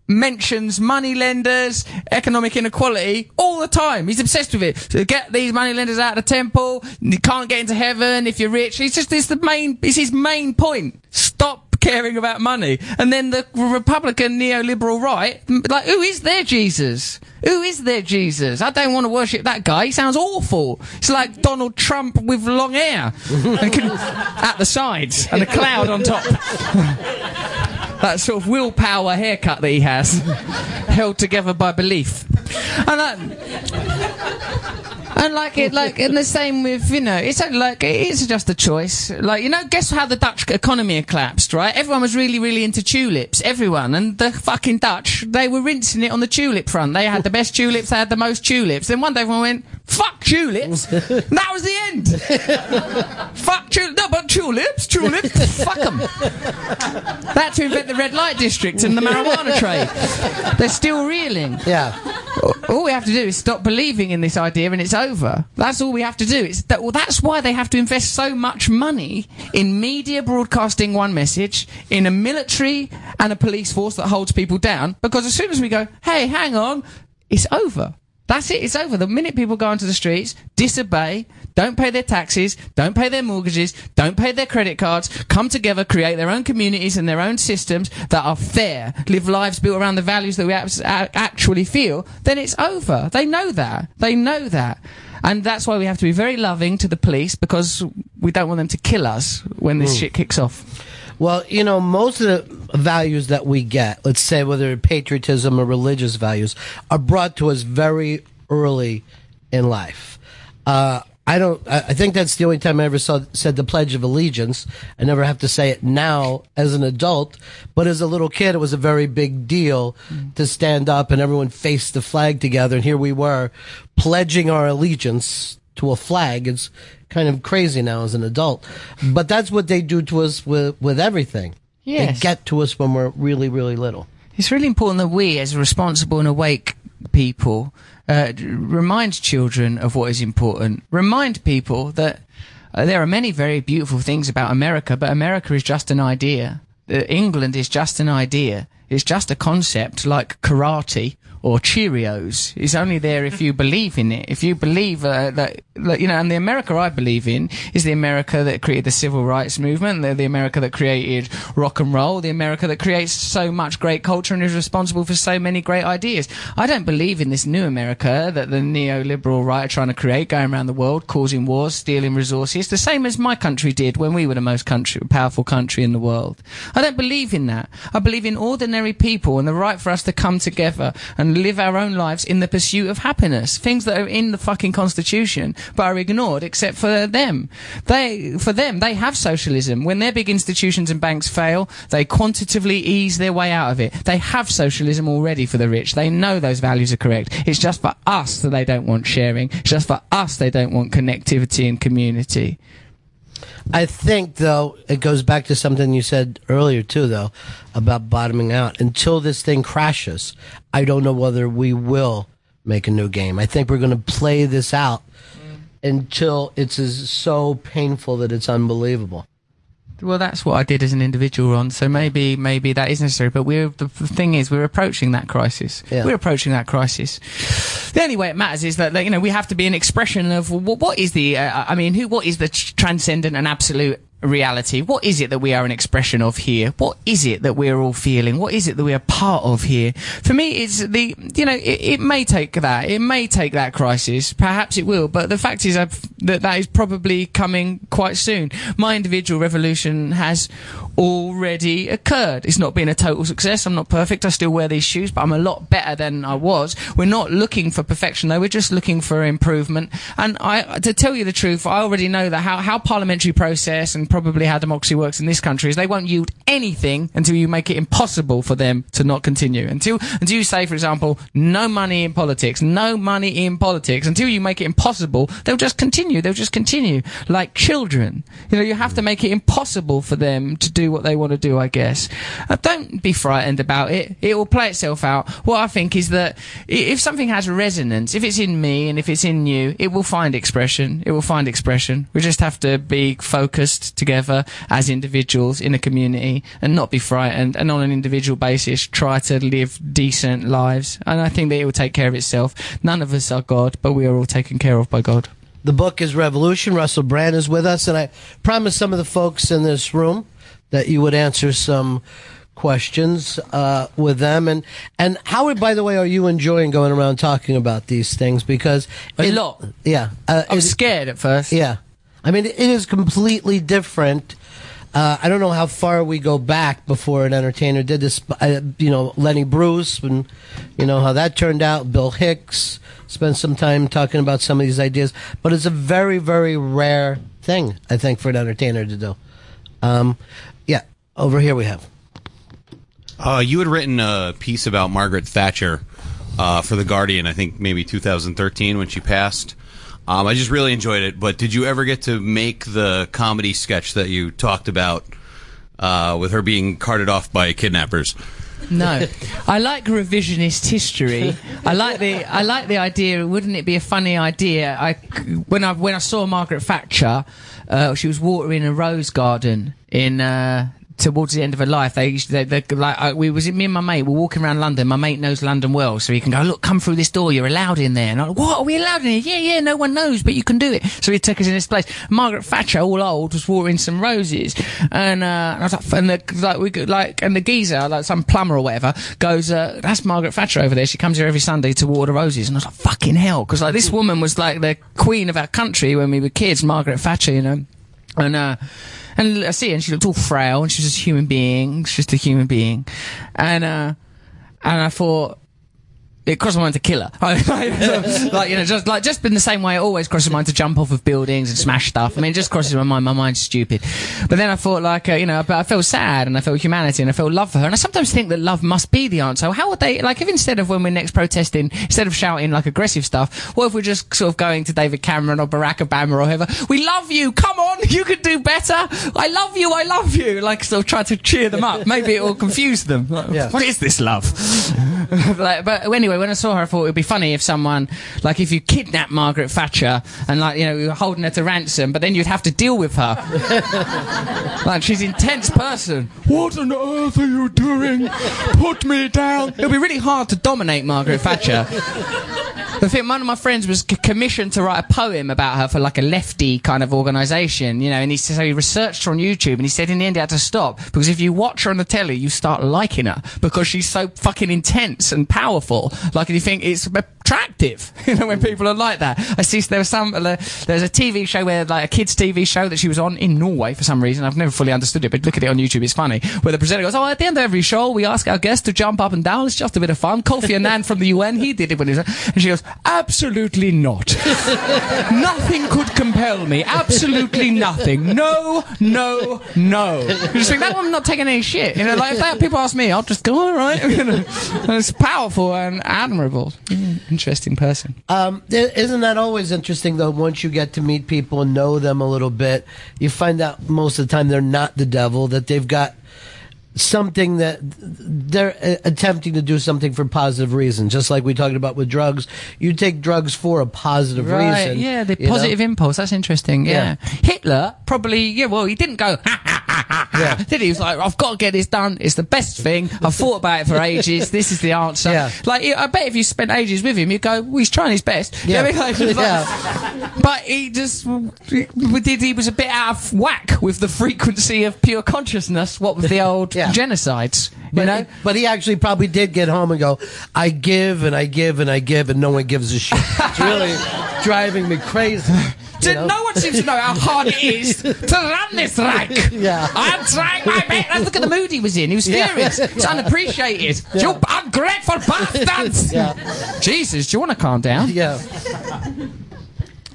mentions money lenders, economic inequality all the time. He's obsessed with it. So get these money lenders out of the temple. You can't get into heaven if you're rich. It's just, it's the main, it's his main point. Stop caring about money. And then the Republican neoliberal right, like, who is their Jesus? Who is their Jesus? I don't want to worship that guy. He sounds awful. It's like Donald Trump with long hair (laughs) at the sides and a cloud on top. (laughs) that sort of willpower haircut that he has, (laughs) held together by belief. And that, and like it, like, and the same with, you know, it's only like, it's just a choice. Like, you know, guess how the Dutch economy collapsed, right? Everyone was really, really into tulips. Everyone. And the fucking Dutch, they were rinsing it on the tulip front. They had the best tulips, they had the most tulips. Then one day everyone went, fuck tulips. And (laughs) that was the end. fuck tulips. No, but tulips, tulips, fuck them. They had to invent the red light district and the marijuana trade. They're still reeling. Yeah. All we have to do is stop believing in this idea and it's over. That's all we have to do. It's that, well, that's why they have to invest so much money in media broadcasting one message, in a military and a police force that holds people down, because as soon as we go, hey, hang on, it's over. That's it, it's over. The minute people go onto the streets, disobey, don't pay their taxes, don't pay their mortgages, don't pay their credit cards, come together, create their own communities and their own systems that are fair, live lives built around the values that we actually feel, then it's over. They know that. They know that. And that's why we have to be very loving to the police because we don't want them to kill us when this Mm. shit kicks off. Well, you know, most of the values that we get, let's say whether patriotism or religious values, are brought to us very early in life. Uh, I don't. I think that's the only time I ever saw said the Pledge of Allegiance. I never have to say it now as an adult, but as a little kid, it was a very big deal to stand up and everyone faced the flag together. And here we were, pledging our allegiance to a flag. It's kind of crazy now as an adult, but that's what they do to us with with everything. Yes. They get to us when we're really, really little. It's really important that we, as responsible and awake people, uh, remind children of what is important. Remind people that uh, there are many very beautiful things about America, but America is just an idea. Uh, England is just an idea. It's just a concept like karate or Cheerios. It's only there if you (laughs) believe in it. If you believe uh, that, that, you know, and the America I believe in is the America that created the civil rights movement, the, the America that created rock and roll, the America that creates so much great culture and is responsible for so many great ideas. I don't believe in this new America that the neoliberal right are trying to create, going around the world, causing wars, stealing resources, the same as my country did when we were the most country, powerful country in the world. I don't believe in that. I believe in ordinary people and the right for us to come together and live our own lives in the pursuit of happiness. Things that are in the fucking constitution, but are ignored except for them. They, for them, they have socialism. When their big institutions and banks fail, they quantitatively ease their way out of it. They have socialism already for the rich. They know those values are correct. It's just for us that they don't want sharing. It's just for us they don't want connectivity and community. I think, though, it goes back to something you said earlier, too, though, about bottoming out. Until this thing crashes, I don't know whether we will make a new game. I think we're going to play this out until it's so painful that it's unbelievable. Well, that's what I did as an individual, Ron. So maybe, maybe that is necessary. But we're the, the thing is, we're approaching that crisis. Yeah. We're approaching that crisis. The only way it matters is that, like, you know we have to be an expression of what, what is the. Uh, I mean, who? What is the transcendent and absolute reality? What is it that we are an expression of here? What is it that we're all feeling? What is it that we are part of here? For me, it's the, you know, it, it may take that. It may take that crisis. Perhaps it will. But the fact is I've, that that is probably coming quite soon. My individual revolution has already occurred. It's not been a total success. I'm not perfect. I still wear these shoes, but I'm a lot better than I was. We're not looking for perfection though. We're just looking for improvement. And I, to tell you the truth, I already know that how, how parliamentary process and probably how democracy works in this country is they won't yield anything until you make it impossible for them to not continue. Until, until you say, for example, no money in politics, no money in politics, until you make it impossible, they'll just continue. They'll just continue. Like children. You know, you have to make it impossible for them to do what they want to do, I guess. Uh, don't be frightened about it. It will play itself out. What I think is that if something has resonance, if it's in me and if it's in you, it will find expression. It will find expression. We just have to be focused together as individuals in a community and not be frightened and on an individual basis try to live decent lives. And I think that it will take care of itself. None of us are God, but we are all taken care of by God. The book is Revolution. Russell Brand is with us, and I promised some of the folks in this room that you would answer some questions uh, with them. And and Howard, by the way, are you enjoying going around talking about these things? Because A it- lot. Yeah, uh, I was it- scared at first. Yeah, I mean, it is completely different. Uh, I don't know how far we go back before an entertainer did this. Uh, you know, Lenny Bruce, and you know how that turned out. Bill Hicks spent some time talking about some of these ideas, but it's a very, very rare thing, I think, for an entertainer to do. Um, over here we have. Uh, you had written a piece about Margaret Thatcher uh, for The Guardian, I think maybe 2013 when she passed. Um, I just really enjoyed it, but did you ever get to make the comedy sketch that you talked about uh, with her being carted off by kidnappers? No, I like revisionist history. I like the I like the idea. Wouldn't it be a funny idea? I when I when I saw Margaret Thatcher, uh, she was watering a rose garden in. Uh, Towards the end of her life, they, they, they like uh, we was me and my mate were walking around London. My mate knows London well, so he can go look, come through this door. You're allowed in there. And I'm like, what are we allowed in here? Yeah, yeah, no one knows, but you can do it. So he took us in this place. Margaret Thatcher, all old, was watering some roses, and, uh, and I was like, and the like we could, like and the geezer, like some plumber or whatever, goes, uh, that's Margaret Thatcher over there. She comes here every Sunday to water roses, and I was like, fucking hell, because like this woman was like the queen of our country when we were kids, Margaret Thatcher, you know, and uh. And I see her, and she looked all frail, and she was just a human being. She's just a human being, and uh, and I thought it crossed my mind to kill her. (laughs) like you know, just like just in the same way it always crosses my mind to jump off of buildings and smash stuff. I mean, it just crosses my mind. My mind's stupid. But then I thought like uh, you know, but I felt sad and I felt humanity and I felt love for her. And I sometimes think that love must be the answer. How would they like if instead of when we're next protesting, instead of shouting like aggressive stuff, what if we're just sort of going to David Cameron or Barack Obama or whoever? We love you. Come on, (laughs) you could do better. I love you. I love you. Like sort of try to cheer them up. Maybe it will confuse them. Like, What is this love? (laughs) like, but anyway, when I saw her, I thought it would be funny if someone, like, if you kidnap Margaret Thatcher and, like, you know, you were holding her to ransom, but then you'd have to deal with her. (laughs) like, she's an intense person. What on earth are you doing? Put me down. It would be really hard to dominate Margaret Thatcher. I think one of my friends was c- commissioned to write a poem about her for like a lefty kind of organisation, you know, and he said so he researched her on YouTube and he said in the end he had to stop because if you watch her on the telly, you start liking her because she's so fucking intense and powerful. Like, and you think it's attractive, (laughs) you know, when people are like that. I see there was some, uh, there's a TV show where like a kids' TV show that she was on in Norway for some reason. I've never fully understood it, but look at it on YouTube. It's funny where the presenter goes, "Oh, at the end of every show, we ask our guests to jump up and down. It's just a bit of fun." Kofi Annan from the UN, he did it when he was, and she goes, "Absolutely not. (laughs) nothing could compel me. Absolutely nothing. No, no, no." You just think that woman not taking any shit. You know, like if that, people ask me, I'll just go, "All right." (laughs) You know, it's powerful and admirable. Mm, Interesting person. Um, isn't that always interesting though? Once you get to meet people and know them a little bit, you find out most of the time they're not the devil. That they've got something that they're uh, attempting to do something for positive reasons. Just like we talked about with drugs, you take drugs for a positive Right, reason. yeah, the you know? positive impulse. That's interesting. Yeah. Hitler probably, yeah, well, he didn't go, (laughs) "Ha, ha, (laughs) Did he? He was like, I've got to get this done. It's the best thing. I've thought about it for ages. This is the answer. Yeah. Like, I bet if you spent ages with him, you'd go, well, he's trying his best. You know I mean? (laughs) Like, Yeah. But he just he did. He was a bit out of whack with the frequency of pure consciousness. What with the (laughs) old genocides, you But, know? he, but he actually probably did get home and go, I give and I give and I give and no one gives a shit. It's really driving me crazy. Did no one seems to know how hard it is (laughs) to run this Reich. Yeah. I'm trying my best. Look at the mood he was in. He was Yeah. furious. It's (laughs) Yeah. unappreciated. Yeah. You ungrateful bastards. (laughs) Yeah. Jesus, do you want to calm down? Yeah.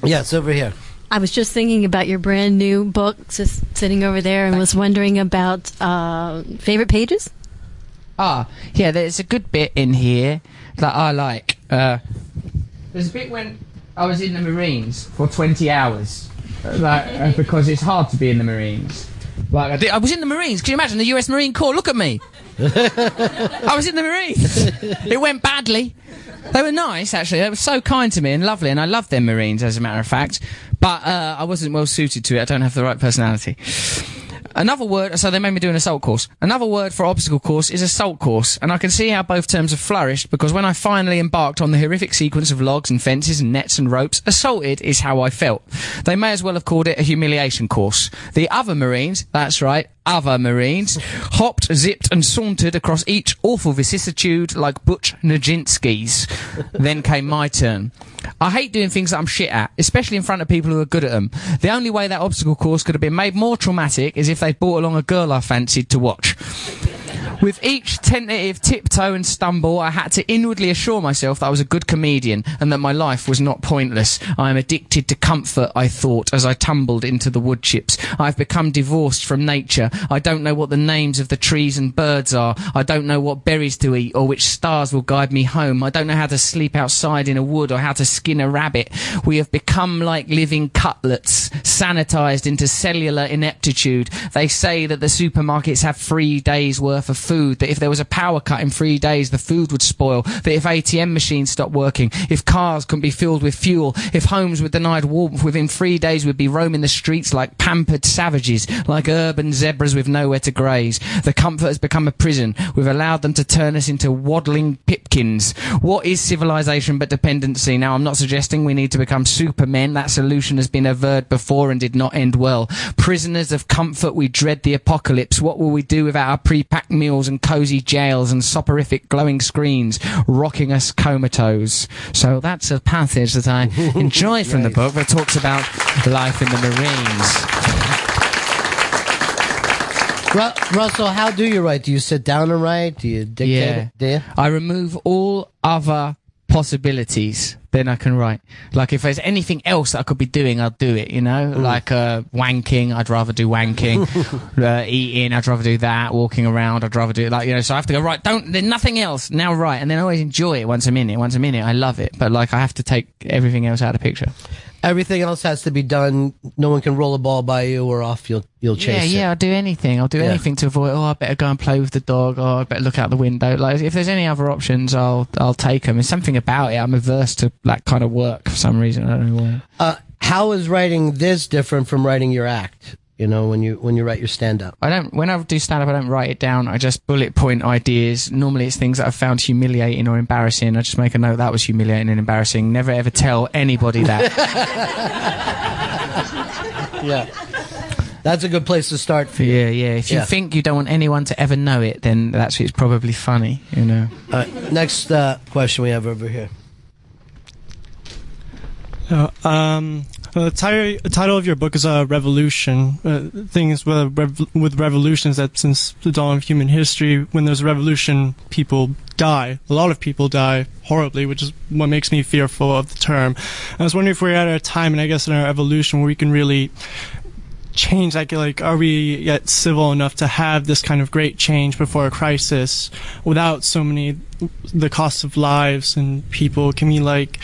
Yes, over here. I was just thinking about your brand new book, just sitting over there, and was wondering about uh, favorite pages. Ah, yeah, there's a good bit in here that I like. Uh, there's a bit when I was in the Marines for 20 hours, like, (laughs) uh, because it's hard to be in the Marines. Like I, did, I was in the Marines. Can you imagine the U.S. Marine Corps? Look at me. (laughs) I was in the Marines. it went badly. They were nice, actually. They were so kind to me and lovely, and I loved them Marines, as a matter of fact. But uh, I wasn't well suited to it. I don't have the right personality. Another word, so they made me do an assault course. Another word for obstacle course is assault course, and I can see how both terms have flourished because when I finally embarked on the horrific sequence of logs and fences and nets and ropes, assaulted is how I felt. They may as well have called it a humiliation course. The other Marines, that's right, other Marines, hopped, zipped, and sauntered across each awful vicissitude like Butch Nijinsky's. then came my turn. I hate doing things that I'm shit at, especially in front of people who are good at them. The only way that obstacle course could have been made more traumatic is if they'd brought along a girl I fancied to watch. With each tentative tiptoe and stumble, I had to inwardly assure myself that I was a good comedian and that my life was not pointless. I am addicted to comfort, I thought, as I tumbled into the wood chips. I've become divorced from nature. I don't know what the names of the trees and birds are. I don't know what berries to eat or which stars will guide me home. I don't know how to sleep outside in a wood or how to skin a rabbit. We have become like living cutlets, sanitized into cellular ineptitude. They say that the supermarkets have three days worth of food, that if there was a power cut in three days, the food would spoil, that if ATM machines stopped working, if cars couldn't be filled with fuel, if homes were denied warmth, within three days we'd be roaming the streets like pampered savages, like urban zebras with nowhere to graze. The comfort has become a prison. We've allowed them to turn us into waddling pipkins. What is civilization but dependency? Now, I'm not suggesting we need to become supermen. That solution has been averred before and did not end well. Prisoners of comfort, we dread the apocalypse. What will we do without our pre-packed meals and cozy jails and soporific glowing screens rocking us comatose? So that's a passage that I (laughs) enjoyed from the book that talks about life in the Marines. Ru- Russell, how do you write? Do you sit down and write? Do you dictate Yeah. it? Do you? I remove all other possibilities. Then I can write. Like if there's anything else that I could be doing, I'll do it. You know, like uh, wanking. I'd rather do wanking. (laughs) uh, eating. I'd rather do that. Walking around. I'd rather do it. Like you know. So I have to go right. Don't. There's nothing else now. Right. And then I always enjoy it once I'm in it. Once I'm in it, I love it. But like I have to take everything else out of the picture. Everything else has to be done. No one can roll a ball by you or off. You'll you'll chase yeah, it. yeah, I'll do anything. I'll do Yeah. anything to avoid. Oh, I better go and play with the dog. Oh, I better look out the window. Like, if there's any other options, I'll I'll take them. There's something about it. I'm averse to that kind of work for some reason. I don't know why. Uh, how is writing this different from writing your act? You know, when you when you write your stand up. I don't. When I do stand up, I don't write it down. I just bullet point ideas. Normally, it's things that I've found humiliating or embarrassing. I just make a note that was humiliating and embarrassing. Never ever tell anybody that. (laughs) yeah. That's a good place to start for you. yeah, yeah. If you Yeah. think you don't want anyone to ever know it, then that's it's probably funny. You know. All right, next uh, question we have over here. Uh, um, the title, the title of your book is uh, Revolution. Uh, things with, rev- with revolutions that since the dawn of human history, when there's a revolution, people die. A lot of people die horribly, which is what makes me fearful of the term. I was wondering if we're at a time, and I guess in our evolution, where we can really change like like are we yet civil enough to have this kind of great change before a crisis without so many the cost of lives and people can we like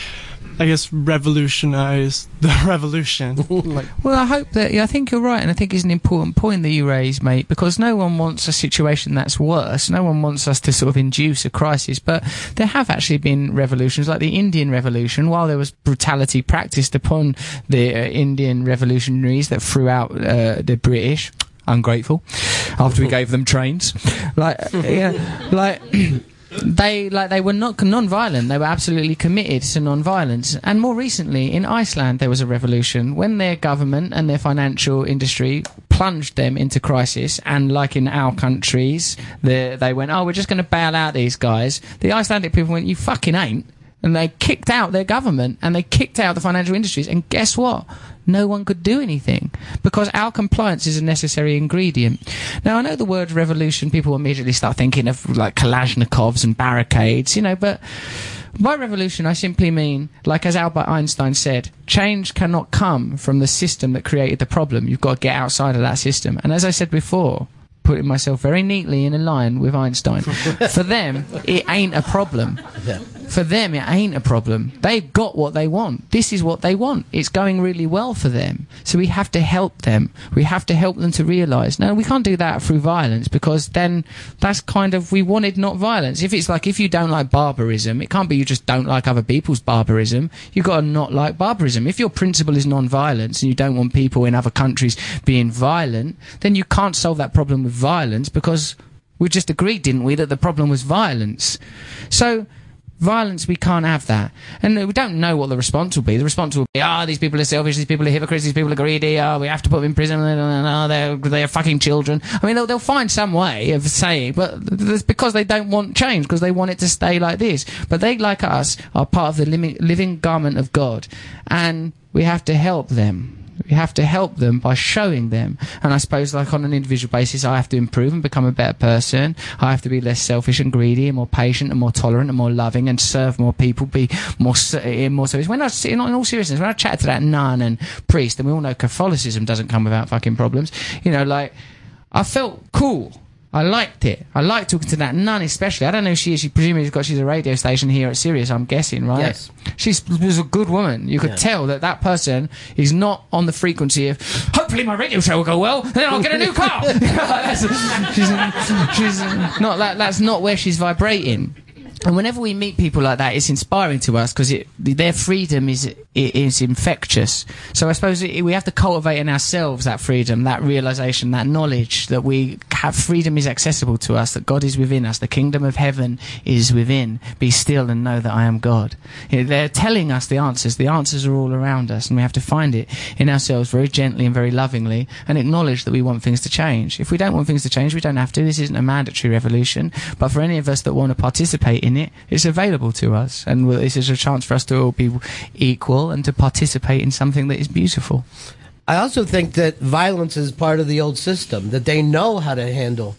i guess revolutionize (laughs) the revolution (laughs) like Well, I hope that. Yeah, I think you're right, and I think it's an important point that you raise, mate. Because no one wants a situation that's worse. No one wants us to sort of induce a crisis. But there have actually been revolutions, like the Indian Revolution. While there was brutality practiced upon the uh, Indian revolutionaries that threw out uh, the British. ungrateful. After we gave them trains, like yeah, like. (clears throat) They like they were not non-violent. They were absolutely committed to non-violence. And more recently, in Iceland, there was a revolution when their government and their financial industry plunged them into crisis. And like in our countries, the, they went, "Oh, we're just going to bail out these guys." The Icelandic people went, "You fucking ain't." and they kicked out their government and they kicked out the financial industries. And guess what? No one could do anything because our compliance is a necessary ingredient. Now, I know the word revolution, people immediately start thinking of like Kalashnikovs and barricades, you know, but by revolution, I simply mean, like as Albert Einstein said, change cannot come from the system that created the problem. You've got to get outside of that system. And as I said before, putting myself very neatly in a line with Einstein, (laughs) for them, it ain't a problem. For them, it ain't a problem. They've got what they want. This is what they want. It's going really well for them. So we have to help them. We have to help them to realise. No, we can't do that through violence because then that's kind of, we wanted not violence. If it's like, if you don't like barbarism, it can't be you just don't like other people's barbarism. You've got to not like barbarism. If your principle is non-violence and you don't want people in other countries being violent, then you can't solve that problem with violence because we just agreed, didn't we, that the problem was violence. So, Violence, we can't have that. And we don't know what the response will be. The response will be, ah, these people are selfish, these people are hypocrites, these people are greedy, oh, we have to put them in prison, oh, they're, they're fucking children. I mean, they'll, they'll find some way of saying, but it's because they don't want change, because they want it to stay like this. But they, like us, are part of the living garment of God. And we have to help them. We have to help them by showing them. And I suppose, like on an individual basis, I have to improve and become a better person. I have to be less selfish and greedy, and more patient and more tolerant and more loving, and serve more people, be more s- eh, in more service. When I in all seriousness, when I chat to that nun and priest, and we all know Catholicism doesn't come without fucking problems. You know, like I felt cool. I liked it. I liked talking to that nun, especially. I don't know who she is. She presumably has got. She's a radio station here at Sirius. I'm guessing, right? Yes. She's was a good woman. You could Yeah. tell that that person is not on the frequency of. Hopefully, my radio show will go well, and then I'll get a new (laughs) car. (laughs) She's, she's not that. That's not where she's vibrating. And whenever we meet people like that, it's inspiring to us because their freedom is i- is infectious. So I suppose it, we have to cultivate in ourselves that freedom, that realization, that knowledge that we have freedom is accessible to us, that God is within us, the kingdom of heaven is within. Be still and know that I am God. They're telling us the answers. The answers are all around us, and we have to find it in ourselves very gently and very lovingly, and acknowledge that we want things to change. If we don't want things to change, we don't have to. This isn't a mandatory revolution, but for any of us that want to participate in it, it's available to us, and this is a chance for us to all be equal and to participate in something that is beautiful. I also think that violence is part of the old system, that they know how to handle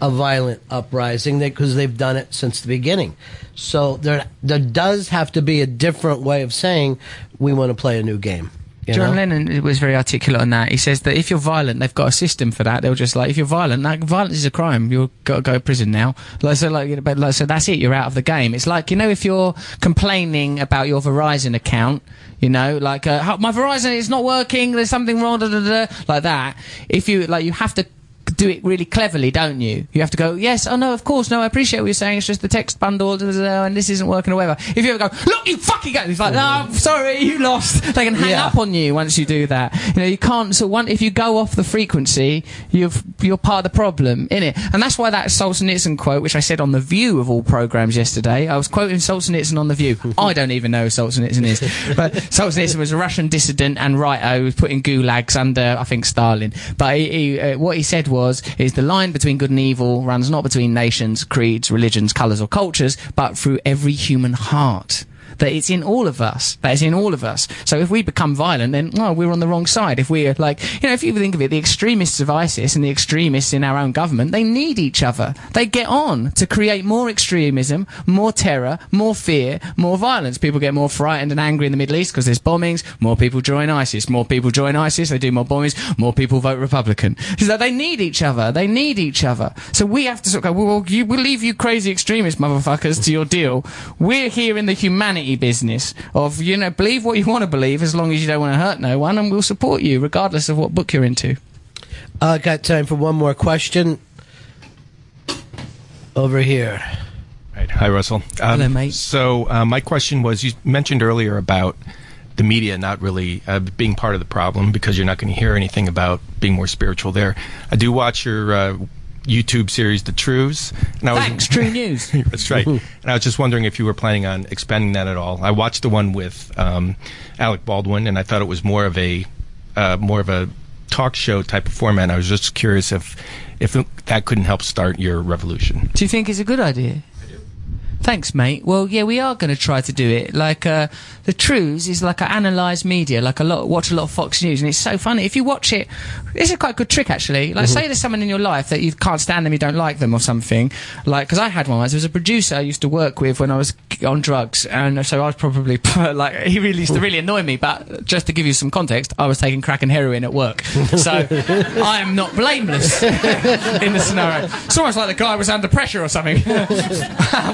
a violent uprising because they've done it since the beginning. So there, there does have to be a different way of saying we want to play a new game. John know? Lennon was very articulate on that. He says that if you're violent, they've got a system for that. They'll just like, if you're violent, like, violence is a crime. You've got to go to prison now. Like, so, like, but like, so that's it. You're out of the game. It's like, you know, if you're complaining about your Verizon account, you know, like, uh, my Verizon is not working. There's something wrong, da, da, da," like that. If you, like, you have to do it really cleverly, don't you? You have to go, yes, oh no, of course, no, I appreciate what you're saying. It's just the text bundle, and this isn't working or whatever. If you ever go, look, you fucking go, it's like, no, I'm sorry, you lost. They can hang Yeah. up on you once you do that. You know, you can't. So one, if you go off the frequency, you've you're part of the problem in it, and that's why that Solzhenitsyn quote, which I said on the View of all programs yesterday, I was quoting Solzhenitsyn on the View. (laughs) I don't even know who Solzhenitsyn is, but Solzhenitsyn was a Russian dissident and writer who was put in gulags under, I think, Stalin. But he, he, uh, what he said was, is the line between good and evil runs not between nations, creeds, religions, colours, or cultures, but through every human heart that it's in all of us. That it's in all of us. So if we become violent, then well, we're on the wrong side. If we're like, you know, if you think of it, the extremists of ISIS and the extremists in our own government, they need each other. They get on to create more extremism, more terror, more fear, more violence. People get more frightened and angry in the Middle East because there's bombings. More people join ISIS. More people join ISIS. They do more bombings. More people vote Republican. So they need each other. They need each other. So we have to sort of go, well, you, we'll leave you crazy extremist motherfuckers to your deal. We're here in the humanity business of, you know, believe what you want to believe as long as you don't want to hurt no one and we'll support you regardless of what book you're into. I got time for one more question. Over here. Right. Hi, Russell. Um, Hello, mate. So, uh, my question was you mentioned earlier about the media not really uh, being part of the problem because you're not going to hear anything about being more spiritual there. I do watch your uh, YouTube series, The Trews. And I was, Thanks, True News. (laughs) That's right. and I was just wondering if you were planning on expanding that at all. I watched the one with um, Alec Baldwin, and I thought it was more of a uh, more of a talk show type of format. I was just curious if if that couldn't help start your revolution. Do you think it's a good idea? Thanks, mate. Well, yeah, we are going to try to do it. Like, uh, the Trews is like a analysed media, like a lot, watch a lot of Fox News, and it's so funny. If you watch it, it's a quite good trick, actually. Like, Mhm. say there's someone in your life that you can't stand them, you don't like them or something. Like, because I had one once. There was a producer I used to work with when I was on drugs, and so I was probably, (laughs) like, he really used to really annoy me, but just to give you some context, I was taking crack and heroin at work. (laughs) So, I am not blameless (laughs) in the scenario. It's almost like the guy was under pressure or something,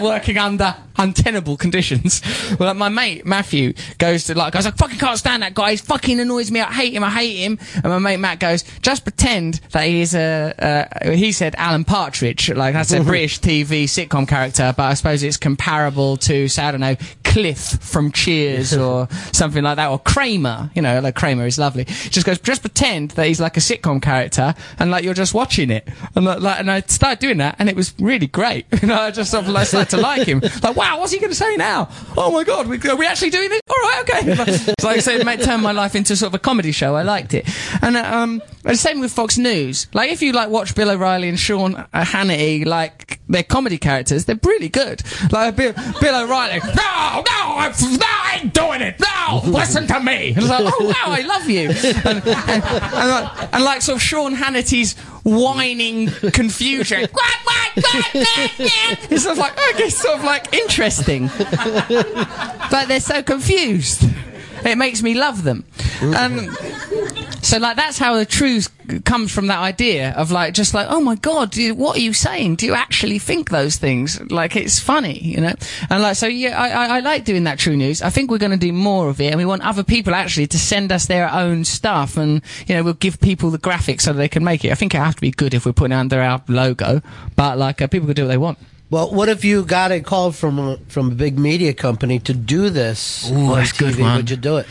working under untenable conditions. (laughs) Well, like, my mate Matthew goes to like, I was like, fucking can't stand that guy. He fucking annoys me. I hate him. I hate him. And my mate Matt goes, just pretend that he's is a. Uh, he said Alan Partridge, like that's a (laughs) British TV sitcom character, but I suppose it's comparable to, say, I don't know, Cliff from Cheers or (laughs) something like that, or Kramer. You know, like Kramer is lovely. Just goes, just pretend that he's like a sitcom character, and like you're just watching it, and like, and I started doing that, and it was really great. (laughs) You know, I just sort of like, started to like him. (laughs) Like, wow, what's he going to say now? Oh my god, we, are we actually doing this? All right, okay. Like I said, it made, turned my life into sort of a comedy show. I liked it, and uh, um, the same with Fox News. Like, if you like watch Bill O'Reilly and Sean Hannity, like they're comedy characters, they're really good. Like Bill, Bill O'Reilly, no, no, I'm, no, I ain't doing it. No, (laughs) listen to me. And it's like, oh wow, I love you. And, and, and, like, and like sort of Sean Hannity's whining confusion. (laughs) it's sort of like okay, sort of like interesting, (laughs) but they're so confused. It makes me love them. And so, like, that's how the truth comes from that idea of, like, just like, oh my God, do you, what are you saying? Do you actually think those things? Like, it's funny, you know? And, like, so, yeah, I, I, I like doing that true news. I think we're going to do more of it, and we want other people actually to send us their own stuff, and, you know, we'll give people the graphics so they can make it. I think it have to be good if we're putting it under our logo, but, like, uh, people can do what they want. Well, what if you got a call from a, from a big media company to do this Ooh, on that's TV? good one. Would you do it?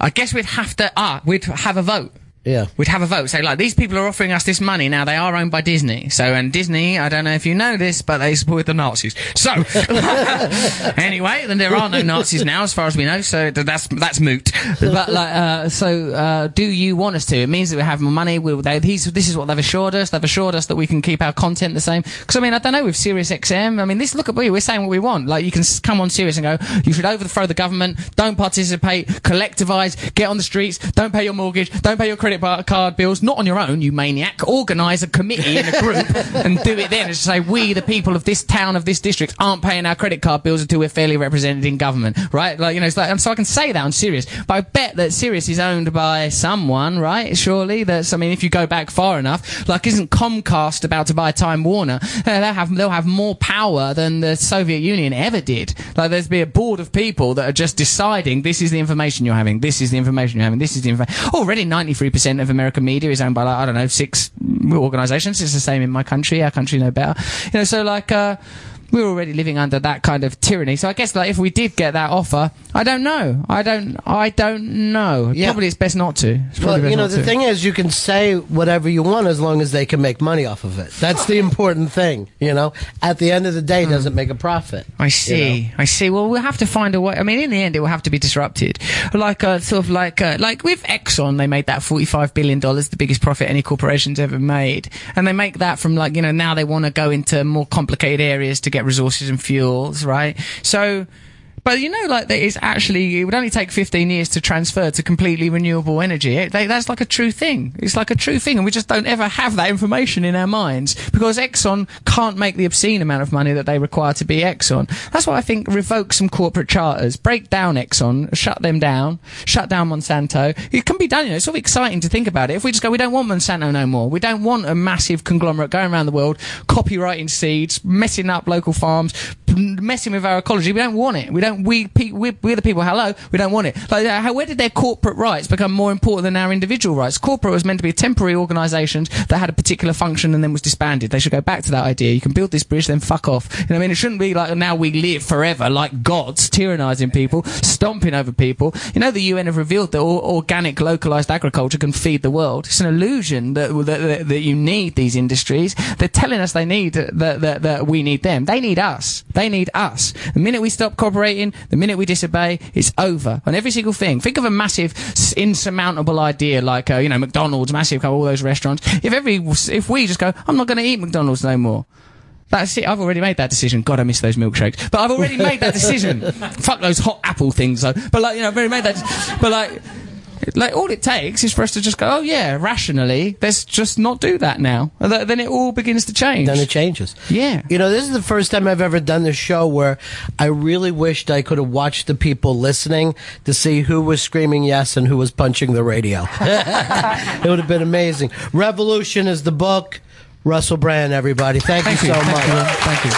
I guess we'd have to, ah, we'd have a vote. Yeah. We'd have a vote. Say, like, these people are offering us this money. Now, they are owned by Disney. So, and Disney, I don't know if you know this, but they support the Nazis. So, (laughs) anyway, then there are no Nazis now, as far as we know, so that's, that's moot. But, like, uh, so, uh, do you want us to? It means that we have more money. We'll, they, he's, this is what they've assured us. They've assured us that we can keep our content the same. Because, I mean, I don't know, with Sirius XM, I mean, this, look at we, we're saying what we want. Like, you can come on Sirius and go, you should overthrow the government, don't participate, collectivise, get on the streets, don't pay your mortgage, don't pay your credit bar- card bills, not on your own, you maniac. Organise a committee in a group (laughs) and do it then. And say, we, the people of this town, of this district, aren't paying our credit card bills until we're fairly represented in government, right? Like, you know, it's like, and so I can say that on Sirius. But I bet that Sirius is owned by someone, right? Surely. That's, I mean, if you go back far enough, like, isn't Comcast about to buy Time Warner? (laughs) They'll have, they'll have more power than the Soviet Union ever did. Like, there's be a board of people that are just deciding this is the information you're having, this is the information you're having, this is the information. Already 93% of American media is owned by, like, I don't know, six organizations. It's the same in my country. Our country know better. You know, so like, uh, we're already living under that kind of tyranny. So I guess like if we did get that offer, I don't know. I don't. I don't know. Probably it's best not to. Well, you know, the to. thing is, you can say whatever you want as long as they can make money off of it. That's the important thing, you know? At the end of the day, it doesn't make a profit. I see. I see. Well, we'll have to find a way. I mean, in the end, it will have to be disrupted. Like, uh, sort of like, uh, like with Exxon, they made that forty-five billion dollars, the biggest profit any corporation's ever made, and they make that from like, you know, now they want to go into more complicated areas to get resources and fuels, right? So. But you know, like that it's actually it would only take 15 years to transfer to completely renewable energy. It, they, that's like a true thing. It's like a true thing, and we just don't ever have that information in our minds because Exxon can't make the obscene amount of money that they require to be Exxon. That's why I think revoke some corporate charters, break down Exxon, shut them down, shut down Monsanto. It can be done. You know, it's of exciting to think about it. If we just go, we don't want Monsanto no more. We don't want a massive conglomerate going around the world copyrighting seeds, messing up local farms, messing with our ecology. We don't want it. We don't. We pe- we're, we're the people. Hello, we don't want it. Like, uh, how, where did their corporate rights become more important than our individual rights? Corporate was meant to be a temporary organisations that had a particular function and then was disbanded. They should go back to that idea. You can build this bridge, then fuck off. You know I mean? It shouldn't be like now we live forever like gods, tyrannising people, stomping over people. You know, the UN have revealed that organic, localised agriculture can feed the world. It's an illusion that that, that, that you need these industries. They're telling us they need that, that that we need them. They need us. They need us. The minute we stop cooperating, the minute we disobey, it's over on every single thing. Think of a massive, insurmountable idea like uh, you know McDonald's, massive, all those restaurants. If every if we just go, I'm not going to eat McDonald's no more. That's it. I've already made that decision. God, I miss those milkshakes. But I've already made that decision. (laughs) Fuck those hot apple things, though. But like, you know, I've already made that. But like, like all it takes is for us to just go, oh yeah, rationally, let's just not do that now. And th- Then it all begins to change. Then it changes. Yeah. You know, this is the first time I've ever done this show where I really wished I could have watched the people listening to see who was screaming yes and who was punching the radio. (laughs) it would have been amazing. Revolution is the book. Russell Brand, everybody. Thank, Thank you you, so thank much. you, thank you.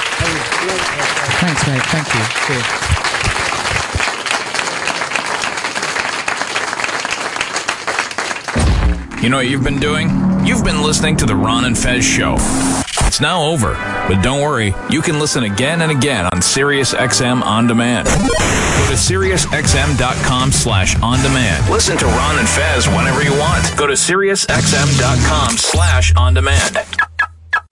Thanks, mate. Thank you. You know what you've been doing? You've been listening to the Ron and Fez show. It's now over, but don't worry, you can listen again and again on SiriusXM On Demand. Go to SiriusXM.com slash on demand. Listen to Ron and Fez whenever you want. Go to SiriusXM.com slash on demand.